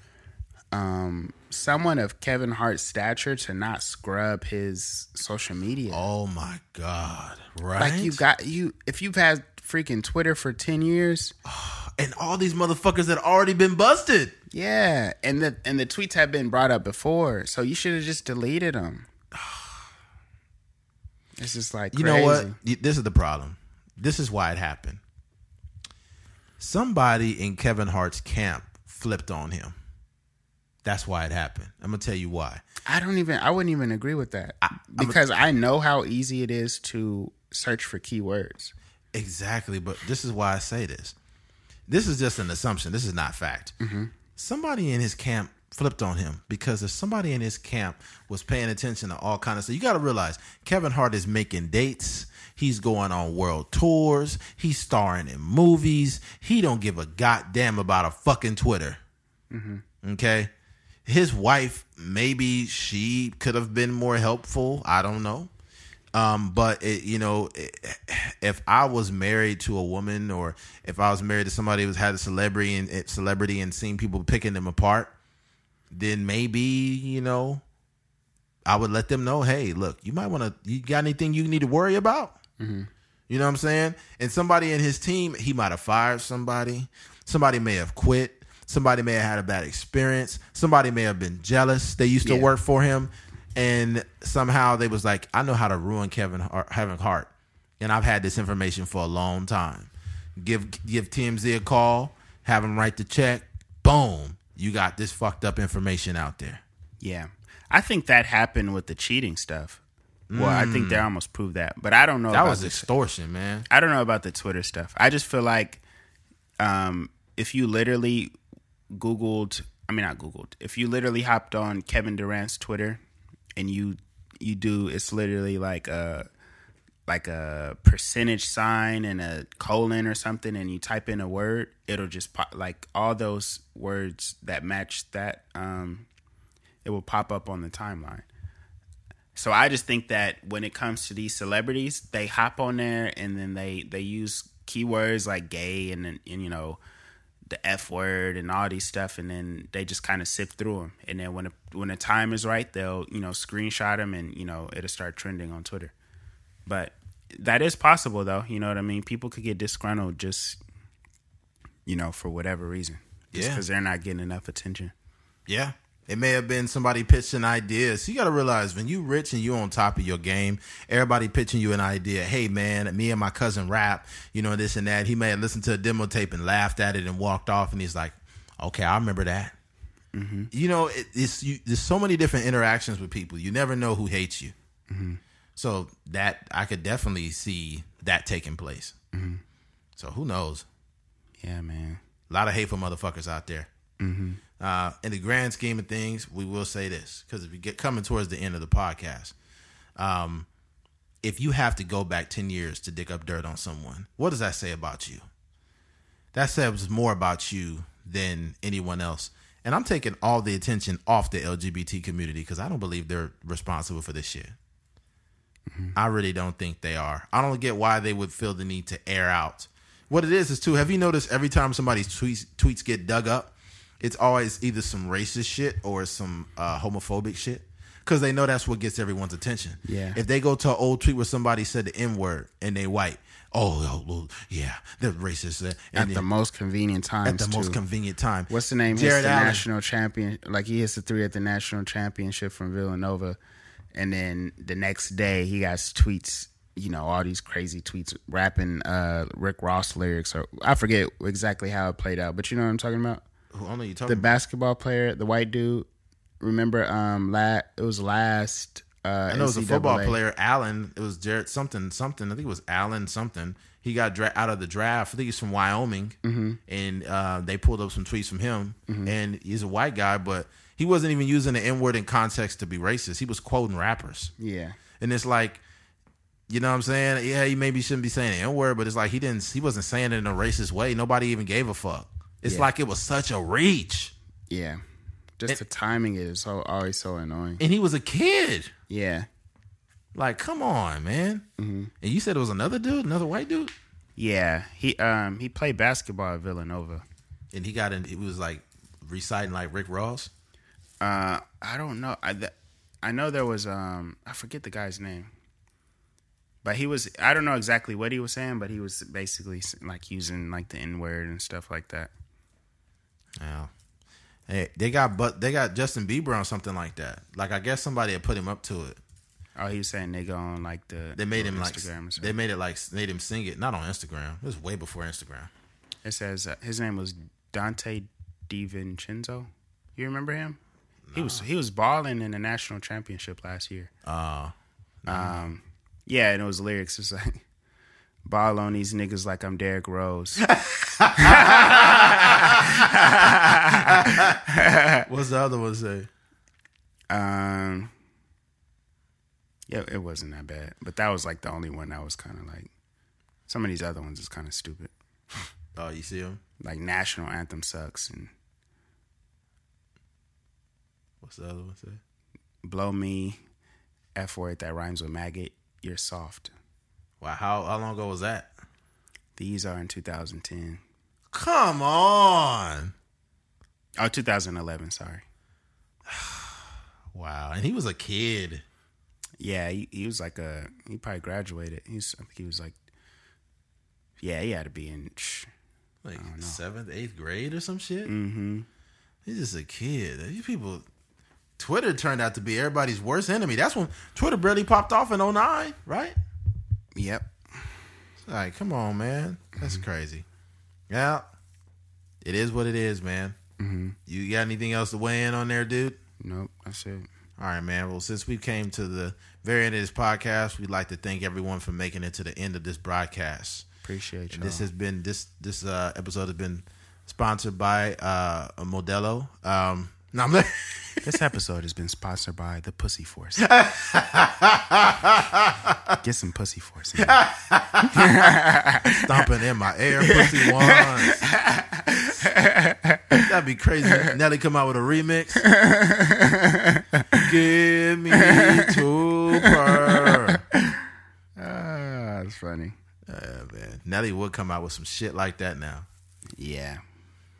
um, someone of Kevin Hart's stature to not scrub his social media. oh my god! Right? Like you got you if you've had freaking Twitter for ten years, and all these motherfuckers had already been busted. yeah, and the and the tweets have been brought up before, so you should have just deleted them. It's just like You know what? crazy. This is the problem. This is why it happened. Somebody in Kevin Hart's camp flipped on him. That's why it happened. I'm gonna tell you why. I don't even. I wouldn't even agree with that because I know how easy it is to search for keywords. Exactly, but this is why I say this. This is just an assumption. This is not fact. Mm-hmm. Somebody in his camp flipped on him because if somebody in his camp was paying attention to all kind of stuff, you got to realize Kevin Hart is making dates. He's going on world tours. He's starring in movies. He don't give a goddamn about a fucking Twitter. Mm-hmm. Okay, his wife maybe she could have been more helpful. I don't know. Um, but it, you know, it, if I was married to a woman, or if I was married to somebody who's had a celebrity and eh, celebrity and seen people picking them apart, then maybe you know, I would let them know, hey, look, you might want to. You got anything you need to worry about? You know what I'm saying? And somebody in his team, he might have fired somebody. Somebody may have quit. Somebody may have had a bad experience. Somebody may have been jealous. They used to work for him, and somehow they was like, "I know how to ruin Kevin Hart, Kevin Hart, and I've had this information for a long time." Give give TMZ a call, have him write the check. Boom, you got this fucked up information out there. Yeah, I think that happened with the cheating stuff. Well, I think they almost proved that, but I don't know. That about was extortion, man. I don't know about the Twitter stuff. I just feel like um, if you literally Googled, I mean not Googled, if you literally hopped on Kevin Durant's Twitter and you you do, it's literally like a like a percentage sign and a colon or something, and you type in a word, it'll just pop like all those words that match that. Um, it will pop up on the timeline. So I just think that when it comes to these celebrities, they hop on there and then they they use keywords like gay and and, you know the f word and all these stuff, and then they just kind of sift through them. And then when the, when the time is right, they'll you know screenshot them and you know it'll start trending on Twitter. But that is possible though. You know what I mean? People could get disgruntled just you know for whatever reason, just Yeah. because they're not getting enough attention. Yeah. It may have been somebody pitching ideas. So you got to realize when you rich and you on top of your game, everybody pitching you an idea. Hey man, me and my cousin rap, you know this and that. He may have listened to a demo tape and laughed at it and walked off, and he's like, "Okay, I remember that." Mm-hmm. You know, it, it's you, there's so many different interactions with people. You never know who hates you. Mm-hmm. So that I could definitely see that taking place. Mm-hmm. So who knows? Yeah, man. A lot of hateful motherfuckers out there. Uh, in the grand scheme of things, we will say this because if we get coming towards the end of the podcast, um, if you have to go back ten years to dig up dirt on someone, what does that say about you? That says more about you than anyone else. And I'm taking all the attention off the LGBT community because I don't believe they're responsible for this shit. I really don't think they are. I don't get why they would feel the need to air out. What it is is too. Have you noticed every time somebody's tweets tweets get dug up, it's always either some racist shit or some uh, homophobic shit because they know that's what gets everyone's attention. Yeah. If they go to an old tweet where somebody said the n word and they white, oh, oh well, yeah, they're racist. uh, At And the most convenient time. at the most convenient time. What's the name? Jared the Allen. national champion. Like he hits the three at the national championship from Villanova, and then the next day he got tweets. You know all these crazy tweets rapping uh, Rick Ross lyrics, or I forget exactly how it played out, but you know what I'm talking about. Who only you The talking? basketball player, the white dude. Remember, um, la- it was last. Uh, I know it was a football player, Allen. It was Jared something something. I think it was Allen something. He got dra- out of the draft. I think he's from Wyoming, Mm-hmm. and uh, they pulled up some tweets from him. And he's a white guy, but he wasn't even using the N word in context to be racist. He was quoting rappers, Yeah, and it's like, you know what I'm saying? Yeah, he maybe shouldn't be saying the N word, but it's like he didn't. He wasn't saying it in a racist way. Nobody even gave a fuck. It's Yeah. like it was such a reach, yeah. Just the timing is so always so annoying. and he was a kid. Yeah, Like, come on, man. Mm-hmm. And you said it was another dude, another white dude, yeah. He um he played basketball at Villanova. and he got in. It was like reciting like Rick Ross. Uh, I don't know. I th- I know there was um I forget the guy's name, but he was I don't know exactly what he was saying, but he was basically like using like the N word and stuff like that. Yeah. Hey, they got but they got Justin Bieber on something like that. Like I guess somebody had put him up to it. Oh, he was saying nigga on like the They made him like Instagram or they made it like made him sing it. Not on Instagram. It was way before Instagram. It says uh, his name was Donte DiVincenzo. You remember him? He was he was balling in the national championship last year. Uh, Um, yeah, and it was lyrics. It's like ball on these niggas like I'm Derrick Rose. what's the other one say? um, yeah, it wasn't that bad, but that was like the only one that was kind of like. Some of these other ones is kind of stupid. Oh, you see him? Like national anthem sucks and What's the other one say? blow me, f word that rhymes with maggot. You're soft. Wow, how how long ago was that? These are in 2010. Come on. Oh, 2011. Sorry. Wow, and he was a kid. Yeah, he, he was like a. He probably graduated. He's. I think he was like. Yeah, he had to be in. Like seventh, eighth grade or some shit. Mm-hmm. He's just a kid. These people, Twitter turned out to be everybody's worst enemy. That's when Twitter barely popped off in 09, right? Yep. Like, come on, man. That's crazy. Yeah. It is what it is, man. Mm-hmm. You got anything else to weigh in on there, dude? Nope. That's it. All right, man. Well, since we came to the very end of this podcast, we'd like to thank everyone for making it to the end of this broadcast. Appreciate you. This has been this this uh, episode has been sponsored by uh, Modelo. Um, no, I'm This episode has been sponsored by the Pussy Force. Get some Pussy Force. In stomping in my air, pussy ones. That'd be crazy. Nelly come out with a remix. Give me two per. Ah, that's funny. Yeah, man. Nelly would come out with some shit like that now. Yeah.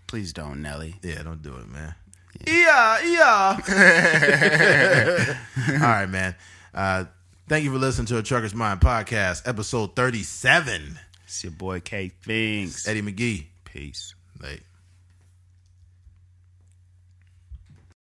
Please don't, Nelly. Yeah, don't do it, man. Yeah, yeah. All right, man. Uh, thank you for listening to a Trucker's Mind podcast, episode 37. It's your boy K Things. Eddie McGee. Peace. Like.